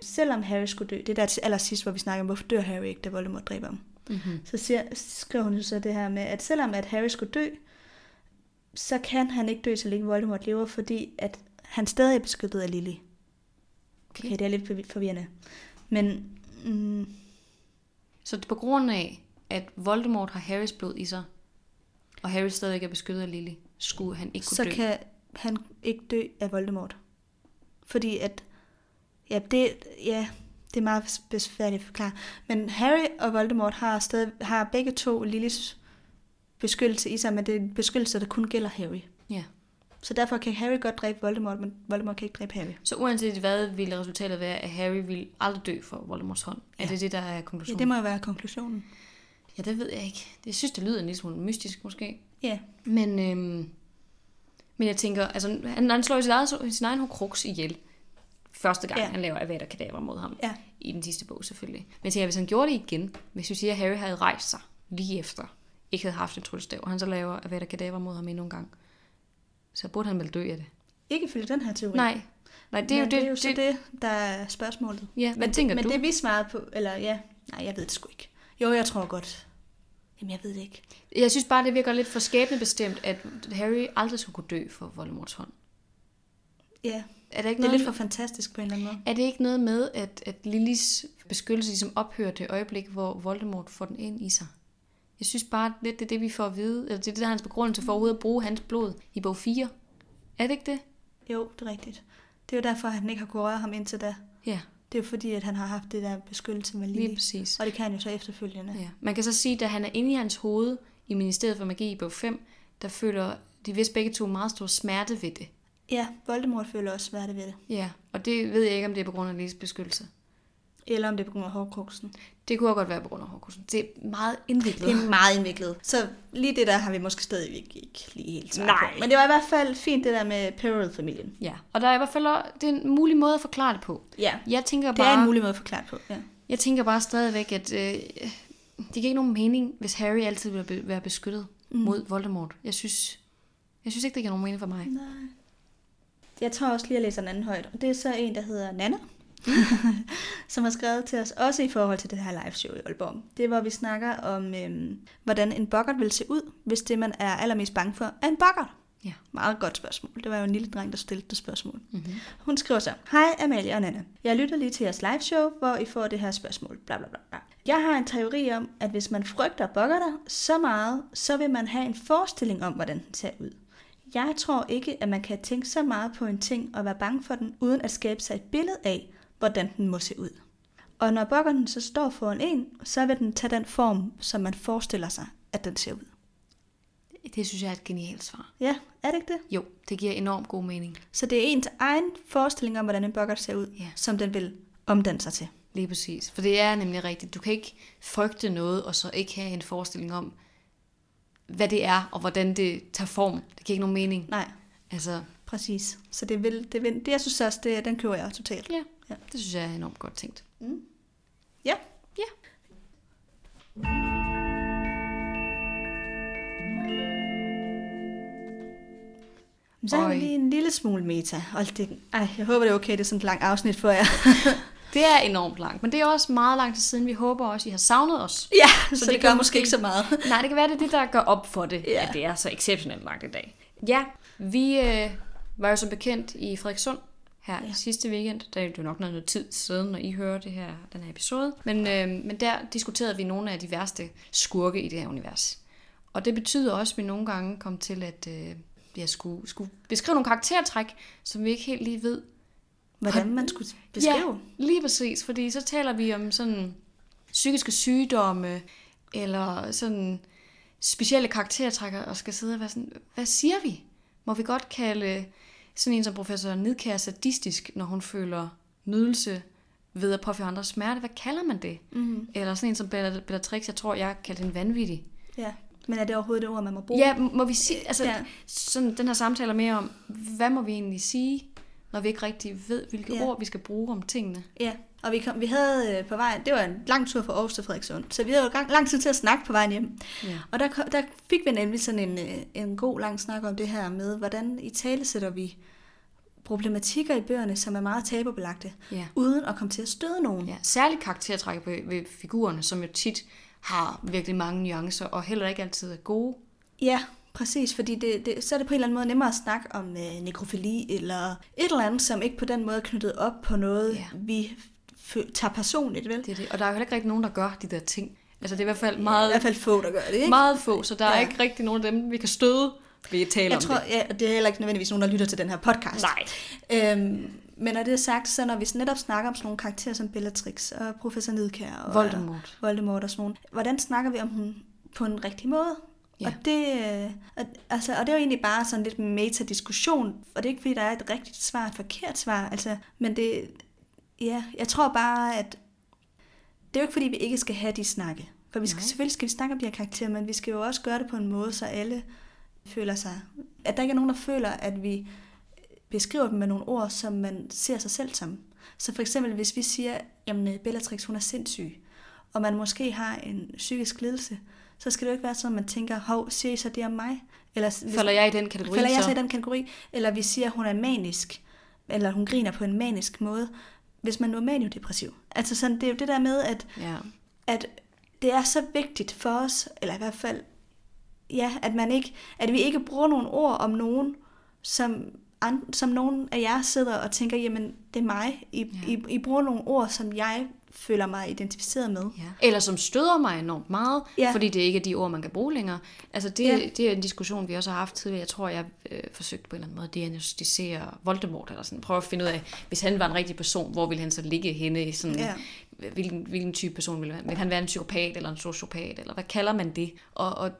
[SPEAKER 2] selvom Harry skulle dø. Det er der til allersidst, hvor vi snakker om, hvorfor dør Harry ikke, da Voldemort dræber ham.
[SPEAKER 1] Mm-hmm.
[SPEAKER 2] Så siger, skriver hun jo så det her med, at selvom at Harry skulle dø, så kan han ikke dø, så længe Voldemort lever, fordi at han stadig er beskyttet af Lily. Okay, det er lidt forvi- forvirrende. Men mm,
[SPEAKER 1] Så det er på grund af, at Voldemort har Harrys blod i sig, og Harry stadig er beskyttet af Lily, skulle han ikke kunne
[SPEAKER 2] så
[SPEAKER 1] dø.
[SPEAKER 2] kan han ikke dø af Voldemort. Fordi at, ja, det, ja, det er meget besværligt at forklare. Men Harry og Voldemort har, stadig, har begge to Lillys beskyttelse i sig, men det er en beskyttelse, der kun gælder Harry.
[SPEAKER 1] Ja.
[SPEAKER 2] Så derfor kan Harry godt dræbe Voldemort, men Voldemort kan ikke dræbe Harry.
[SPEAKER 1] Så uanset hvad, ville resultatet være, at Harry ville aldrig dø for Voldemorts hånd. Er
[SPEAKER 2] Ja.
[SPEAKER 1] det det, der er
[SPEAKER 2] Ja,
[SPEAKER 1] konklusionen?
[SPEAKER 2] det må jo være konklusionen.
[SPEAKER 1] ja, det ved jeg ikke. Det synes, det lyder en lille smule mystisk måske.
[SPEAKER 2] Ja,
[SPEAKER 1] Men, øhm, men jeg tænker, altså, han, han slår jo sin, eget, sin egen Horcrux ihjel. Første gang,
[SPEAKER 2] Ja.
[SPEAKER 1] ja. han laver Avada Kedavra mod ham.
[SPEAKER 2] ja.
[SPEAKER 1] I den sidste bog selvfølgelig. Men jeg tænker, hvis han gjorde det igen, hvis vi siger, at Harry havde rejst sig lige efter, ikke havde haft en tryllestav, og han så laver Avada Kedavra mod ham endnu en gang, så burde han vel dø af det.
[SPEAKER 2] Ikke ifølge den her teori.
[SPEAKER 1] Nej, nej det er jo
[SPEAKER 2] men
[SPEAKER 1] det.
[SPEAKER 2] det, er jo så det, der er spørgsmålet.
[SPEAKER 1] Ja,
[SPEAKER 2] Men,
[SPEAKER 1] hvad
[SPEAKER 2] det,
[SPEAKER 1] tænker
[SPEAKER 2] men
[SPEAKER 1] du?
[SPEAKER 2] det vi svarede på, eller ja, nej, jeg ved det sgu ikke. Jo, jeg tror godt. Jamen, jeg ved det ikke.
[SPEAKER 1] Jeg synes bare, det virker lidt for skæbnebestemt, at Harry aldrig skulle kunne dø for Voldemorts hånd.
[SPEAKER 2] Ja,
[SPEAKER 1] Er det ikke
[SPEAKER 2] det er
[SPEAKER 1] noget,
[SPEAKER 2] lidt for fantastisk på en eller anden måde.
[SPEAKER 1] er det ikke noget med, at, at Lillys beskyttelse ligesom ophører det øjeblik, hvor Voldemort får den ind i sig? Jeg synes bare, lidt det er det, vi får at vide. Eller det er det, der er hans begrundelse for at bruge hans blod i bog 4. Er det ikke det?
[SPEAKER 2] Jo, det er rigtigt. Det er jo derfor, at han ikke har kunnet røre ham indtil da.
[SPEAKER 1] Ja,
[SPEAKER 2] Det er jo fordi, at han har haft det der beskyttelse med
[SPEAKER 1] lige
[SPEAKER 2] Lily.
[SPEAKER 1] præcis.
[SPEAKER 2] Og det kan han jo så efterfølgende.
[SPEAKER 1] Ja. Man kan så sige, at da han er inde i hans hoved i Ministeriet for Magi i bog 5, der føler de vist begge to meget stor smerte ved det.
[SPEAKER 2] Ja, Voldemort føler også smerte ved det.
[SPEAKER 1] Ja, og det ved jeg ikke, om det er på grund af Lillys beskyttelse.
[SPEAKER 2] Eller om det er på grund af hårdkruksen.
[SPEAKER 1] Det kunne også godt være på grund af Horcruxen. Det er meget indviklet.
[SPEAKER 2] Det er meget indviklet. Så lige det der har vi måske stadig ikke, lige helt svar
[SPEAKER 1] Nej.
[SPEAKER 2] på. Men det var i hvert fald fint det der med Peril-familien.
[SPEAKER 1] Ja, og der er i hvert fald også, det er en mulig måde at forklare det på.
[SPEAKER 2] Ja,
[SPEAKER 1] Jeg tænker
[SPEAKER 2] det
[SPEAKER 1] bare,
[SPEAKER 2] er en mulig måde at forklare på. Ja.
[SPEAKER 1] jeg tænker bare stadigvæk, at øh, det giver ikke nogen mening, hvis Harry altid vil være beskyttet mm. mod Voldemort. Jeg synes, jeg synes ikke, det giver nogen mening for mig.
[SPEAKER 2] Nej. Jeg tror også lige, at jeg læser en anden højt. Og det er så en, der hedder Nana, som har skrevet til os, også i forhold til det her live show i Aalborg. Det er, hvor vi snakker om, øhm, hvordan en bokkert vil se ud, hvis det, man er allermest bange for, er en bokkert.
[SPEAKER 1] Ja.
[SPEAKER 2] Meget godt spørgsmål. Det var jo en lille dreng, der stillede det spørgsmål.
[SPEAKER 1] Mm-hmm.
[SPEAKER 2] Hun skriver så, Hej Amalie og Nana. Jeg lytter lige til jeres live show, hvor I får det her spørgsmål. Bla, bla, bla, bla. Jeg har en teori om, at hvis man frygter bokkerter så meget, så vil man have en forestilling om, hvordan den ser ud. Jeg tror ikke, at man kan tænke så meget på en ting og være bange for den, uden at skabe sig et billede af, hvordan den må se ud. Og når bokkerten så står foran en, så vil den tage den form, som man forestiller sig, at den ser ud.
[SPEAKER 1] Det synes jeg er et genialt svar.
[SPEAKER 2] Ja, er det ikke det?
[SPEAKER 1] Jo, det giver enormt god mening.
[SPEAKER 2] Så det er ens egen forestilling om, hvordan en bokkert ser ud,
[SPEAKER 1] Ja.
[SPEAKER 2] som den vil omdanne sig til.
[SPEAKER 1] Lige præcis. For det er nemlig rigtigt. Du kan ikke frygte noget, og så ikke have en forestilling om, hvad det er, og hvordan det tager form. Det giver ikke nogen mening.
[SPEAKER 2] Nej,
[SPEAKER 1] Altså,
[SPEAKER 2] præcis. Så det vil, det vil, det jeg synes også, det, den køber jeg totalt.
[SPEAKER 1] ja,
[SPEAKER 2] Ja.
[SPEAKER 1] det synes jeg er enormt godt tænkt.
[SPEAKER 2] Ja.
[SPEAKER 1] Ja.
[SPEAKER 2] Så har vi lige en lille smule meta. Og det, ej, jeg håber, det er okay, det er sådan et langt afsnit for jer.
[SPEAKER 1] Det er enormt langt, men det er også meget lang tid siden. Vi håber også, I har savnet os.
[SPEAKER 2] ja, så, så det,
[SPEAKER 1] det
[SPEAKER 2] gør måske ikke så meget.
[SPEAKER 1] Nej, det kan være, det er det, der gør op for det,
[SPEAKER 2] ja.
[SPEAKER 1] at det er så exceptionelt langt i dag. Ja, vi øh, var jo som bekendt i Frederikssund her
[SPEAKER 2] Ja.
[SPEAKER 1] sidste weekend. Der er jo nok noget tid siden, når I hører det her, den her episode. Men, øh, men der diskuterede vi nogle af de værste skurke i det her univers. Og det betyder også, at vi nogle gange kom til at øh, jeg skulle, skulle beskrive nogle karaktertræk, som vi ikke helt lige ved,
[SPEAKER 2] Hvordan man skulle beskrive.
[SPEAKER 1] Ja, lige præcis, fordi så taler vi om sådan psykiske sygdomme, eller sådan specielle karaktertrækker, og skal sidde og være sådan, hvad siger vi? Må vi godt kalde sådan en som professor Nidkær sadistisk, når hun føler nydelse ved at påføre andre smerte? Hvad kalder man det?
[SPEAKER 2] Mm-hmm.
[SPEAKER 1] Eller sådan en som Bella- Bellatrix, jeg tror, jeg kaldte en vanvittig.
[SPEAKER 2] ja. Men er det overhovedet det ord, man må bruge?
[SPEAKER 1] Ja, må vi sige, altså
[SPEAKER 2] Ja.
[SPEAKER 1] sådan, den her samtale er mere om, hvad må vi egentlig sige? når vi ikke rigtig ved, hvilke
[SPEAKER 2] Ja.
[SPEAKER 1] ord vi skal bruge om tingene.
[SPEAKER 2] Ja, og vi, kom, vi havde øh, på vej, det var en lang tur fra Aarhus til Frederikssund, så vi havde jo gang, lang tid til at snakke på vejen hjem.
[SPEAKER 1] Ja.
[SPEAKER 2] Og der, kom- der fik vi nemlig sådan en, øh, en god lang snak om det her med, hvordan i tale sætter vi problematikker i bøgerne, som er meget tabubelagte,
[SPEAKER 1] Ja.
[SPEAKER 2] uden at komme til at støde nogen.
[SPEAKER 1] Ja, særligt karaktertræk ved, ved figurerne, som jo tit har virkelig mange nuancer, og heller ikke altid er gode.
[SPEAKER 2] Ja, præcis, fordi det, det, så er det på en eller anden måde nemmere at snakke om øh, nekrofili eller et eller andet, som ikke på den måde er knyttet op på noget,
[SPEAKER 1] Ja.
[SPEAKER 2] vi tager personligt, vel?
[SPEAKER 1] Det er det. Og der er jo heller ikke rigtig nogen, der gør de der ting. Altså det er i hvert fald
[SPEAKER 2] I
[SPEAKER 1] meget,
[SPEAKER 2] hvert fald få, der gør det, ikke?
[SPEAKER 1] meget få, så der er
[SPEAKER 2] Ja.
[SPEAKER 1] ikke rigtig nogen af dem, vi kan støde ved at tale
[SPEAKER 2] Jeg
[SPEAKER 1] om
[SPEAKER 2] tror,
[SPEAKER 1] det.
[SPEAKER 2] ja, og det er heller ikke nødvendigvis nogen, der lytter til den her podcast.
[SPEAKER 1] Nej.
[SPEAKER 2] Øhm, men når det er sagt, så når vi netop snakker om sådan nogle karakterer som Bellatrix og Professor Nidkær og
[SPEAKER 1] Voldemort.
[SPEAKER 2] Voldemort og sådan nogle, hvordan snakker vi om dem på en rigtig måde?
[SPEAKER 1] Ja.
[SPEAKER 2] Og, det, øh, og, altså, og det er jo egentlig bare sådan lidt meta-diskussion, og det er ikke fordi, der er et rigtigt svar, et forkert svar, altså, men det, ja, jeg tror bare, at det er jo ikke fordi, vi ikke skal have de snakke. For vi skal,
[SPEAKER 1] Nej.
[SPEAKER 2] selvfølgelig skal vi snakke om de her karakterer, men vi skal jo også gøre det på en måde, så alle føler sig, at der ikke er nogen, der føler, at vi beskriver dem med nogle ord, som man ser sig selv som. Så for eksempel, hvis vi siger, jamen Bellatrix, hun er sindssyg, og man måske har en psykisk lidelse, så skal det jo ikke være sådan, at man tænker, hov, siger I så det om mig? Eller hvis-
[SPEAKER 1] Falder jeg i den kategori
[SPEAKER 2] falder jeg
[SPEAKER 1] så?
[SPEAKER 2] så i den kategori? Eller vi siger, at hun er manisk, eller hun griner på en manisk måde, hvis man nu er maniodepressiv. Altså sådan, det er jo det der med, at
[SPEAKER 1] Ja.
[SPEAKER 2] at det er så vigtigt for os, eller i hvert fald, ja, at, man ikke, at vi ikke bruger nogle ord om nogen, som, an, som nogen af jer sidder og tænker, jamen, det er mig. I,
[SPEAKER 1] Ja.
[SPEAKER 2] I, I bruger nogle ord, som jeg føler mig identificeret med.
[SPEAKER 1] Ja. Eller som støder mig enormt meget, ja. Fordi det ikke er de ord, man kan bruge længere. Altså det,
[SPEAKER 2] Ja.
[SPEAKER 1] det er en diskussion, vi også har haft tidligere. Jeg tror, jeg øh, forsøgte på en eller anden måde at diagnostisere Voldemort, eller sådan. Prøve at finde ud af, hvis han var en rigtig person, hvor ville han så ligge henne i sådan...
[SPEAKER 2] Ja.
[SPEAKER 1] Hvilken, hvilken type person ville han? Vil han være en psykopat eller en sociopat, eller hvad kalder man det? Og, og,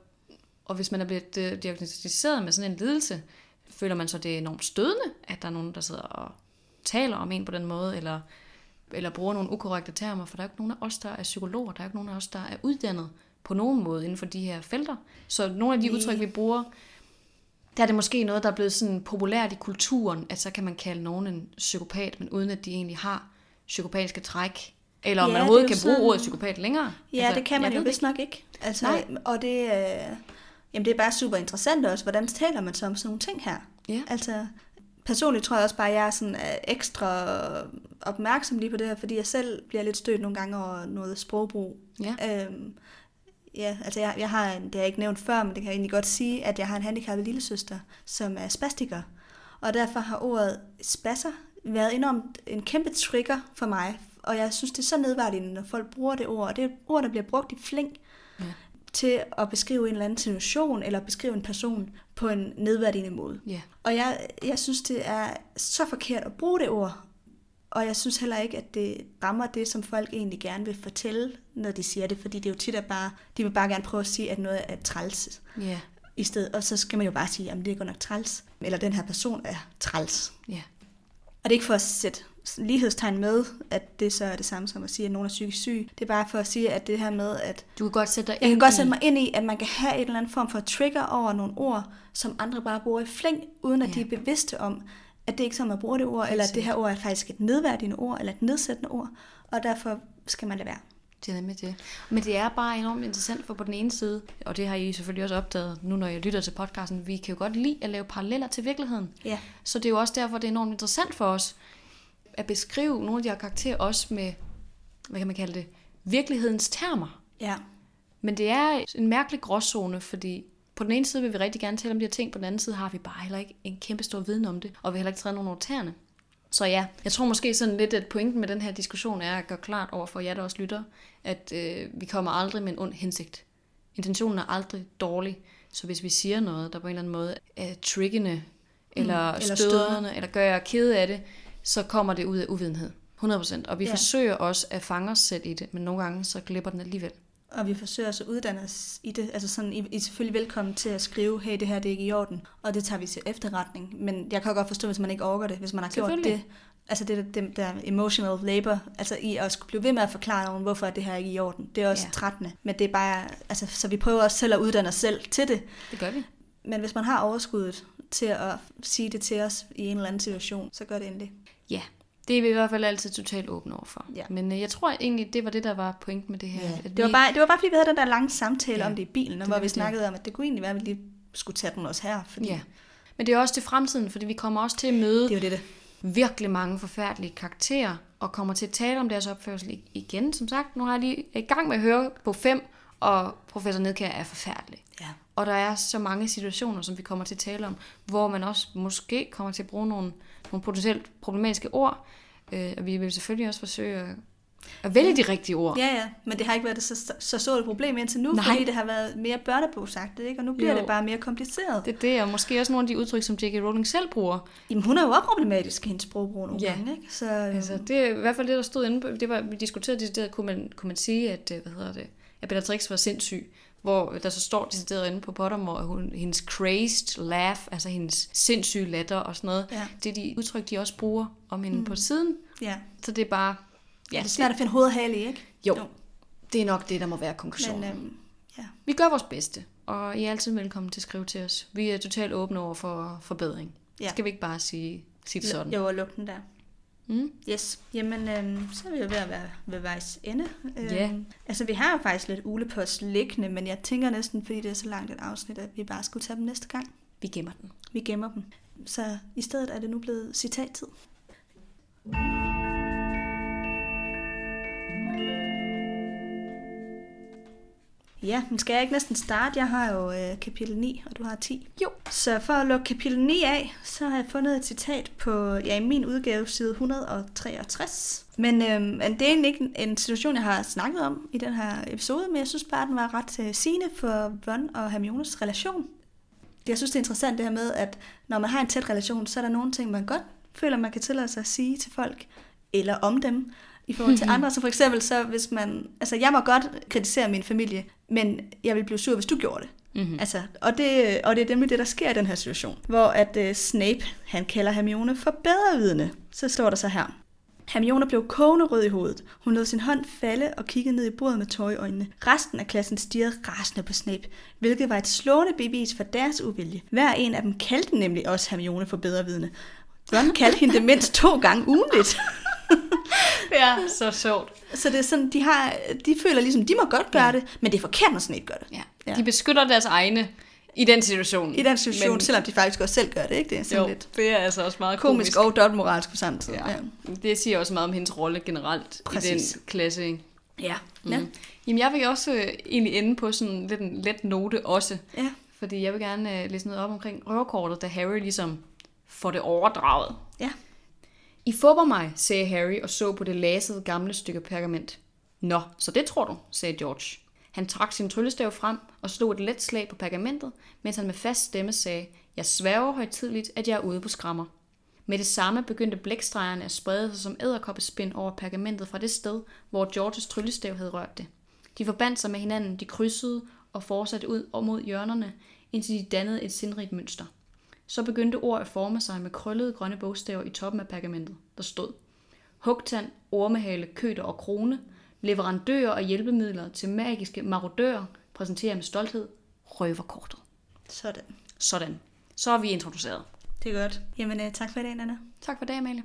[SPEAKER 1] og hvis man er blevet øh, diagnostiseret med sådan en lidelse, føler man så, det er enormt stødende, at der er nogen, der sidder og taler om en på den måde, eller eller bruger nogle ukorrekte termer, for der er jo ikke nogen af os, der er psykologer, der er ikke nogen af os, der er uddannet på nogen måde inden for de her felter. Så nogle af de udtryk, vi bruger, der er det måske noget, der er blevet sådan populært i kulturen, at så kan man kalde nogen en psykopat, men uden at de egentlig har psykopatiske træk. Eller om
[SPEAKER 2] Ja,
[SPEAKER 1] man overhovedet
[SPEAKER 2] det er
[SPEAKER 1] kan bruge
[SPEAKER 2] sådan-
[SPEAKER 1] ordet psykopat længere.
[SPEAKER 2] Ja, altså, det kan man jo vist nok ikke. Altså,
[SPEAKER 1] Nej.
[SPEAKER 2] Og det, øh, jamen, det er bare super interessant også, hvordan taler man så om sådan nogle ting her?
[SPEAKER 1] Ja.
[SPEAKER 2] Altså, personligt tror jeg også bare, at jeg er sådan øh, ekstra opmærksom lige på det her, fordi jeg selv bliver lidt stødt nogle gange over noget sprogbrug.
[SPEAKER 1] Ja.
[SPEAKER 2] Øhm, ja, altså jeg, jeg har, en, det har jeg ikke nævnt før, men det kan jeg egentlig godt sige, at jeg har en handicappet lillesøster, som er spastiker. Og derfor har ordet spasser været enormt en kæmpe trigger for mig. Og jeg synes, det er så nedværdigende, når folk bruger det ord. Og det er et ord, der bliver brugt i flæng
[SPEAKER 1] Ja.
[SPEAKER 2] Til at beskrive en eller anden situation, eller beskrive en person på en nedværdigende måde.
[SPEAKER 1] Ja.
[SPEAKER 2] Og jeg, jeg synes, det er så forkert at bruge det ord. Og jeg synes heller ikke, at det rammer det, som folk egentlig gerne vil fortælle, når de siger det. Fordi det er jo tit, at bare, de vil bare gerne prøve at sige, at noget er træls.
[SPEAKER 1] Ja.
[SPEAKER 2] I stedet, og så skal man jo bare sige, at det er godt nok træls. Eller den her person er træls.
[SPEAKER 1] Ja.
[SPEAKER 2] Og det er ikke for at sætte lighedstegn med, at det så er det samme som at sige, at nogen er psykisk syg. Det er bare for at sige, at det her med, at
[SPEAKER 1] Du kan godt sætte dig
[SPEAKER 2] jeg kan
[SPEAKER 1] ind
[SPEAKER 2] godt sætte mig ind i, at man kan have en eller anden form for trigger over nogle ord, som andre bare bruger i flæng, uden at
[SPEAKER 1] Ja.
[SPEAKER 2] de er bevidste om, at det ikke er sådan, man bruger det ord, eller at det her ord er faktisk et nedværdigende ord, eller et nedsættende ord, og derfor skal man lade være.
[SPEAKER 1] Det er nemlig det. Men det er bare enormt interessant, for på den ene side, og det har I selvfølgelig også opdaget nu, når jeg lytter til podcasten, vi kan jo godt lide at lave paralleller til virkeligheden.
[SPEAKER 2] Ja,
[SPEAKER 1] Så det er jo også derfor, det er enormt interessant for os at beskrive nogle af de her karakterer også med, hvad kan man kalde det, virkelighedens termer.
[SPEAKER 2] ja,
[SPEAKER 1] Men det er en mærkelig gråzone, fordi på den ene side vil vi rigtig gerne tale om de her ting, på den anden side har vi bare heller ikke en kæmpe stor viden om det, og vi har heller ikke taget nogen over tæerne. Så ja, jeg tror måske sådan lidt, at pointen med den her diskussion er at gøre klart over for jer, der også lytter, at øh, vi kommer aldrig med en ond hensigt. Intentionen er aldrig dårlig, så hvis vi siger noget, der på en eller anden måde er triggende, eller,
[SPEAKER 2] eller
[SPEAKER 1] eller
[SPEAKER 2] stødende,
[SPEAKER 1] eller gør jer ked af det, så kommer det ud af uvidenhed. 100%. Og vi
[SPEAKER 2] Ja.
[SPEAKER 1] forsøger også at fange os selv i det, men nogle gange så glipper den alligevel.
[SPEAKER 2] og vi forsøger også at uddanne os i det. Altså sådan, I, I er selvfølgelig velkommen til at skrive, hey, det her det er ikke i orden, og det tager vi til efterretning. Men jeg kan godt forstå, hvis man ikke orker det, hvis man har gjort det. Altså det, det der emotional labor, altså i at skulle blive ved med at forklare nogen, hvorfor det her ikke er i orden. Det er også
[SPEAKER 1] ja.
[SPEAKER 2] trættende. Men det er bare, altså, så vi prøver også selv at uddanne os selv til det.
[SPEAKER 1] Det gør vi.
[SPEAKER 2] Men hvis man har overskuddet til at sige det til os i en eller anden situation, så gør det endelig.
[SPEAKER 1] Ja, det er vi i hvert fald altid totalt åbne over for.
[SPEAKER 2] Ja.
[SPEAKER 1] Men øh, jeg tror egentlig, det var det, der var pointen med det her. at
[SPEAKER 2] Det var,
[SPEAKER 1] vi-
[SPEAKER 2] bare, det var bare, fordi vi havde den der lange samtale
[SPEAKER 1] Ja,
[SPEAKER 2] ja, om det i bilen,
[SPEAKER 1] det
[SPEAKER 2] hvor vi
[SPEAKER 1] det.
[SPEAKER 2] snakkede om, at det kunne egentlig være, at vi lige skulle tage den også her. Fordi
[SPEAKER 1] Ja. Men det er også til fremtiden, fordi vi kommer også til at møde
[SPEAKER 2] det er det, det.
[SPEAKER 1] virkelig mange forfærdelige karakterer, og kommer til at tale om deres opførsel igen. Som sagt, nu har jeg lige i gang med at høre på 5, og professor Nedkær er forfærdelig.
[SPEAKER 2] Ja.
[SPEAKER 1] Og der er så mange situationer, som vi kommer til at tale om, hvor man også måske kommer til at bruge nogle, nogle potentielt problematiske ord. Øh, og vi vil selvfølgelig også forsøge at, at vælge de rigtige ord.
[SPEAKER 2] Ja, ja, men det har ikke været det så, så stort et problem indtil nu,
[SPEAKER 1] Nej.
[SPEAKER 2] Fordi det har været mere børnebogsagtigt, ikke? og nu bliver
[SPEAKER 1] Jo.
[SPEAKER 2] det bare mere kompliceret.
[SPEAKER 1] Det er det, og måske også nogle af de udtryk, som J.K. Rowling selv bruger.
[SPEAKER 2] Jamen, hun er jo også problematisk i hendes sprogbrug nogle
[SPEAKER 1] Ja.
[SPEAKER 2] gange, ikke? Så, øhm,
[SPEAKER 1] Altså, det er i hvert fald det, der stod inde på. Det var, vi diskuterede decideret, kunne man, kunne man sige, at, øh, hvad hedder det, at Bellatrix var sindssyg. Hvor der så står decideret inde på Pottermore, at hun, hendes crazed laugh, altså hendes sindssyge latter og sådan noget,
[SPEAKER 2] Ja.
[SPEAKER 1] det er de udtryk, de også bruger om hende mm. på siden.
[SPEAKER 2] ja.
[SPEAKER 1] Så det er bare,
[SPEAKER 2] ja, det er svært at finde hoved og hale ikke?
[SPEAKER 1] jo,
[SPEAKER 2] Jo.
[SPEAKER 1] det er nok det, der må være konklusionen.
[SPEAKER 2] Men øhm, ja.
[SPEAKER 1] Vi gør vores bedste, og I er altid velkommen til at skrive til os. Vi er totalt åbne over for forbedring.
[SPEAKER 2] Ja.
[SPEAKER 1] Skal vi ikke bare sige, sige det sådan?
[SPEAKER 2] Jo, og lugten der.
[SPEAKER 1] Mm?
[SPEAKER 2] Yes, jamen øhm, så er vi jo ved at være ved vejs ende. Øhm,
[SPEAKER 1] Ja.
[SPEAKER 2] Altså vi har jo faktisk lidt ulepost liggende, men jeg tænker næsten, fordi det er så langt et afsnit, at vi bare skulle tage dem næste gang.
[SPEAKER 1] Vi gemmer den.
[SPEAKER 2] Vi gemmer dem. Så i stedet er det nu blevet citattid. Ja, men skal jeg ikke næsten starte? Jeg har jo øh, kapitel 9, og du har 10.
[SPEAKER 1] Jo.
[SPEAKER 2] Så for at lukke kapitel 9 af, så har jeg fundet et citat på, ja, i min udgave, side 163. Men, øhm, men det er egentlig ikke en situation, jeg har snakket om i den her episode, men jeg synes bare, den var ret øh, sigende for Ron og Hermiones relation. Jeg synes, det er interessant det her med, at når man har en tæt relation, så er der nogle ting, man godt føler, man kan tillade sig at sige til folk, eller om dem, i forhold til andre. Så for eksempel, så hvis man... Altså, jeg må godt kritisere min familie, men jeg vil blive sur, hvis du gjorde det.
[SPEAKER 1] Mm-hmm.
[SPEAKER 2] Altså, og, det, og det er nemlig det, der sker i den her situation. Hvor at uh, Snape, han kalder Hermione for bedrevidende. Så står der så her. Hermione blev kogende rød i hovedet. Hun lod sin hånd falde og kiggede ned i bordet med tår i øjnene. Resten af klassen stirrede rasende på Snape, hvilket var et slående bevis for deres uvilje. Hver en af dem kaldte nemlig også Hermione for bedrevidende. Ron kaldte hende det mindst to gange ugenligt.
[SPEAKER 1] Ja, så sjovt.
[SPEAKER 2] Så det er sådan, de, har, de føler ligesom, de må godt gøre ja. det, men det er forkert, når Snape gør det.
[SPEAKER 1] Ja.
[SPEAKER 2] Ja.
[SPEAKER 1] De beskytter deres egne i den situation.
[SPEAKER 2] I den situation, men, selvom de faktisk også selv gør det, ikke? Det er sådan
[SPEAKER 1] jo,
[SPEAKER 2] lidt
[SPEAKER 1] det er altså også meget
[SPEAKER 2] komisk,
[SPEAKER 1] komisk.
[SPEAKER 2] og dobbeltmoralsk på samme tid.
[SPEAKER 1] Ja.
[SPEAKER 2] Ja.
[SPEAKER 1] Det siger også meget om hendes rolle generelt
[SPEAKER 2] Præcis.
[SPEAKER 1] i den klasse. Ikke?
[SPEAKER 2] Ja.
[SPEAKER 1] Mm.
[SPEAKER 2] ja.
[SPEAKER 1] Jamen, jeg vil også øh, egentlig ende på sådan lidt en let note også.
[SPEAKER 2] ja.
[SPEAKER 1] Fordi jeg vil gerne øh, læse noget op omkring røverkortet, da Harry ligesom får det overdraget.
[SPEAKER 2] Ja.
[SPEAKER 1] I fubber mig, sagde Harry og så på det lasede gamle stykke pergament. Nå, så det tror du, sagde George. Han trak sin tryllestav frem og slog et let slag på pergamentet, mens han med fast stemme sagde, jeg sværger højtidligt, at jeg er ude på skrammer. Med det samme begyndte blækstregerne at sprede sig som æderkoppespind over pergamentet fra det sted, hvor Georges tryllestav havde rørt det. De forbandt sig med hinanden, de krydsede og fortsatte ud og mod hjørnerne, indtil de dannede et sindrigt mønster. Så begyndte ord at forme sig med krøllede grønne bogstaver i toppen af pergamentet. Der stod Hugtand, ormehale, køter og krone, leverandører og hjælpemidler til magiske marodører, præsenterer med stolthed røverkortet.
[SPEAKER 2] Sådan.
[SPEAKER 1] Sådan. Så er vi introduceret.
[SPEAKER 2] Det er godt. Jamen, øh, tak for i dag, Anna.
[SPEAKER 1] Tak for det, Amalie.